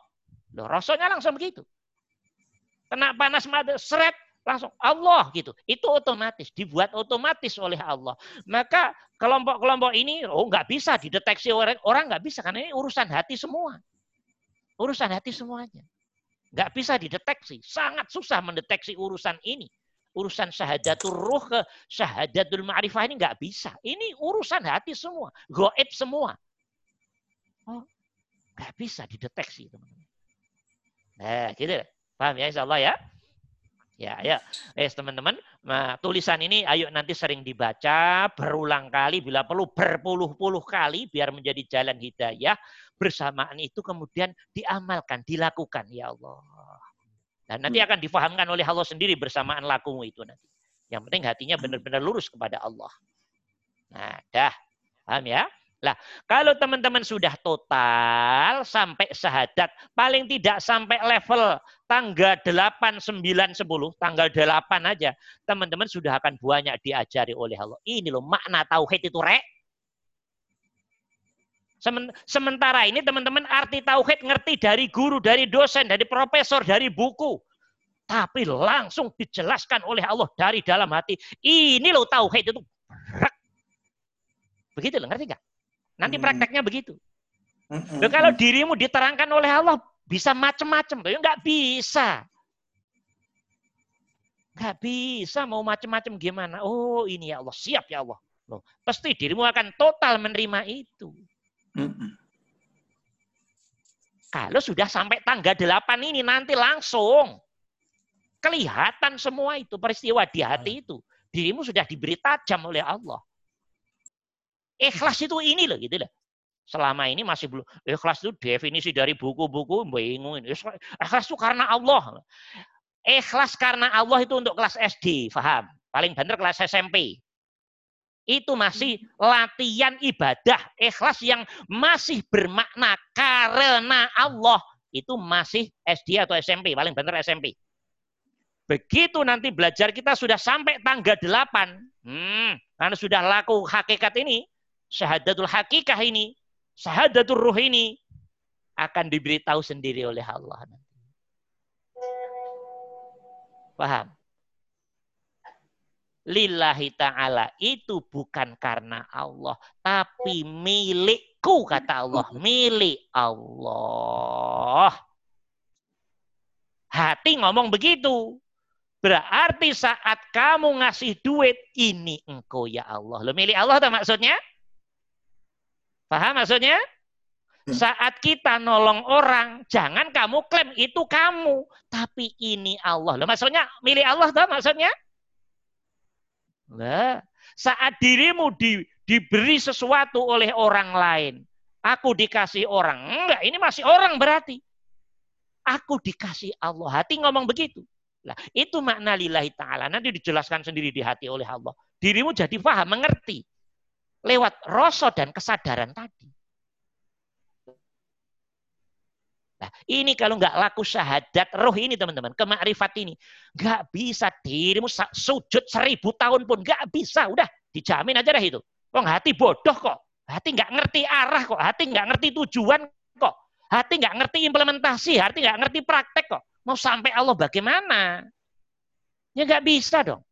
Loh, rasulnya langsung begitu. Kena panas mata, seret, langsung Allah gitu. Itu otomatis, dibuat otomatis oleh Allah. Maka kelompok-kelompok ini, oh nggak bisa dideteksi orang, orang nggak bisa karena ini urusan hati semua. Urusan hati semuanya. Nggak bisa dideteksi. Sangat susah mendeteksi urusan ini. Urusan syahadatul ruh ke syahadatul ma'rifah ini nggak bisa. Ini urusan hati semua. Goib semua. Oh, nggak bisa dideteksi teman-teman. Nah, gitu. Paham ya insya Allah ya? Ya, ya. Eh, teman-teman, nah, tulisan ini ayo nanti sering dibaca berulang kali bila perlu berpuluh-puluh kali biar menjadi jalan hidayah. Bersamaan itu kemudian diamalkan, dilakukan ya Allah. Dan nanti akan difahamkan oleh Allah sendiri bersamaan lakumu itu nanti. Yang penting hatinya benar-benar lurus kepada Allah. Nah, dah. Paham ya? Lah, kalau teman-teman sudah total sampai syahadat, paling tidak sampai level tanggal 8, 9, 10, tanggal 8 aja, teman-teman sudah akan banyak diajari oleh Allah. Ini loh makna tauhid itu, Rek. Sementara ini teman-teman arti tauhid ngerti dari guru, dari dosen, dari profesor, dari buku. Tapi langsung dijelaskan oleh Allah dari dalam hati. Ini loh tauhid itu. Begitu loh, ngerti nggak? Nanti prakteknya begitu. Loh, kalau dirimu diterangkan oleh Allah bisa macam-macam, ya nggak bisa. Nggak bisa mau macam-macam gimana? Oh ini ya Allah, siap ya Allah. Loh, pasti dirimu akan total menerima itu. Kalau sudah sampai tangga 8 ini nanti langsung kelihatan semua itu peristiwa di hati itu. Dirimu sudah diberi tajam oleh Allah. Ikhlas itu ini loh gitu loh. Selama ini masih belum ikhlas itu definisi dari buku-buku bingungin. Ikhlas itu karena Allah. Ikhlas karena Allah itu untuk kelas SD, paham? Paling benar kelas SMP. Itu masih latihan ibadah ikhlas yang masih bermakna karena Allah. Itu masih SD atau SMP, paling benar SMP. Begitu nanti belajar kita sudah sampai tangga 8, hmm, karena sudah laku hakikat ini, syahadatul hakikah ini, syahadatul ruh ini akan diberitahu sendiri oleh Allah. Paham? Lillahi ta'ala itu bukan karena Allah, tapi milikku kata Allah, milik Allah. Hati ngomong begitu. Berarti saat kamu ngasih duit, ini engkau ya Allah. Lo milik Allah tak maksudnya? Paham maksudnya? Saat kita nolong orang, jangan kamu klaim itu kamu, tapi ini Allah. Lo maksudnya milik Allah tak maksudnya? Nah, saat dirimu di, diberi sesuatu oleh orang lain, aku dikasih orang. Enggak, ini masih orang berarti. Aku dikasih Allah. Hati ngomong begitu. Nah, itu makna lillahi ta'ala. Nanti dijelaskan sendiri di hati oleh Allah. Dirimu jadi paham, mengerti. Lewat rasa dan kesadaran tadi. Nah, ini kalau nggak laku syahadat roh ini teman-teman, kemakrifat ini. Nggak bisa dirimu sujud seribu tahun pun. Nggak bisa, udah dijamin aja dah itu. Kok hati bodoh kok. Hati nggak ngerti arah kok. Hati nggak ngerti tujuan kok. Hati nggak ngerti implementasi. Hati nggak ngerti praktek kok. Mau sampai Allah bagaimana? Ya nggak bisa dong.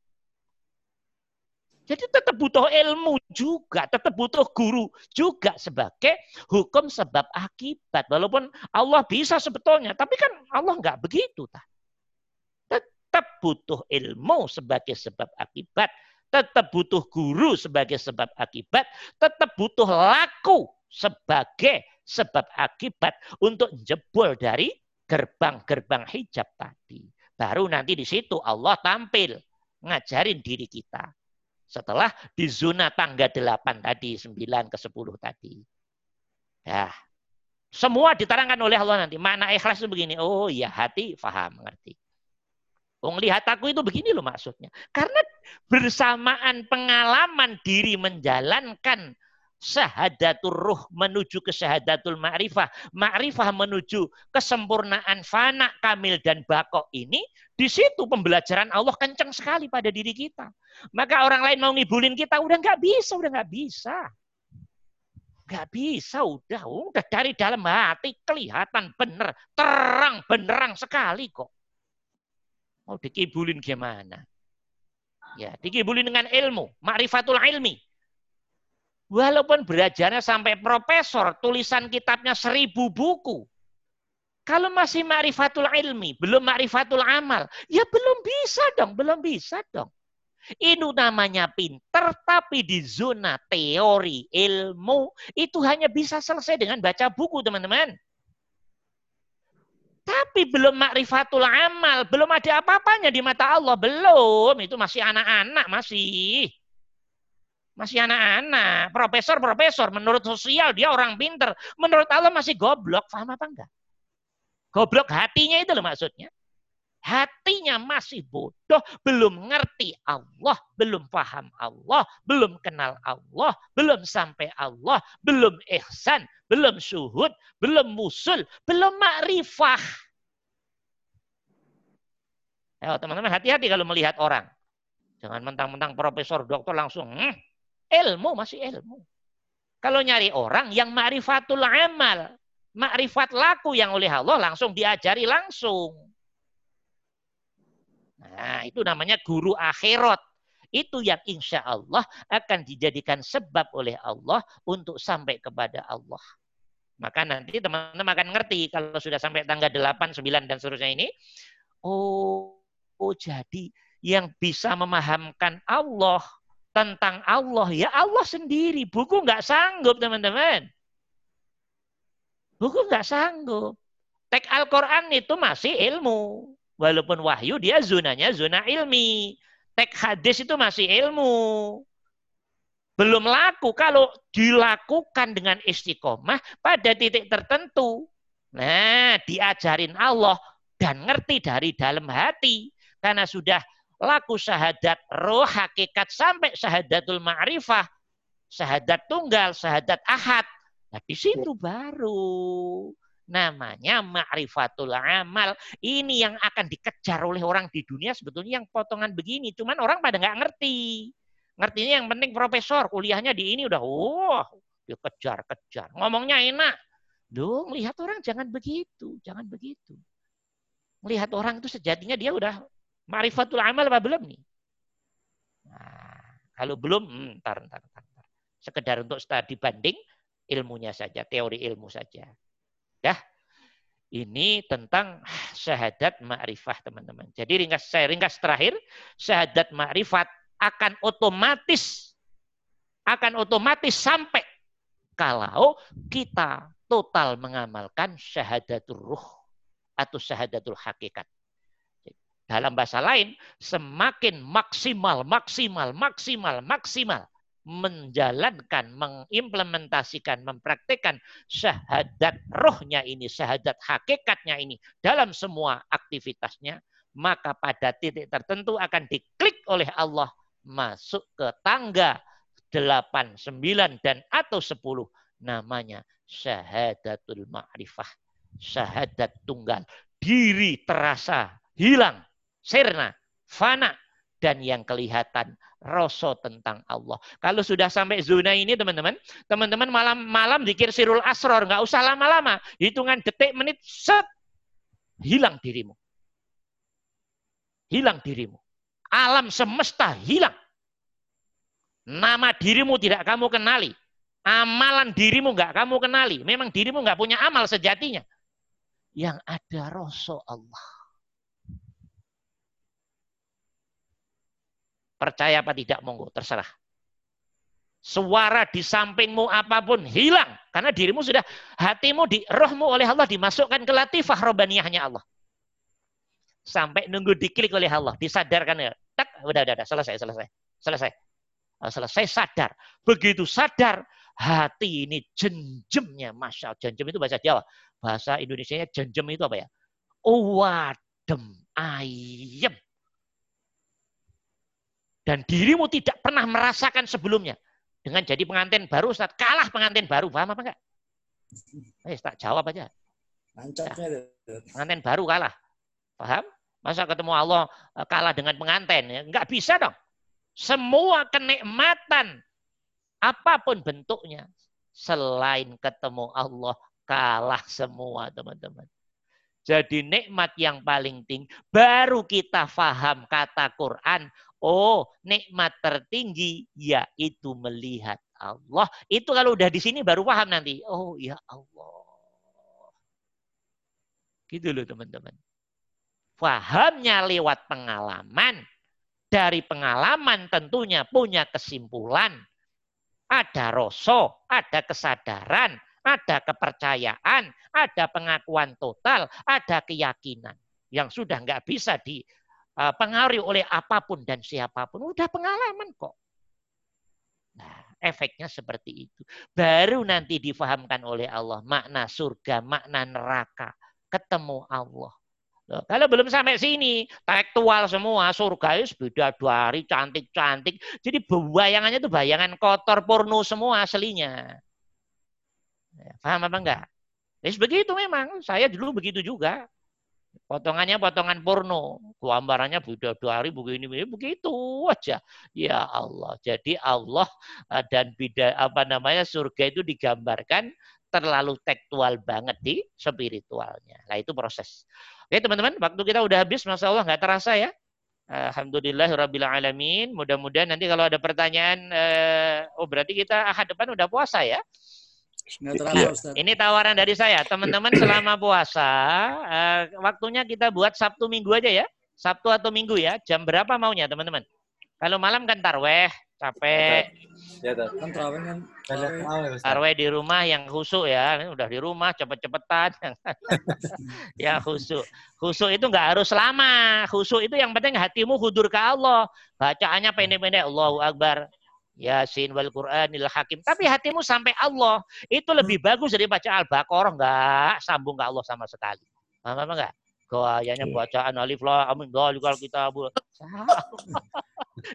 Jadi tetap butuh ilmu juga, tetap butuh guru juga sebagai hukum sebab akibat. Walaupun Allah bisa sebetulnya, tapi kan Allah nggak begitu. Tetap butuh ilmu sebagai sebab akibat. Tetap butuh guru sebagai sebab akibat. Tetap butuh laku sebagai sebab akibat untuk jebol dari gerbang-gerbang hijab tadi. Baru nanti di situ Allah tampil ngajarin diri kita. Setelah di zona tangga 8 tadi, 9 ke 10 tadi. Ya. Semua diterangkan oleh Allah nanti. Mana ikhlas itu begini. Oh iya, hati faham, ngerti. Wong lihat aku itu begini loh maksudnya. Karena bersamaan pengalaman diri menjalankan syahadatul ruh menuju ke syahadatul ma'rifah. Ma'rifah menuju kesempurnaan fana, kamil, dan bako ini. Di situ pembelajaran Allah kencang sekali pada diri kita. Maka orang lain mau ngibulin kita, udah nggak bisa, udah nggak bisa. Nggak bisa, udah. Udah dari dalam hati kelihatan bener. Terang, benerang sekali kok. Mau dikibulin gimana? Ya, dikibulin dengan ilmu, makrifatul ilmi. Walaupun belajarnya sampai profesor, tulisan kitabnya seribu buku. Kalau masih makrifatul ilmi, belum makrifatul amal, ya belum bisa dong, belum bisa dong. Itu namanya pinter, tapi di zona teori, ilmu, itu hanya bisa selesai dengan baca buku, teman-teman. Tapi belum makrifatul amal, belum ada apa-apanya di mata Allah, belum. Itu masih anak-anak, masih. Masih anak-anak, profesor-profesor, menurut sosial dia orang pinter, menurut Allah masih goblok, paham apa enggak? Goblok hatinya itu loh maksudnya. Hatinya masih bodoh, belum ngerti Allah, belum paham Allah, belum kenal Allah, belum sampai Allah, belum ihsan, belum syuhud, belum musul, belum makrifah. Ayo teman-teman hati-hati kalau melihat orang. Jangan mentang-mentang profesor, dokter langsung, hmm, ilmu masih ilmu. Kalau nyari orang yang ma'rifatul amal, makrifat laku yang oleh Allah langsung diajari langsung. Nah, itu namanya guru akhirat. Itu yang insya Allah akan dijadikan sebab oleh Allah untuk sampai kepada Allah. Maka nanti teman-teman akan ngerti kalau sudah sampai tanggal 8, 9, dan seterusnya ini. Oh, oh jadi yang bisa memahamkan Allah tentang Allah ya Allah sendiri. Buku nggak sanggup teman-teman. Buku nggak sanggup. Teks Al-Quran itu masih ilmu. Walaupun wahyu dia zonanya zona ilmi. Teks hadis itu masih ilmu. Belum laku kalau dilakukan dengan istiqomah pada titik tertentu. Nah, diajarin Allah dan ngerti dari dalam hati. Karena sudah laku syahadat roh hakikat sampai syahadatul ma'rifah. Syahadat tunggal, syahadat ahad. Nah, di situ baru namanya ma'rifatul amal. Ini yang akan dikejar oleh orang di dunia sebetulnya yang potongan begini. Cuman orang pada nggak ngerti. Ngertinya yang penting profesor, kuliahnya di ini udah, wah, oh, dia kejar-kejar. Ngomongnya enak. Duh, melihat orang jangan begitu, jangan begitu. Melihat orang itu sejatinya dia udah ma'rifatul amal apa belum nih? Nah, kalau belum, hmm, ntar, ntar, ntar, ntar. Sekedar untuk studi banding, ilmunya saja, teori ilmu saja. Ya. Ini tentang syahadat ma'rifah, teman-teman. Jadi ringkas saya ringkas terakhir, syahadat ma'rifat akan otomatis akan otomatis sampai kalau kita total mengamalkan syahadatul ruh atau syahadatul hakikat. Dalam bahasa lain, semakin maksimal, maksimal, maksimal, maksimal menjalankan, mengimplementasikan, mempraktekkan syahadat rohnya ini, syahadat hakikatnya ini dalam semua aktivitasnya, maka pada titik tertentu akan diklik oleh Allah masuk ke tangga 8, 9, dan atau 10 namanya syahadatul ma'rifah. Syahadat tunggal. Diri terasa hilang, sirna, fana, dan yang kelihatan rasa tentang Allah. Kalau sudah sampai zona ini teman-teman, teman-teman malam-malam dikir sirul asror, nggak usah lama-lama, hitungan detik menit set hilang dirimu. Hilang dirimu. Alam semesta hilang. Nama dirimu tidak kamu kenali. Amalan dirimu nggak kamu kenali. Memang dirimu nggak punya amal sejatinya. Yang ada rasa Allah. Percaya apa tidak, monggo, terserah. Suara di sampingmu apa pun hilang. Karena dirimu sudah, hatimu, di rohmu oleh Allah dimasukkan ke latifah robaniyahnya Allah. Sampai nunggu diklik oleh Allah. Disadarkan ya. Tak, udah, udah, udah, selesai, selesai. Selesai. Oh, selesai sadar. Begitu sadar, hati ini jenjemnya. Masya Allah. Jenjem itu bahasa Jawa. Bahasa Indonesia jenjem itu apa ya? Wadem, ayem. Dan dirimu tidak pernah merasakan sebelumnya dengan jadi pengantin baru Ustaz kalah pengantin baru paham apa enggak? Eh tak jawab aja. Itu. Pengantin baru kalah. Paham? Masa ketemu Allah eh, kalah dengan pengantin? Ya, enggak bisa dong. Semua kenikmatan apa pun bentuknya selain ketemu Allah kalah semua teman-teman. Jadi nikmat yang paling tinggi baru kita faham kata Quran. Oh, nikmat tertinggi yaitu melihat Allah. Itu kalau udah di sini baru paham nanti. Oh, ya Allah. Gitu loh teman-teman. Fahamnya lewat pengalaman. Dari pengalaman tentunya punya kesimpulan. Ada rasa, ada kesadaran, ada kepercayaan, ada pengakuan total, ada keyakinan. Yang sudah nggak bisa dipengaruhi oleh apa pun dan siapa pun. Udah pengalaman kok. Nah, efeknya seperti itu. Baru nanti difahamkan oleh Allah makna surga, makna neraka, ketemu Allah. Kalau belum sampai sini, tekstual semua, surga itu beda dua hari, cantik-cantik. Jadi bayangannya itu bayangan kotor porno semua aslinya. Ya, Paham apa enggak? Ya begitu memang. Saya dulu begitu juga. Potongannya potongan porno. Gambarannya beda dua hari begini, begini begitu aja. Ya Allah. Jadi Allah eh, dan beda apa namanya surga itu digambarkan terlalu tekstual banget di spiritualnya. Nah itu proses. Oke teman-teman, waktu kita udah habis, masya Allah nggak terasa ya. Alhamdulillah Rabbil Alamin. Mudah-mudahan nanti kalau ada pertanyaan, eh, oh berarti kita ahad depan udah puasa ya? Ustaz. Ini tawaran dari saya, teman-teman selama puasa, eh, waktunya kita buat Sabtu Minggu aja ya. Sabtu atau Minggu ya. Jam berapa maunya teman-teman? Kalau malam kan tarweh, capek. Ya, Tat. Kan kan. Banyak terawih. tahu ya, Ustaz. Tarweh di rumah yang khusyuk ya, ini udah di rumah cepet-cepetan. ya khusyuk. Khusyuk itu nggak harus lama. Khusyuk itu yang penting hatimu hudur ke Allah. Bacaannya pendek-pendek. Allahu Akbar. Yasin wal Qur'anil Hakim. Tapi hatimu sampai Allah. Itu lebih bagus dari baca Al-Baqarah. Nggak sambung ke Allah sama sekali. Paham apa enggak? Gayanya bacaan alif lah, amin dalikal kita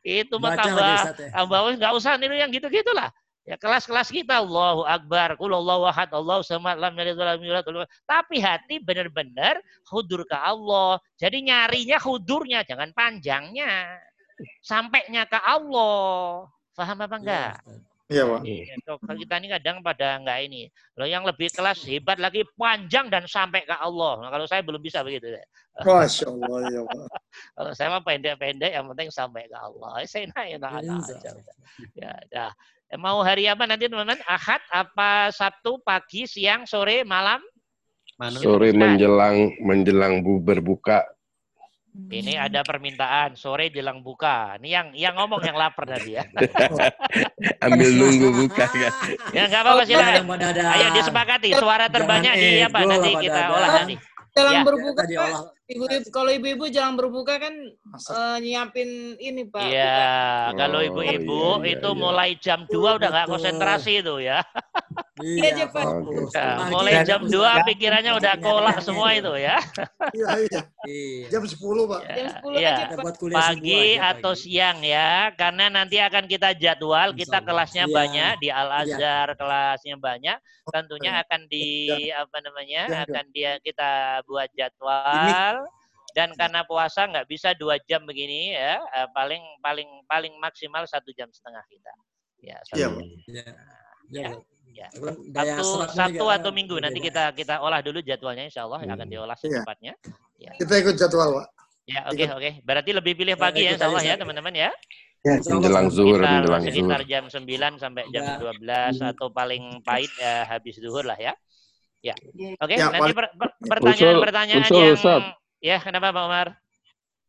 itu mah tambah ya. tambah nggak usah niru yang gitu-gitu lah. Ya kelas-kelas kita Allahu Akbar, Qul Allahu Ahad, Allahu Samad, lam yalid wa lam yulad, Tapi hati benar-benar hudur ke Allah. Jadi nyarinya hudurnya, jangan panjangnya. Sampainya ke Allah. Paham apa enggak? Iya, Pak. Ya, kalau kita ini kadang pada enggak ini. Loh yang lebih kelas hebat lagi panjang dan sampai ke Allah. Nah, kalau saya belum bisa begitu. Masya Allah, ya Pak. Kalau saya mah pendek-pendek, yang penting sampai ke Allah. Saya enak-enak Insya aja. udah. Ya, dah. Eh, Mau hari apa nanti teman-teman? Ahad, apa Sabtu, pagi, siang, sore, malam? Sore menjelang menjelang bu berbuka. Ini ada permintaan sore jelang buka. Ini yang yang ngomong yang lapar tadi ya. Ambil nunggu buka kan. Ya nggak apa-apa silakan. Pak Dadan. Ayo disepakati. Suara terbanyak di apa nanti lah, kita olah nanti. Jelang Ya. berbuka, Tadi Pak, olah. Ibu-ibu kalau ibu-ibu jelang berbuka kan eh, nyiapin ini Pak. Iya, kalau Oh, ibu-ibu iya, iya, itu iya. mulai jam 2 udah nggak konsentrasi itu ya. Iya aja, Pak. Nah, Pagi mulai ada jam 2 pusat. pikirannya udah kolak semua itu ya. Iya, iya. Iya. Jam 10, Pak. Jam 10 Iya. aja, Kita Pak. Pagi aja atau pagi. siang ya, karena nanti akan kita jadwal, kita kelasnya Iya. banyak di Al Azhar, kelasnya banyak. Tentunya Iya. akan di apa namanya, Iya, iya. akan dia kita buat jadwal. Dan karena puasa nggak bisa dua jam begini ya, eh, paling paling paling maksimal satu jam setengah kita. Ya, satu Iya, jam. Pak. Iya. Ya, Ya. ya. Sabtu juga atau Minggu nanti kita kita olah dulu jadwalnya Insya Allah akan Hmm. diolah Iya. secepatnya. Ya, Kita ikut jadwal, Pak. ya oke Ikut. oke. Berarti lebih pilih Ya, pagi ya ikut Insya Allah ya teman-teman ya. Allah, Menjelang zuhur, sekitar menjelang sekitar jam 9 sampai jam Ya. 12 Hmm. atau paling pahit ya habis zuhur lah ya. Ya. Oke, Ya, nanti per- per- pertanyaan-pertanyaan usul, yang Ustaz. Ya kenapa Pak Umar?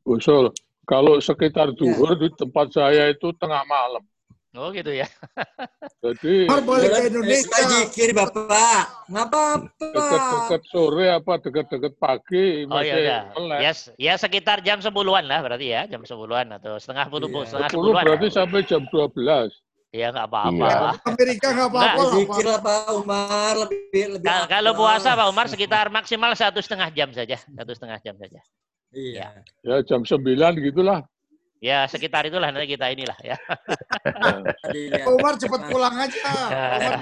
Usul, kalau sekitar duhur di tempat saya itu tengah malam. Oh gitu ya. Jadi Umar balik ke Boleh Indonesia. jikir Bapak. Nggak apa-apa. dekat-dekat sore apa dekat-dekat pagi Oh ya masih udah. melek. Ya, ya sekitar jam 10-an lah berarti ya, jam 10-an atau setengah puluh Iya. setengah 10 10-an. berarti sampai jam 12. Ya nggak apa-apa. Iya. Amerika nggak apa-apa Zikir Pak. lah Pak Umar lebih lebih. Kal- Kalau puasa Pak Umar sekitar maksimal satu setengah jam saja, satu setengah jam saja. Iya. Ya jam 9 gitulah. Ya sekitar itulah nanti kita inilah ya. Pak Umar cepat pulang aja. Umar.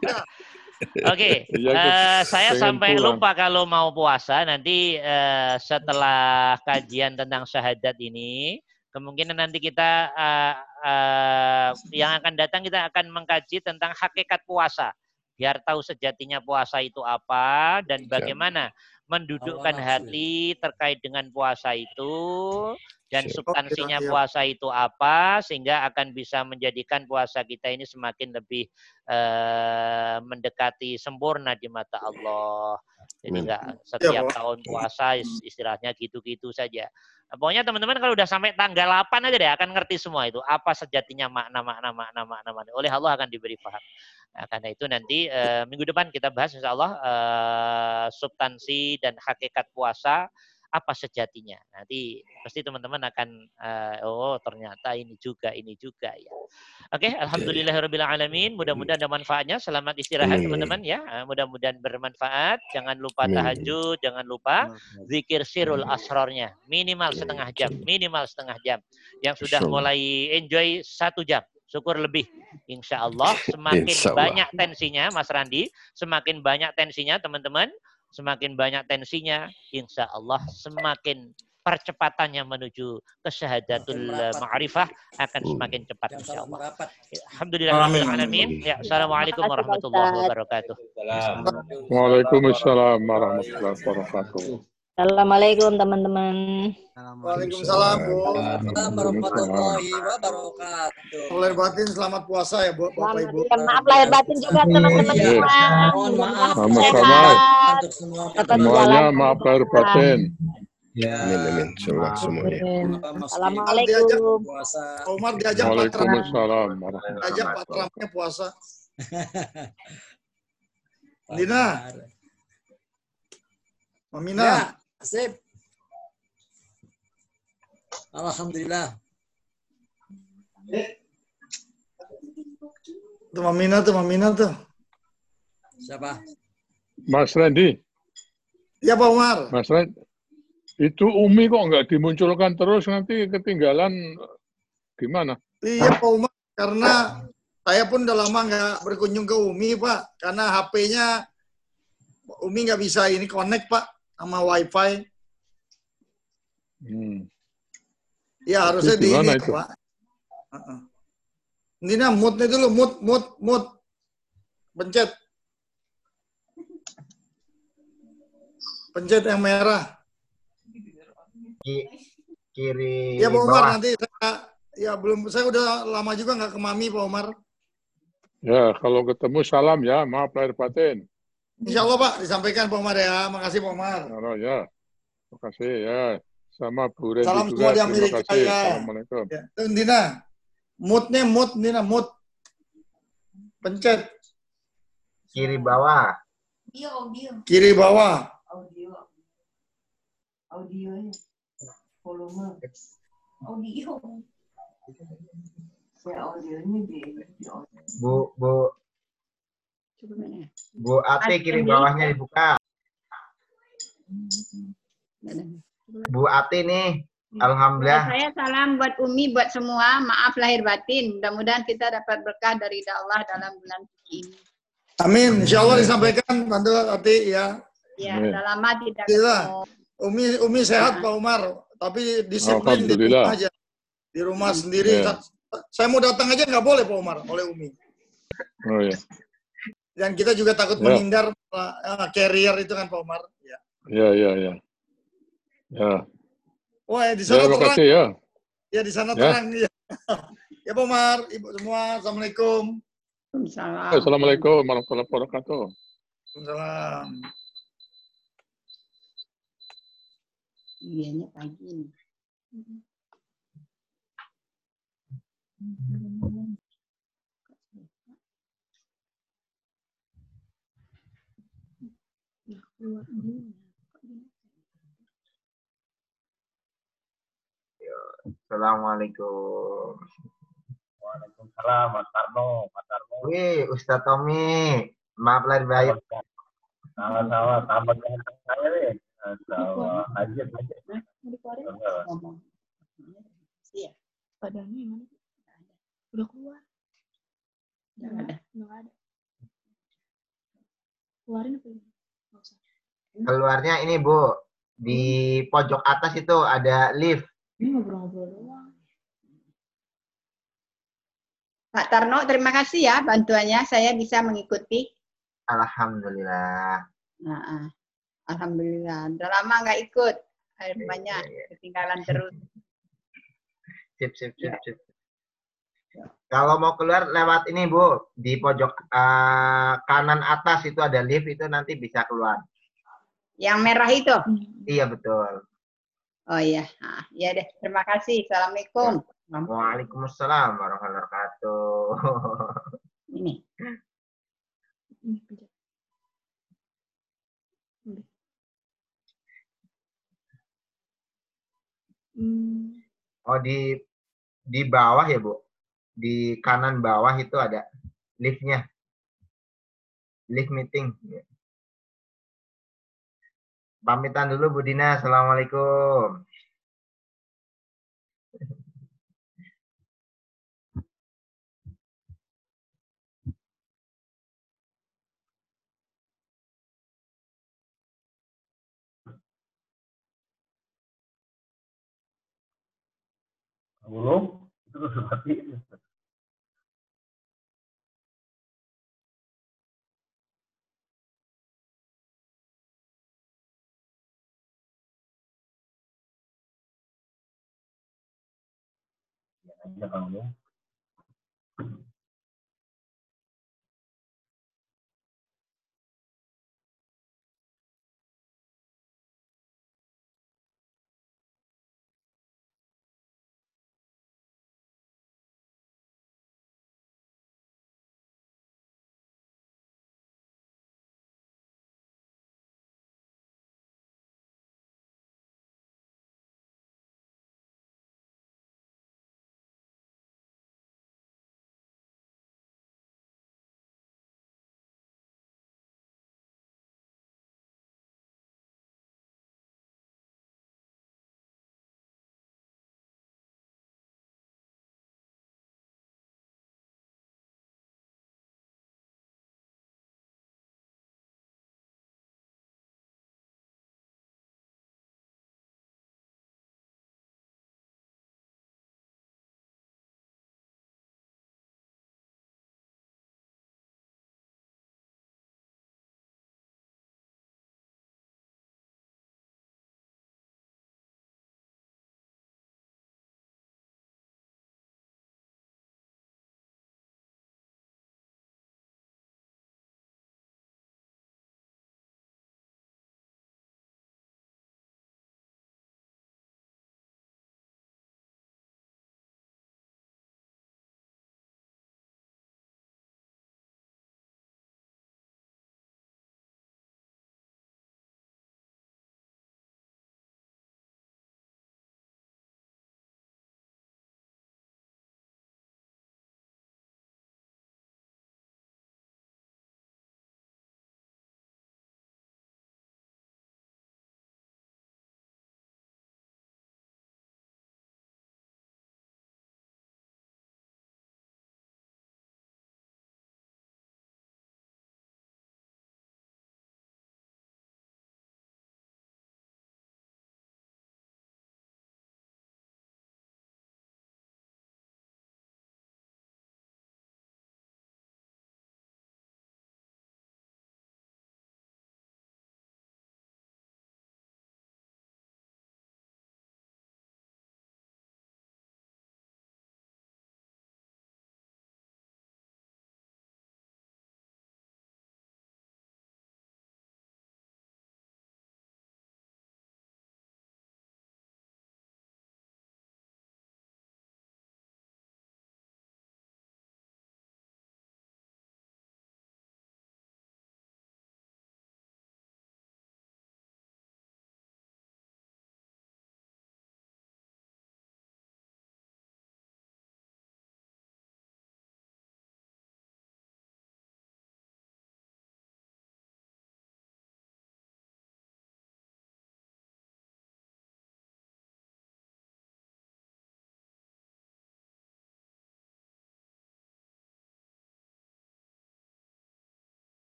Oke, Iya, eh, Gus. saya Pengen sampai pulang. lupa kalau mau puasa nanti eh, setelah kajian tentang syahadat ini, kemungkinan nanti kita eh, eh, yang akan datang kita akan mengkaji tentang hakikat puasa, biar tahu sejatinya puasa itu apa dan bagaimana mendudukkan hati terkait dengan puasa itu dan substansinya iya. puasa itu apa sehingga akan bisa menjadikan puasa kita ini semakin lebih eh, mendekati sempurna di mata Allah. Jadi enggak setiap Pak. tahun puasa is- istilahnya gitu-gitu saja. Nah, Pokoknya teman-teman kalau udah sampai tanggal 8 aja deh akan ngerti semua itu apa sejatinya makna makna makna makna makna. Oleh Allah akan diberi paham. Nah, karena itu nanti eh, minggu depan kita bahas insya Allah eh, substansi dan hakikat puasa apa sejatinya. Nanti pasti teman-teman akan eh, oh ternyata ini juga ini juga ya. Oke, alhamdulillahirabbil alamin. Mudah-mudahan ada manfaatnya. Selamat istirahat teman-teman ya. Eh, Mudah-mudahan bermanfaat. Jangan lupa tahajud, jangan lupa zikir sirul asrornya minimal setengah jam, minimal setengah jam. Yang sudah mulai enjoy satu jam, syukur lebih. Insya Allah semakin Insya Allah. banyak tensinya, Mas Randi, semakin banyak tensinya teman-teman, semakin banyak tensinya, Insya Allah semakin percepatannya menuju kesyahadatul ma'rifah akan semakin cepat insya Allah. Alhamdulillah Amin. alamin. Ya, assalamualaikum warahmatullahi wabarakatuh. Waalaikumsalam warahmatullahi wabarakatuh. Assalamualaikum teman-teman. Waalaikumsalam, Bu. warahmatullahi wabarakatuh. Mulai batin selamat puasa ya, Bu, Bapak Ibu. Ya, maaf lahir batin juga teman-teman Iya. semua. Mohon maaf Sama-sama. untuk semua Tetap Semuanya maaf lahir batin. Ya. Amin amin. Insyaallah semuanya. Assalamualaikum. puasa. Pak Umar diajak Waalaikumsalam diajak patramnya puasa. Lina, Mamina, Ya, sip. Alhamdulillah. tuh Mamina tuh, Mamina tuh. Siapa? Mas Randy, Ya Pak Umar. Mas Randy, itu Umi kok nggak dimunculkan terus nanti ketinggalan gimana? Iya Pak Umar, karena saya pun udah lama nggak berkunjung ke Umi Pak, karena HP-nya Umi nggak bisa ini connect Pak sama WiFi. Hmm. Ya harusnya di ini itu? Pak. Heeh. Nina, moodnya dulu, mood, mood, mood. Pencet. Pencet yang merah. kiri Ya Pak Umar, bawah. nanti saya, ya belum, saya udah lama juga nggak ke Mami Pak Umar. Ya, kalau ketemu salam ya, maaf lahir batin. Insya Allah Pak, disampaikan Pak Umar ya. Makasih Pak Umar. Ya, ya. Terima kasih ya. Sama Bu Randy Salam juga. semua di Terima Amerika kasih. ya. Assalamualaikum. Ya. Dina, moodnya mood, Dina, mood. Pencet Kiri bawah. Audio, audio. kiri bawah. Audio. Audionya. Volume. Audio. Ya, audionya di, di audio. Bu Bu Bu Ati kiri bawahnya dibuka. Bu Ati nih. Alhamdulillah. Saya salam buat Umi, buat semua. Maaf lahir batin. Mudah-mudahan kita dapat berkah dari Allah dalam bulan suci ini. Amin. Insya Allah disampaikan Tante Ati ya. Ya, sudah lama tidak ketemu. Umi Umi sehat Pak Umar, tapi disiplin di rumah aja. Di rumah sendiri. Ya. Saya mau datang aja nggak boleh Pak Umar, oleh Umi. Oh ya. Dan kita juga takut Ya. menghindar uh, carrier itu kan Pak Umar. Ya. Ya, ya, ya. Ya. Wah, di Ya, sana terima terang. kasih ya. Ya di sana Ya. terang. Ya. ya Pak Umar, Ibu semua, Assalamualaikum. Assalamualaikum warahmatullahi wabarakatuh. Waalaikumsalam. Iyanya pagi ini. Assalamualaikum. Waalaikumsalam, Mas Tarno. Mas Tarno. Wih, Ustaz Tommy. Maaf lahir baik. Sama-sama, tambah saya nih. Sama, lanjut, lanjut. Iya. Udah keluar. Tidak ada. Nggak ada. Keluarin apa ini? Bu, di pojok atas itu ada lift. Ini ngobrol-ngobrol doang. Pak Tarno, terima kasih ya bantuannya. Saya bisa mengikuti. Alhamdulillah. Nah, ah. Alhamdulillah. Udah lama nggak ikut. Air banyak. Ketinggalan terus. Sip, sip, sip, sip. Kalau mau keluar lewat ini Bu, di pojok eh, kanan atas itu ada lift itu nanti bisa keluar. Yang merah itu. Iya betul. Oh iya. Iya deh. Terima kasih. Assalamualaikum. Waalaikumsalam warahmatullahi wabarakatuh. Ini. Hmm. Oh di di bawah ya Bu, di kanan bawah itu ada liftnya, lift meeting. Pamitan dulu Bu Dina, assalamualaikum. Belum? Itu sudah. Ya, aja kamu.